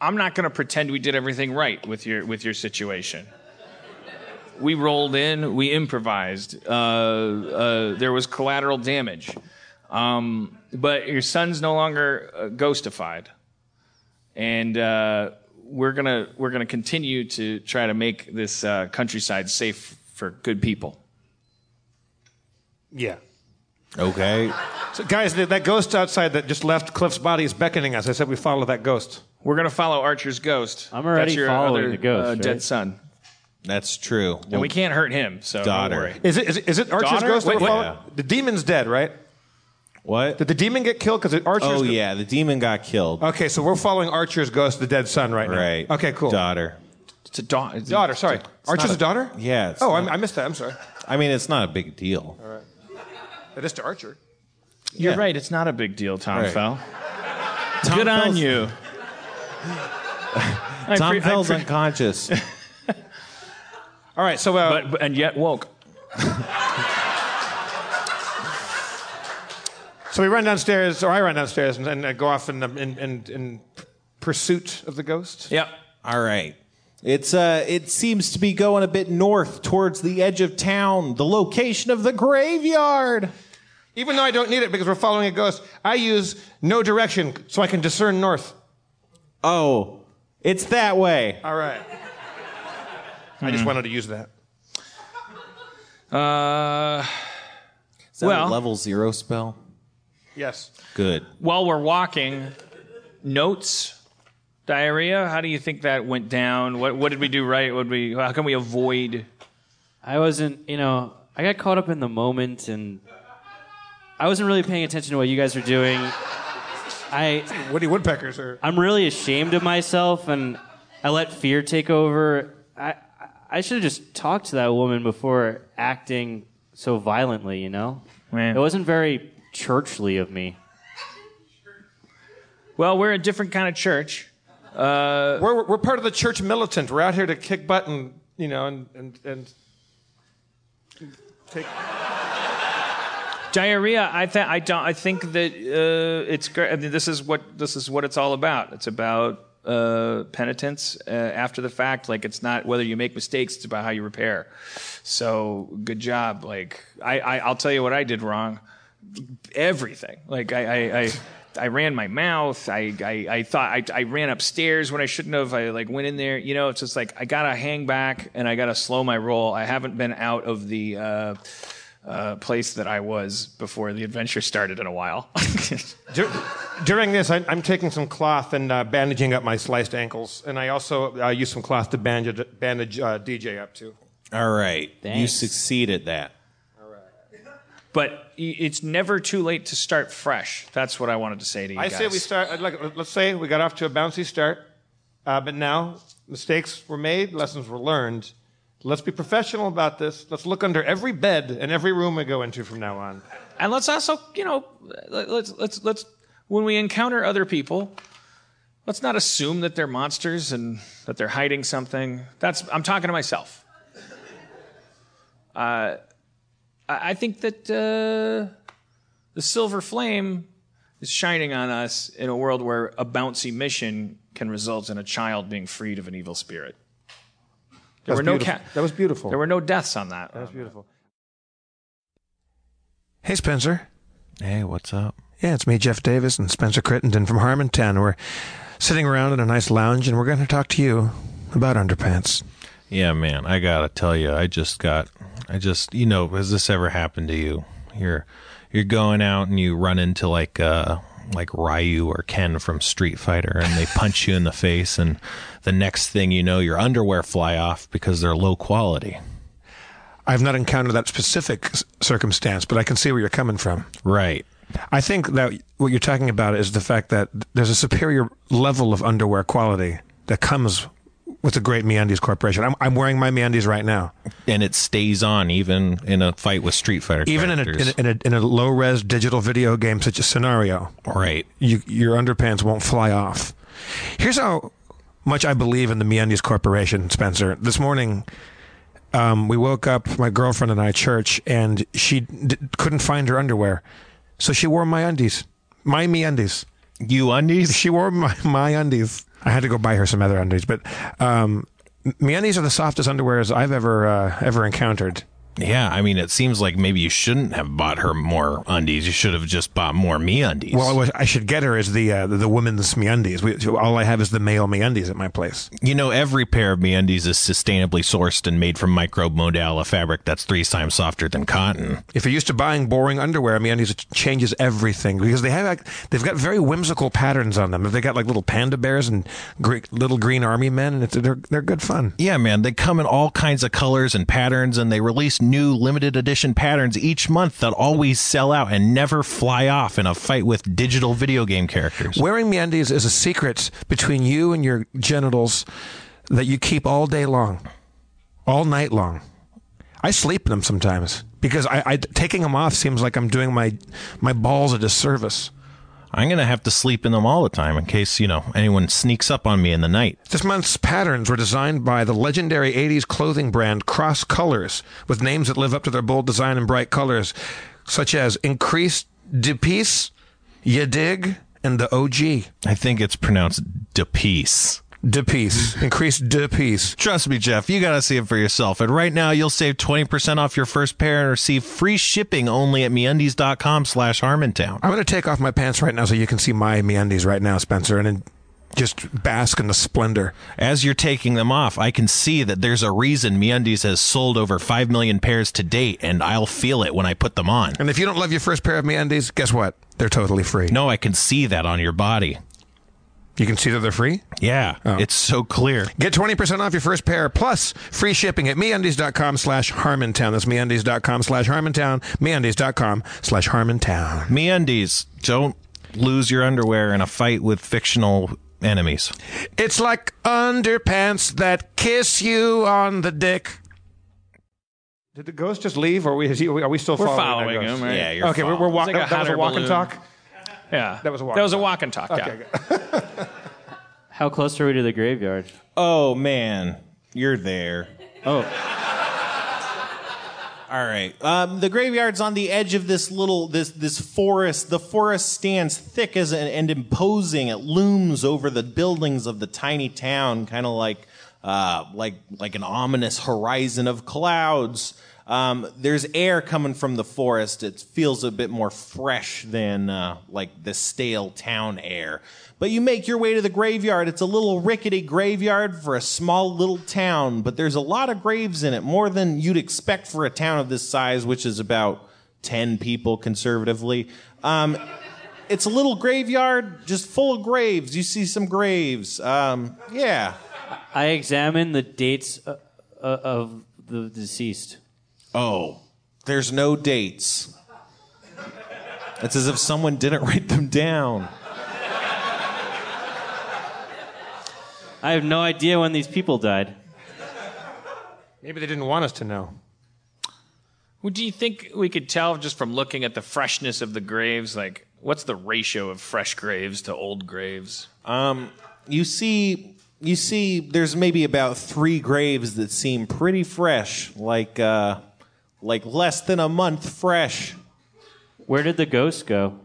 I'm not going to pretend we did everything right with your with your situation. We rolled in. We improvised. Uh, uh, there was collateral damage, um, but your son's no longer uh, ghostified, and uh, we're gonna we're gonna continue to try to make this uh, countryside safe for good people. Yeah. Okay. So, guys, that, that ghost outside that just left Cliff's body is beckoning us. I said we follow that ghost. We're gonna follow Archer's ghost. I'm already That's your following other, the ghost, uh, right? dead son. That's true. and we can't hurt him. So Daughter. Don't worry. Is it? Is it, is it Archer's Daughter? ghost? that we're what? following? The demon's dead, right? What? Did the demon get killed? Because Archer's. Oh go- yeah, the demon got killed. Okay, so we're following Archer's ghost, the dead son, right now. Right. Okay, cool. Daughter. It's a daughter. Daughter. Sorry. Archer's a, a- daughter. Yeah. It's Oh, not- I, I missed that. I'm sorry. I mean, it's not a big deal. All right. It is to Archer. You're Yeah. right. It's not a big deal, Tom Right. Fell. Tom Good on Fell's- you. I Tom pre- I Fell's pre- unconscious. All right. So, uh, but, but and yet woke. so we run downstairs, or I run downstairs, and, and uh, go off in, in, in, in pursuit of the ghost. Yep. All right. It's uh it seems to be going a bit north towards the edge of town, the location of the graveyard. Even though I don't need it because we're following a ghost, I use know direction so I can discern north. Oh, it's that way. All right. I just wanted to use that. Uh, Is that Well- a level 0 spell? Yes. Good. while we're walking, notes, diarrhea. How do you think that went down? What what did we do right? What we? How can we avoid? I wasn't, you know, I got caught up in the moment and I wasn't really paying attention to what you guys were doing. I Woody Woodpeckers are. I'm really ashamed of myself and I let fear take over. I I should have just talked to that woman before acting so violently, you know? Man. It wasn't very churchly of me. Well, we're a different kind of church. Uh, We're, we're part of the church militant. We're out here to kick butt and, you know, and, and, and take. diarrhea. I think I don't. I think that uh, it's great. I mean, this is what this is what it's all about. It's about uh, penitence uh, after the fact. Like it's not whether you make mistakes. It's about how you repair. So good job. Like I, I I'll tell you what I did wrong. Everything. Like I I. I I ran my mouth. I, I, I thought I, I ran upstairs when I shouldn't have. I like went in there. You know, it's just like I gotta hang back and I gotta slow my roll. I haven't been out of the uh, uh, place that I was before the adventure started in a while. Dur- During this, I, I'm taking some cloth and uh, bandaging up my sliced ankles, and I also uh, use some cloth to bandage, bandage uh, DJ up too. All right. You Thanks. succeed at that. But it's never too late to start fresh. That's what I wanted to say to you I guys. say we start. Like, let's say we got off to a bouncy start, uh, but now mistakes were made, lessons were learned. Let's be professional about this. Let's look under every bed and every room we go into from now on. and let's also, you know, let- let's let's let's when we encounter other people, let's not assume that they're monsters and that they're hiding something. That's I'm talking to myself. Uh, I I think that uh, the silver flame is shining on us in a world where a bouncy mission can result in a child being freed of an evil spirit. There That's were no ca- That was beautiful. there were no deaths on that. That was beautiful. Hey, Spencer. Hey, what's up? Yeah, it's me, Jeff Davis, and Spencer Crittenden from Harmontown. We're sitting around in a nice lounge, and we're going to talk to you about underpants. Yeah, man, I gotta tell you, I just got, I just, you know, has this ever happened to you? You're, you're going out and you run into like, uh, like Ryu or Ken from Street Fighter, and they punch you in the face, and the next thing you know, your underwear fly off because they're low quality. I've not encountered that specific circumstance, but I can see where you're coming from. Right. I think that what you're talking about is the fact that there's a superior level of underwear quality that comes with the great MeUndies Corporation. I'm, I'm wearing my MeUndies right now. And it stays on even in a fight with Street Fighter. Even in a, in a, in a, in a low res digital video game such a scenario, right? You, your underpants won't fly off. Here's how much I believe in the MeUndies Corporation, Spencer. This morning, um, we woke up, my girlfriend and I, at church, and she d- couldn't find her underwear, so she wore my undies, my MeUndies. You undies? She wore my my undies. I had to go buy her some other undies, but um, MeUndies are the softest underwears I've ever uh, ever encountered. Yeah, I mean, it seems like maybe you shouldn't have bought her more undies. You should have just bought more me undies. Well, what I should get her is the uh, the, women's MeUndies. We, all I have is the male MeUndies at my place. You know, every pair of MeUndies is sustainably sourced and made from MicroModal, a fabric that's three times softer than cotton. If you're used to buying boring underwear, MeUndies it changes everything because they have like, they've got very whimsical patterns on them. They've got like little panda bears and gre- little green army men, and it's, they're they're good fun. Yeah, man, they come in all kinds of colors and patterns, and they release new limited edition patterns each month that always sell out and never fly off in a fight with digital video game characters. Wearing MeUndies is a secret between you and your genitals that you keep all day long, all night long. I sleep in them sometimes because I, I taking them off seems like I'm doing my my balls a disservice. I'm going to have to sleep in them all the time in case, you know, anyone sneaks up on me in the night. This month's patterns were designed by the legendary 80s clothing brand Cross Colours, with names that live up to their bold design and bright colors, such as Increased De Peace, Ya Dig, and the OG. I think it's pronounced De Peace. De Peace. Increase De Peace. Trust me, Jeff, you got to see it for yourself. And right now, you'll save 20% off your first pair and receive free shipping only at MeUndies.com slash Harmontown. I'm going to take off my pants right now so you can see my MeUndies right now, Spencer, and then just bask in the splendor. As you're taking them off, I can see that there's a reason MeUndies has sold over 5 million pairs to date, and I'll feel it when I put them on. And if you don't love your first pair of MeUndies, guess what? They're totally free. No, I can see that on your body. You can see that they're free? Yeah, oh. it's so clear. Get 20% off your first pair plus free shipping at MeUndies.com slash Harmontown. That's MeUndies.com slash Harmontown. MeUndies.com slash Harmontown. MeUndies, don't lose your underwear in a fight with fictional enemies. It's like underpants that kiss you on the dick. Did the ghost just leave, or are we, is he, are we still We're following, following him, right? Yeah, you're okay, we're, we're walking. It's like a that was a hot air walk and talk. Yeah, That was a walk That was a walk and talk. Okay, yeah. How close are we to the graveyard? Oh, man. You're there. Oh. All right. Um, the graveyard's on the edge of this little this this forest. The forest stands thick as and, and imposing. It looms over the buildings of the tiny town, kind of like uh, like like an ominous horizon of clouds. Um, there's air coming from the forest. It feels a bit more fresh than uh, like the stale town air. But you make your way to the graveyard. It's a little rickety graveyard for a small little town, but there's a lot of graves in it, more than you'd expect for a town of this size, which is about 10 people conservatively. Um, it's a little graveyard just full of graves. You see some graves. Um, yeah. I examine the dates uh, uh, of the deceased. Oh, there's no dates. It's as if someone didn't write them down. I have no idea when these people died. Maybe they didn't want us to know. Well, do you think we could tell just from looking at the freshness of the graves? Like, what's the ratio of fresh graves to old graves? Um, you see, you see, there's maybe about three graves that seem pretty fresh, like uh, like less than a month fresh. Where did the ghost go?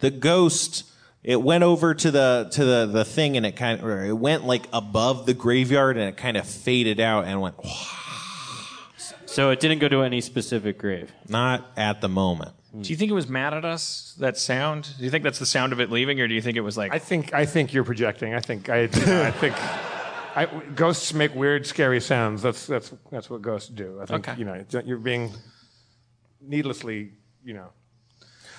The ghost, it went over to the to the the thing, and it kind of it went like above the graveyard, and it kind of faded out and went. So it didn't go to any specific grave. Not at the moment. Do you think it was mad at us? That sound? Do you think that's the sound of it leaving, or do you think it was like? I think I think you're projecting. I think I, you know, I think I, ghosts make weird, scary sounds. That's that's that's what ghosts do. I think Okay. you know you're being needlessly, you know.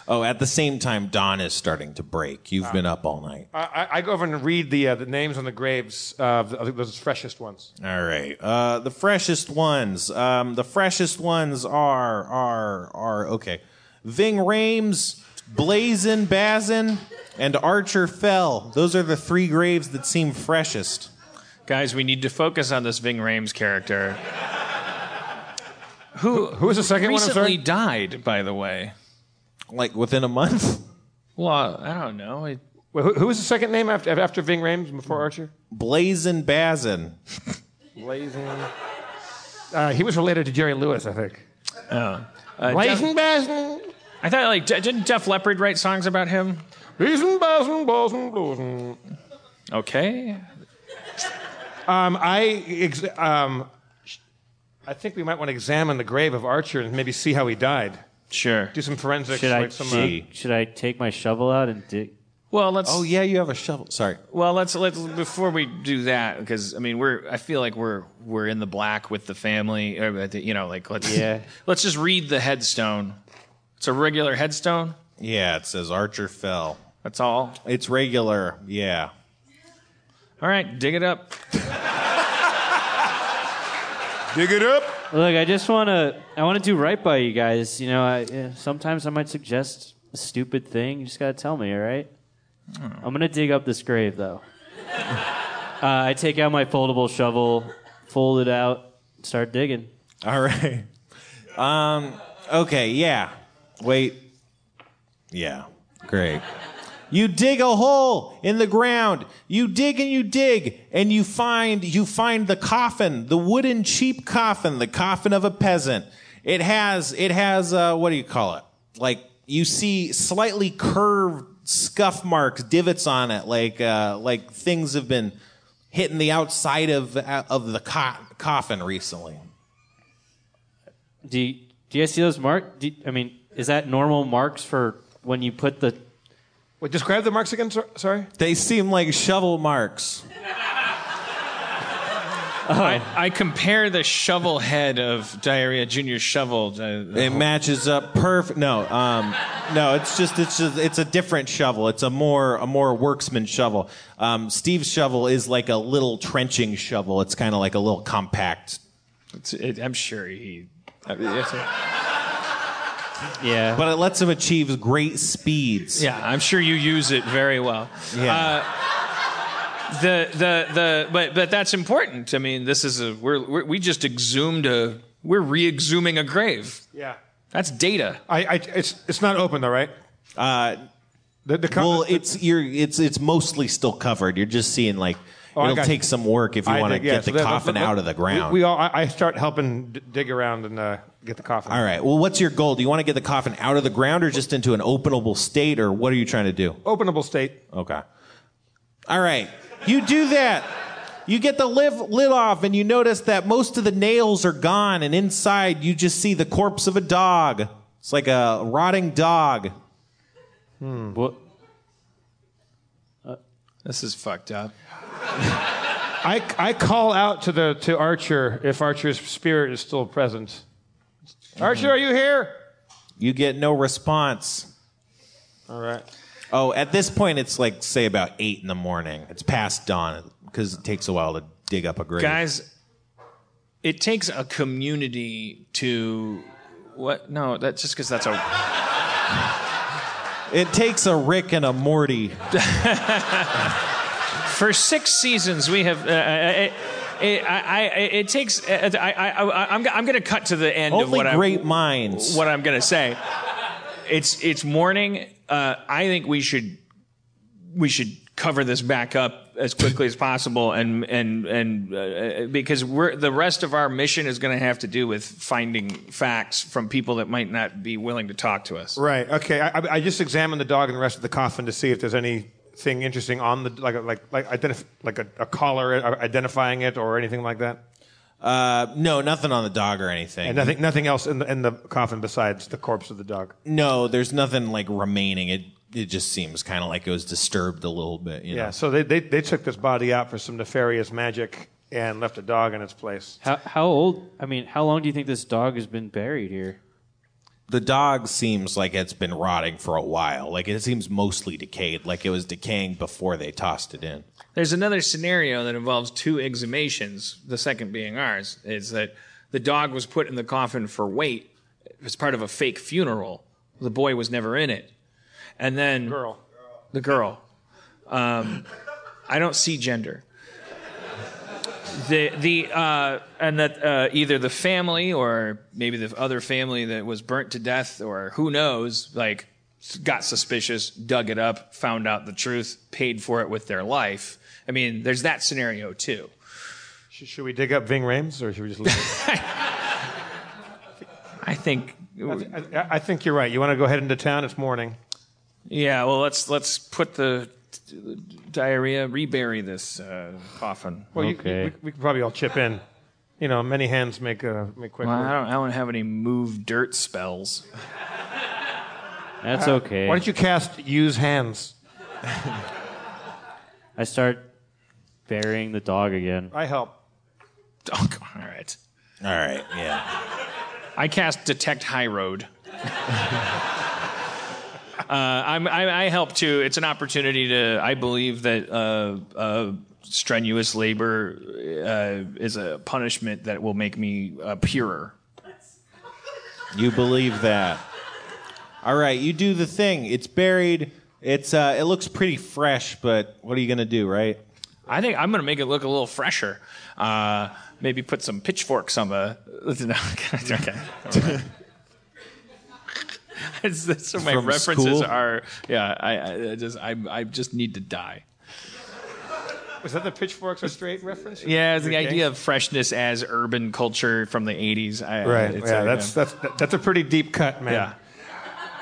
Oh, at the same time, dawn is starting to break. You've Ah. been up all night. I, I- I go over and read the uh, the names on the graves of the, those freshest ones. All right. Uh, the freshest ones. Um, the freshest ones are are are okay. Ving Rhames, Blazin Bazin, and Archer Fell. Those are the three graves that seem freshest. Guys, we need to focus on this Ving Rhames character. Who who was the second one? I'm sorry? Recently died, by the way. Like within a month. Well, I don't know. It, Wait, who, who was the second name after after Ving Rhames before Archer? Blazin Bazin. Blazing. Uh, he was related to Jerry Lewis, I think. Oh. Uh, Blazing Def- Bazin. I thought like didn't Def Leppard write songs about him? Blazing Bazin, Blazing, Blazing. Okay. Um, I ex- um, I think we might want to examine the grave of Archer and maybe see how he died. Sure. Do some forensics. Should I like some, uh, should, should I take my shovel out and dig? Well, let's. Oh yeah, you have a shovel. Sorry. Well, let's let's before we do that because I mean we're I feel like we're we're in the black with the family. Or, uh, you know, like let's Yeah. let's just read the headstone. It's a regular headstone. Yeah, it says Archer Fell. That's all. It's regular. Yeah. All right, dig it up. Dig it up. Look, I just want to. I want to do right by you guys. You know, I, yeah, sometimes I might suggest a stupid thing. You just gotta tell me, all right? I'm gonna dig up this grave, though. uh, I take out my foldable shovel, fold it out, start digging. All right. Um. Okay. Yeah. Wait. Yeah. Great. You dig a hole in the ground. You dig and you dig, and you find you find the coffin, the wooden cheap coffin, the coffin of a peasant. It has it has uh, what do you call it? Like you see slightly curved scuff marks, divots on it, like uh, like things have been hitting the outside of of the co- coffin recently. Do you, do you see those marks? I mean, is that normal marks for when you put the? Wait, describe the marks again. sor- Sorry. They seem like shovel marks. I, I compare the shovel head of Diarrhea Junior shovel. Uh, It matches up perfect. No, um, no, it's just it's just it's a different shovel. It's a more a more worksman shovel. Um, Steve's shovel is like a little trenching shovel. It's kind of like a little compact. It's, it, I'm sure he. I mean, it's a- Yeah. But it lets him achieve great speeds. yeah, I'm sure you use it very well. Yeah. Uh, the the the but but that's important. I mean, this is a we're, we're we just exhumed a we're re-exhuming a grave. Yeah. That's data. I, I it's it's not open though, right? Uh, The, the co- well, it's you're it's it's mostly still covered. You're just seeing like Oh, it'll take you. some work if you I want to dig- yeah, get so the that- coffin out of the ground. We, we all. I, I start helping d- dig around and uh, get the coffin. All right. Well, what's your goal? Do you want to get the coffin out of the ground or just into an openable state, or what are you trying to do? Openable state. Okay. All right. You do that. You get the lid, lid off, and you notice that most of the nails are gone, and inside you just see the corpse of a dog. It's like a rotting dog. Hmm. What? This is fucked up. I, I call out to the to Archer if Archer's spirit is still present. Archer, are you here? You get no response. All right. Oh, at this point, it's like, say, about 8 in the morning. It's past dawn because it takes a while to dig up a grave. Guys, it takes a community to what? No, that's just because that's a. It takes a Rick and a Morty. For six seasons, we have. Uh, uh, it, I, I, it takes. Uh, I, I, I, I'm, I'm going to cut to the end of Only what I, great minds. what I'm going to say. It's it's morning. Uh, I think we should we should cover this back up as quickly as possible, and and and uh, because we're the rest of our mission is going to have to do with finding facts from people that might not be willing to talk to us. Right. Okay. I, I- I just examined the dog and the rest of the coffin to see if there's anything interesting on the like a- like like identif- like a, a collar uh, identifying it or anything like that. Uh, no, nothing on the dog or anything. And nothing, nothing else in the, in the coffin besides the corpse of the dog. No, there's nothing like remaining. It it just seems kind of like it was disturbed a little bit. You Yeah, know? so they, they, they took this body out for some nefarious magic and left a dog in its place. How, how old? I mean, how long do you think this dog has been buried here? The dog seems like it's been rotting for a while. Like it seems mostly decayed. Like it was decaying before they tossed it in. There's another scenario that involves two exhumations, the second being ours, is that the dog was put in the coffin for weight as part of a fake funeral. The boy was never in it. And then girl. the girl. Um, I don't see gender. The the uh, and that uh, either the family or maybe the other family that was burnt to death or who knows like got suspicious, dug it up, found out the truth, paid for it with their life. I mean, there's that scenario too. Should, should we dig up Ving Rhames or should we just leave it? I think. I, I, I think you're right. You want to go ahead into town? It's morning. Yeah, well, let's let's put the diarrhea, rebury this uh, coffin. Well, you, we, we could probably all chip in. You know, many hands make uh, make quick Well, work. I don't, I don't have any move dirt spells. That's Uh, okay. Why don't you cast use hands? I start burying the dog again. I help. Oh, all right. All right. Yeah. I cast detect high road. Uh, I'm, I, I help too. It's an opportunity to. I believe that uh, uh, strenuous labor uh, is a punishment that will make me uh, purer. You believe that. All right, you do the thing. It's buried. It's uh, it looks pretty fresh, but what are you gonna do, right? I think I'm going to make it look a little fresher. Uh, maybe put some pitchforks on the. No, okay. It's, that's what my From references school? are. Yeah, I, I I just I, I just need to die. Was that the pitchforks are straight reference? Yeah, it's the Okay. idea of freshness as urban culture from the '80s. I, Right. it's Yeah, a- that's that's that's a pretty deep cut, man. Yeah.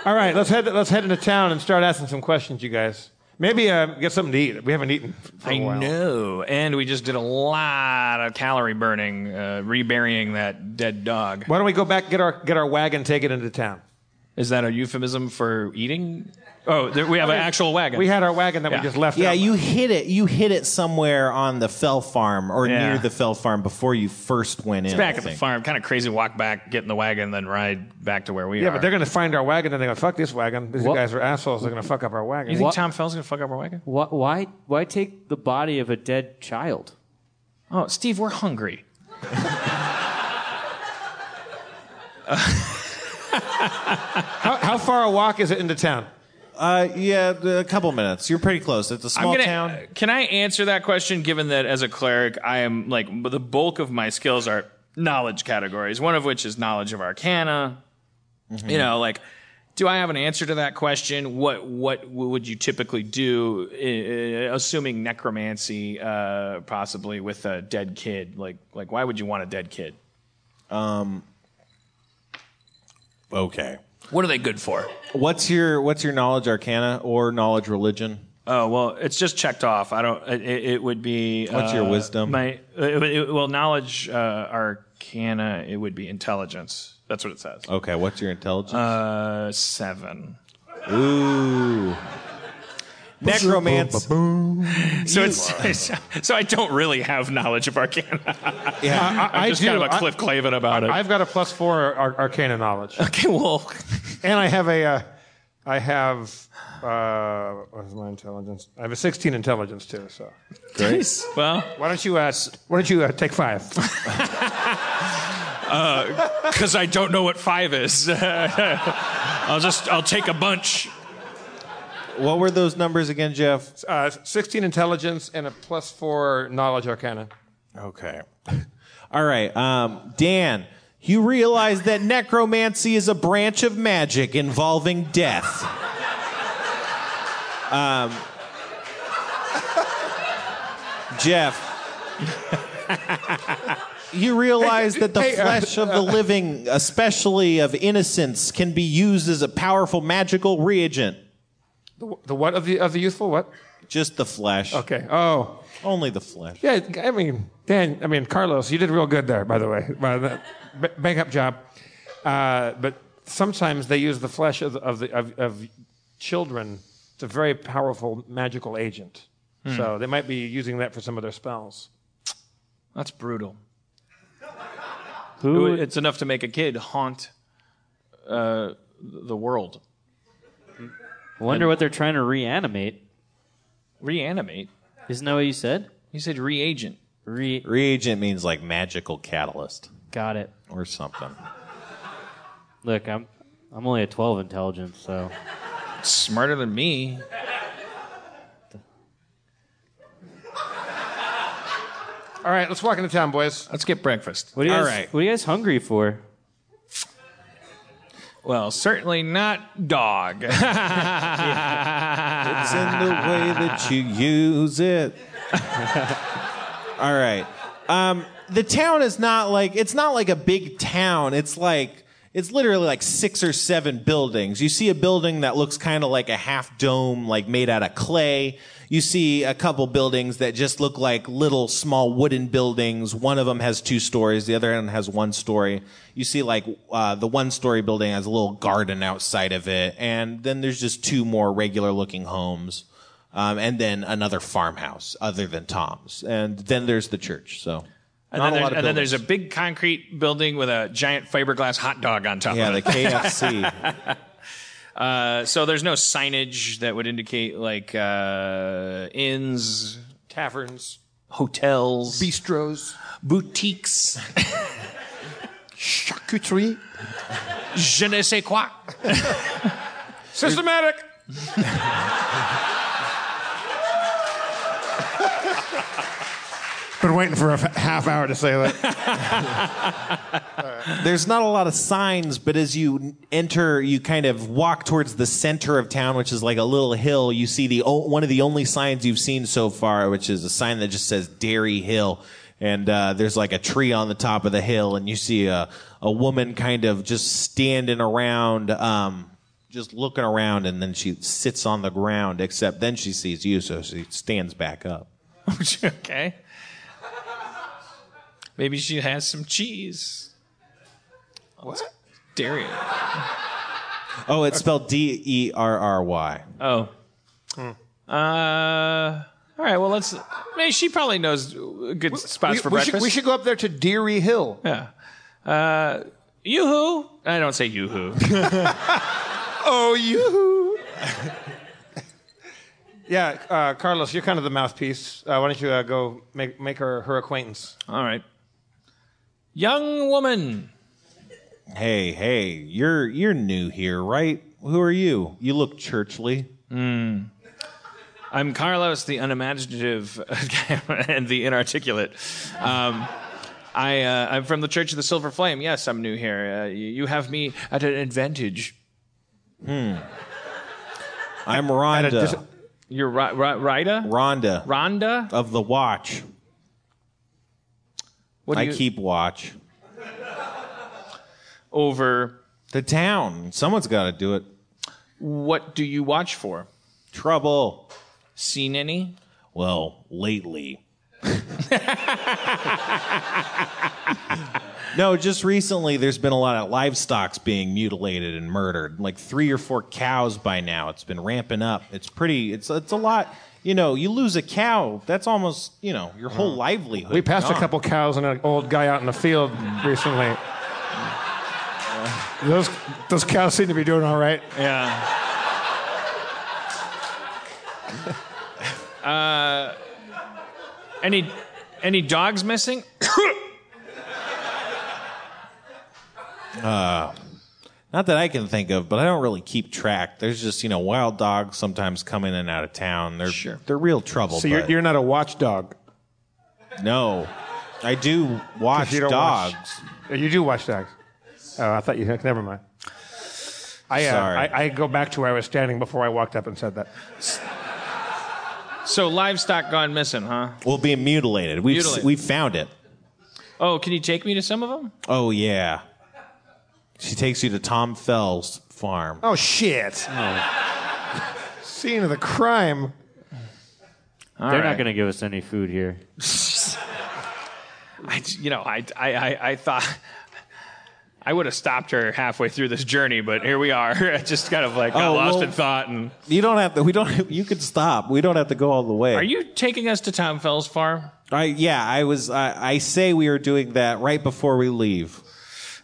All right, let's head let's head into town and start asking some questions, you guys. Maybe uh, get something to eat. We haven't eaten for a I while. know, and we just did a lot of calorie burning, uh, reburying that dead dog. Why don't we go back get our get our wagon, take it into town? Is that a euphemism for eating? Oh, there, we have an actual wagon. We had our wagon that Yeah. we just left. Yeah, out. you hit it. You hit it somewhere on the Fell Farm or Yeah. near the Fell Farm before you first went It's in. back I at the think. farm. Kind of crazy. Walk back, get in the wagon, then ride back to where we are. Yeah, but they're gonna find our wagon and they're gonna fuck this wagon. These What? guys are assholes. They're gonna fuck up our wagon. You think Tom Fell's gonna fuck up our wagon? Why, why, why take the body of a dead child? Oh, Steve, we're hungry. how, how far a walk is it into town? Uh, yeah, a couple minutes. You're pretty close. It's a small gonna, town. Can I answer that question? Given that as a cleric, I am like the bulk of my skills are knowledge categories. One of which is knowledge of Arcana. Mm-hmm. You know, like, do I have an answer to that question? What what would you typically do, uh, assuming necromancy, uh, possibly with a dead kid? Like like, why would you want a dead kid? Um. Okay. What are they good for? What's your What's your knowledge Arcana or knowledge religion? Oh well, it's just checked off. I don't. It, it would be. What's your uh, wisdom? My it, it- well, knowledge, uh, arcana. It would be intelligence. That's what it says. Okay. What's your intelligence? Uh, seven. Ooh. Necromancy. So it's so I don't really have knowledge of arcana. Yeah, I, I'm just I kind of a Cliff Clavin about it. I've got a plus four ar- Arcana knowledge. Okay, well, and I have a, uh, I have, uh, what is my intelligence? I have a 16 intelligence too. So Nice. Well, why don't you, uh, why don't you uh, take five? because I don't know what five is. I'll just I'll take a bunch. What were those numbers again, Jeff? Uh, 16 intelligence and a plus four knowledge Arcana. Okay. All right. Um, Dan, you realize that necromancy is a branch of magic involving death. Um, Jeff, you realize that the uh, flesh of the living, especially of innocents, can be used as a powerful magical reagent. The, the what of the of the youthful? What? Just the flesh. Okay. Oh. Only the flesh. Yeah, I mean, Dan, I mean, Carlos, you did real good there, by the way. By the, bang up job. Uh, but sometimes they use the flesh of, of, the, of, of children. It's a very powerful magical agent. Hmm. So they might be using that for some of their spells. That's brutal. Who- It's enough to make a kid haunt uh, the world. I wonder what they're trying to reanimate. Reanimate? Isn't that what you said? You said reagent. Re- Reagent means like magical catalyst Got it. or something. Look, I'm I'm only a 12 intelligence, so Smarter than me. All right, let's walk into town, boys. Let's get breakfast. What are you All guys, right. What are you guys hungry for? Well, certainly not dog. It's in the way that you use it. All right. Um, the town is not like it's not like a big town. It's like it's literally like six or seven buildings. You see a building that looks kind of like a half dome, like made out of clay. You see a couple buildings that just look like little small wooden buildings. One of them has two stories. The other one has one story. You see like uh, the one story building has a little garden outside of it, and then there's just two more regular looking homes. Um, and then another farmhouse other than Tom's. And then there's the church. So And, then, there's, and then there's a big concrete building with a giant fiberglass hot dog on top Yeah, of the it. KFC. Uh, so there's no signage that would indicate like uh, inns, Taverns, hotels, bistros, boutiques, charcuterie, je ne sais quoi. Systematic. Been waiting for a f- half hour to say that. There's not a lot of signs, but as you enter, you kind of walk towards the center of town, which is like a little hill. You see the o- one of the only signs you've seen so far, which is a sign that just says Derry Hill. And uh, there's like a tree on the top of the hill, and you see a, a woman kind of just standing around, um, just looking around, and then she sits on the ground, except then she sees you, so she stands back up. okay. Maybe she has some cheese. What? Dairy. Oh, it's spelled D E R R Y. Oh. Uh, all right. Well, let's. Maybe she probably knows good spots we, for we breakfast. should, we should go up there to Derry Hill. Yeah. Uh, yoo-hoo. I don't say yoo-hoo. Oh, you. yeah, uh, Carlos, you're kind of the mouthpiece. Uh, why don't you uh, go make make her her acquaintance? All right. Young woman. Hey, hey, you're you're new here, right? Who are you? You look churchly. Hmm. I'm Carlos, the unimaginative and the inarticulate. Um, I, uh, I'm from the Church of the Silver Flame. Yes, I'm new here. Uh, you, you have me at an advantage. Hmm. I'm Rhonda. dis- You're Ra- Rida? Rhonda Rhonda? of the Watch. What I you- keep watch over the town. Someone's got to do it. What do you watch for? Trouble. Seen any? Well, lately. No, just recently there's been a lot of livestock's being mutilated and murdered. Like three or four cows by now. It's been ramping up. It's pretty. It's it's a lot. You know, you lose a cow, that's almost you know your whole livelihood. We passed a couple cows and an old guy out in the field recently. Those those cows seem to be doing all right. Yeah. Uh, any any dogs missing? Uh, not that I can think of, but I don't really keep track. There's just you know wild dogs sometimes come in and out of town. They're they're real trouble. So you're, but- you're not a watchdog. no, I do watch You don't dogs. watch- you do watch dogs. Oh, I thought you. Never mind. I, uh, Sorry. I I go back to where I was standing before I walked up and said that. So livestock gone missing, huh? Well, being mutilated. We've Mutilated. we found it. Oh, can you take me to some of them? Oh yeah. She takes you to Tom Fell's farm. Oh shit! Scene of the crime. All They're right. not going to give us any food here. I, you know, I, I, I, I thought I would have stopped her halfway through this journey, but here we are. I just kind of like got Oh, lost well- in thought. And You don't have to. We don't. You could stop. We don't have to go all the way. are you taking us to Tom Fell's farm? I yeah. I was. I, I say we are doing that right before we leave.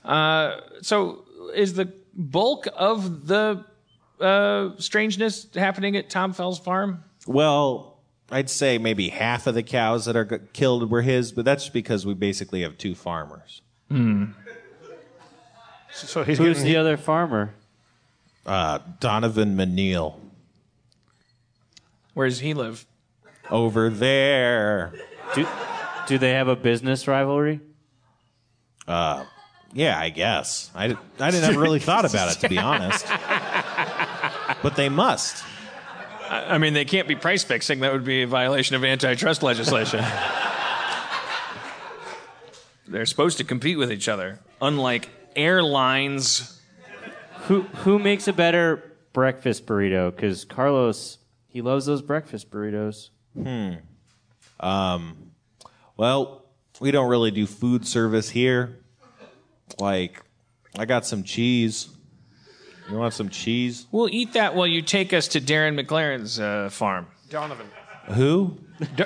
Uh, so is the bulk of the uh, strangeness happening at Tom Fell's farm? Well, I'd say maybe half of the cows that are g- killed were his, but that's because we basically have two farmers. Hmm. So he's Who's the other farmer? Uh, Donovan Manil Where does he live? over there. Do, do they have a business rivalry? Uh, yeah, I guess. I, di- I didn't ever really thought about it to be honest, but they must. I I mean, they can't be price fixing. That would be a violation of antitrust legislation. They're supposed to compete with each other, unlike airlines. Who who makes a better breakfast burrito? Because Carlos, he loves those breakfast burritos. Hmm. Um. Well, we don't really do food service here. Like, I got some cheese. You want some cheese? We'll eat that while you take us to Darren McLaren's uh, farm. Donovan. Who? Do-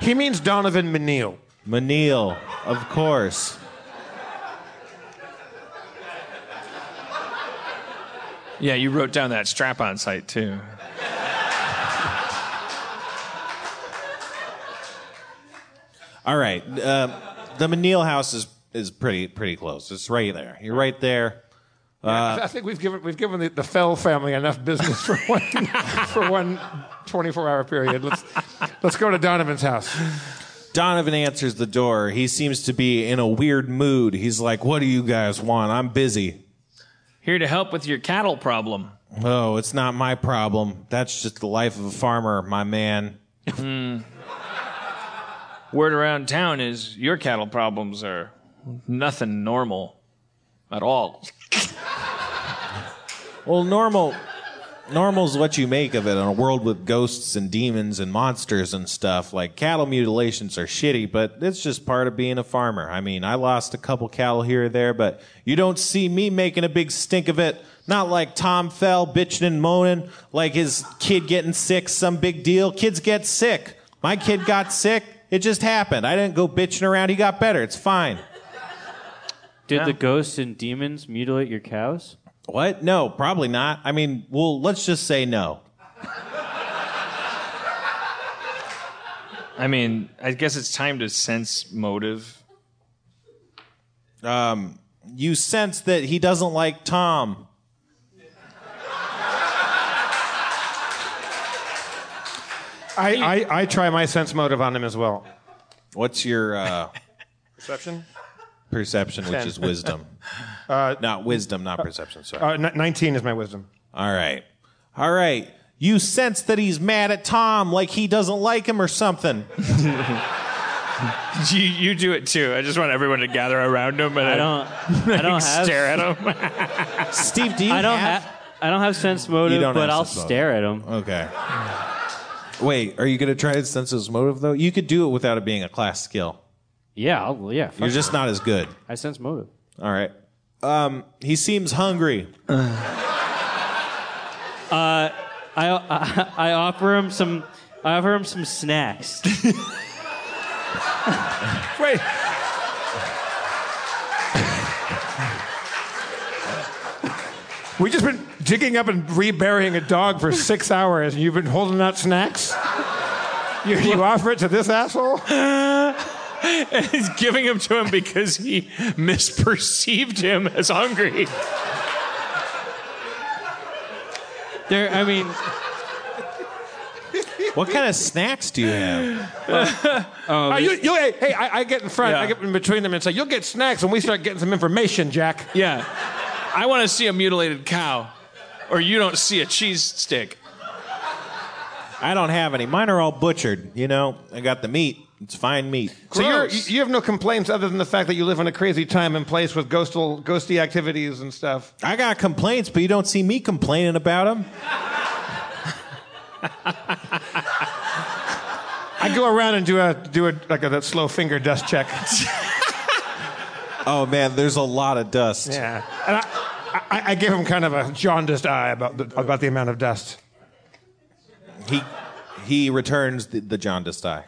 he means Donovan Manil. Manil, of course. Yeah, you wrote down that strap on site too. All right. Um, the Manil house is is pretty pretty close. It's right there. You're right there. I Uh, think we've given we've given the, the Fell family enough business for one for one 24 hour period. Let's let's go to Donovan's house. Donovan answers the door. He seems to be in a weird mood. He's like, "What do you guys want? I'm busy." Here to help with your cattle problem. Oh, it's not my problem. That's just the life of a farmer, my man. Hmm. Word around town is your cattle problems are nothing normal at all. Well, normal normal's what you make of it in a world with ghosts and demons and monsters and stuff. Like cattle mutilations are shitty, but it's just part of being a farmer. I mean, I lost a couple cattle here or there, but you don't see me making a big stink of it. Not like Tom Fell bitching and moaning, like his kid getting sick, some big deal. Kids get sick. My kid got sick. It just happened. I didn't go bitching around. He got better. It's fine. Did the ghosts and demons mutilate your cows? What? No, probably not. I mean, well, let's just say no. I mean, I guess it's time to sense motive. Um, you sense that he doesn't like Tom. I, I, I try my sense motive on him as well. What's your uh, Perception? Perception, which is wisdom? Uh, not wisdom, not perception. Sorry. Uh, n- 19 is my wisdom. All right. All right. You sense that he's mad at Tom, like he doesn't like him or something. you, you do it too. I just want everyone to gather around him and I don't. I don't have stare at him. Steve, do you I don't have? have. I don't have sense motive, You don't but have I'll sense motive. stare at him. Okay. Wait, are you going to try to sense his motive though? You could do it without it being a class skill. Yeah, I'll, yeah. fuck You're just not as good. I sense motive. All right. Um, he seems hungry. Uh, I, I I offer him some. I offer him some snacks. Wait. We've just been digging up and reburying a dog for six hours, and you've been holding out snacks? You, you offer it to this asshole? and he's giving him to him because he misperceived him as hungry. There, I mean, What kind of snacks do you have? Uh, you, you, hey, hey, I, I get in front, Yeah. I get in between them and say, You'll get snacks when we start getting some information, Jack. Yeah. I want to see a mutilated cow, or you don't see a cheese stick. I don't have any. Mine are all butchered. You know, I got the meat. It's fine meat. So you're, you you have no complaints other than the fact that you live in a crazy time and place with ghostal, ghosty activities and stuff. I got complaints, but you don't see me complaining about them. I go around and do a do a like a that slow finger dust check. Oh man, there's a lot of dust. Yeah, and I, I, I give him kind of a jaundiced eye about the, about the amount of dust. He he returns the, the jaundiced eye.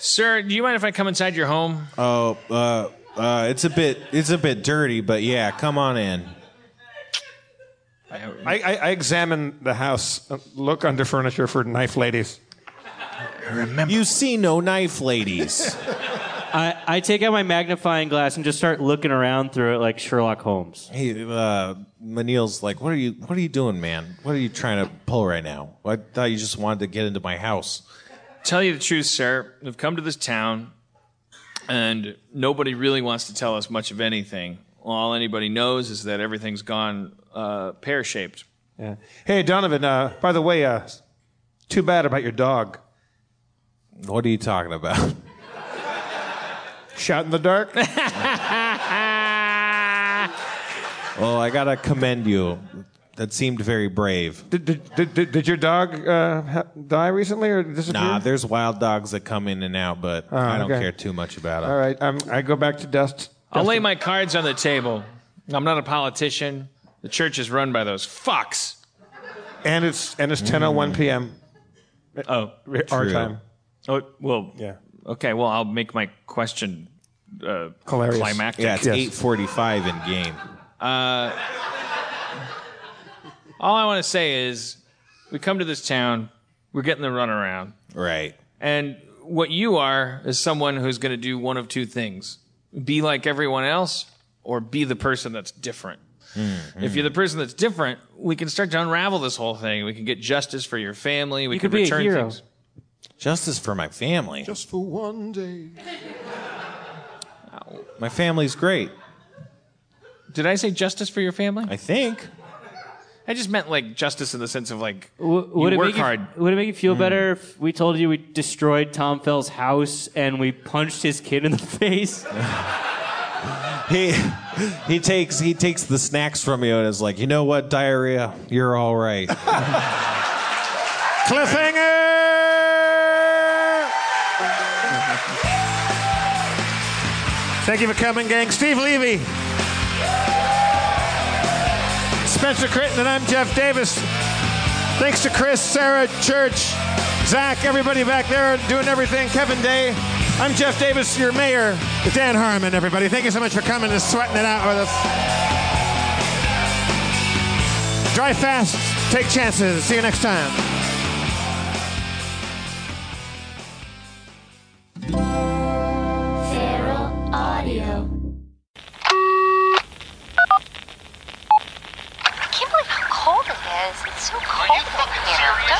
Sir, do you mind if I come inside your home? Oh, uh, uh, it's a bit it's a bit dirty, but yeah, come on in. I, I, I examine the house, uh, look under furniture for knife ladies. Remember, you see no knife ladies. I, I take out my magnifying glass and just start looking around through it like Sherlock Holmes. Hey, uh, Manil's like, what are you what are you doing, man? What are you trying to pull right now? I thought you just wanted to get into my house. Tell you the truth, sir. We've come to this town, and nobody really wants to tell us much of anything. All anybody knows is that everything's gone uh, pear shaped. Yeah. Hey, Donovan. Uh, by the way, uh, too bad about your dog. What are you talking about? Shot in the dark. Well, I gotta commend you. That seemed very brave. Did, did, did, did, did your dog uh, ha- die recently or disappear? Nah, there's wild dogs that come in and out, but Oh, I don't okay. care too much about them. All right, um, I go back to dust. I'll lay my cards on the table. I'm not a politician. The church is run by those fucks. And it's and it's 10:01 p.m. Oh, our true. time. Oh, well, yeah. Okay, well, I'll make my question uh, Hilarious. climactic. Yeah, it's eight forty-five in game. All I want to say is, we come to this town, we're getting the runaround, Right. and what you are is someone who's going to do one of two things: be like everyone else, or be the person that's different. Mm-hmm. If you're the person that's different, we can start to unravel this whole thing. We can get justice for your family. We You can could be a return hero. things. Justice for my family. Just for one day. My family's great. Did I say justice for your family? I think. I just meant like justice in the sense of like W- you would it work make you- hard. would it make you feel Hmm. better if we told you we destroyed Tom Fell's house and we punched his kid in the face? He he takes he takes the snacks from you and is like, you know what, diarrhea, you're all right. Cliffhanger! Thank you for coming, gang. Steve Levy. Spencer Crittenden, and I'm Jeff Davis. Thanks to Chris, Sarah, Church, Zach, everybody back there doing everything. Kevin Day. I'm Jeff Davis, your mayor. Dan Harmon, everybody. Thank you so much for coming and sweating it out with us. Drive fast, take chances. See you next time. Feral Audio. I can't believe how cold it is. It's so cold in here. Don't you think you can get off phone and look at me now? Now you think so. I think it's so cold. It's so cold. As a branch of the United States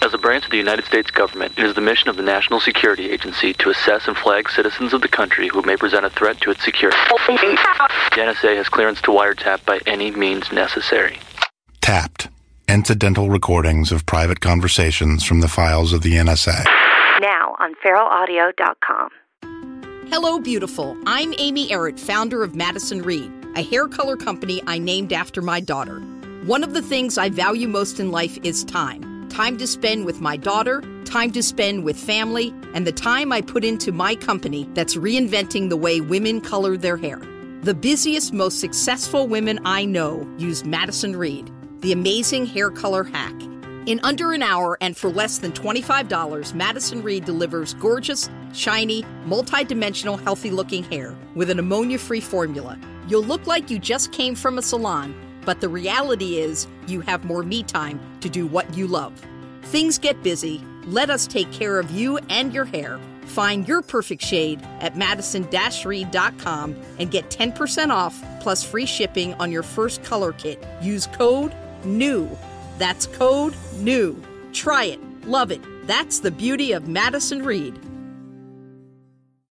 As a branch of the United States government, it is the mission of the National Security Agency to assess and flag citizens of the country who may present a threat to its security. The NSA has clearance to wiretap by any means necessary. Tapped. Incidental recordings of private conversations from the files of the NSA. Now on feralaudio.com. Hello, beautiful. I'm Amy Errett, founder of Madison Reed, a hair color company I named after my daughter. One of the things I value most in life is time time to spend with my daughter, time to spend with family, and the time I put into my company that's reinventing the way women color their hair. The busiest, most successful women I know use Madison Reed, the amazing hair color hack. In under an hour and for less than $25, Madison Reed delivers gorgeous, shiny, multi-dimensional, healthy-looking hair with an ammonia-free formula. You'll look like you just came from a salon, but the reality is you have more me time to do what you love. Things get busy. Let us take care of you and your hair. Find your perfect shade at madison-reed.com and get 10% off plus free shipping on your first color kit. Use code NEW. That's code NEW. Try it. Love it. That's the beauty of Madison Reed.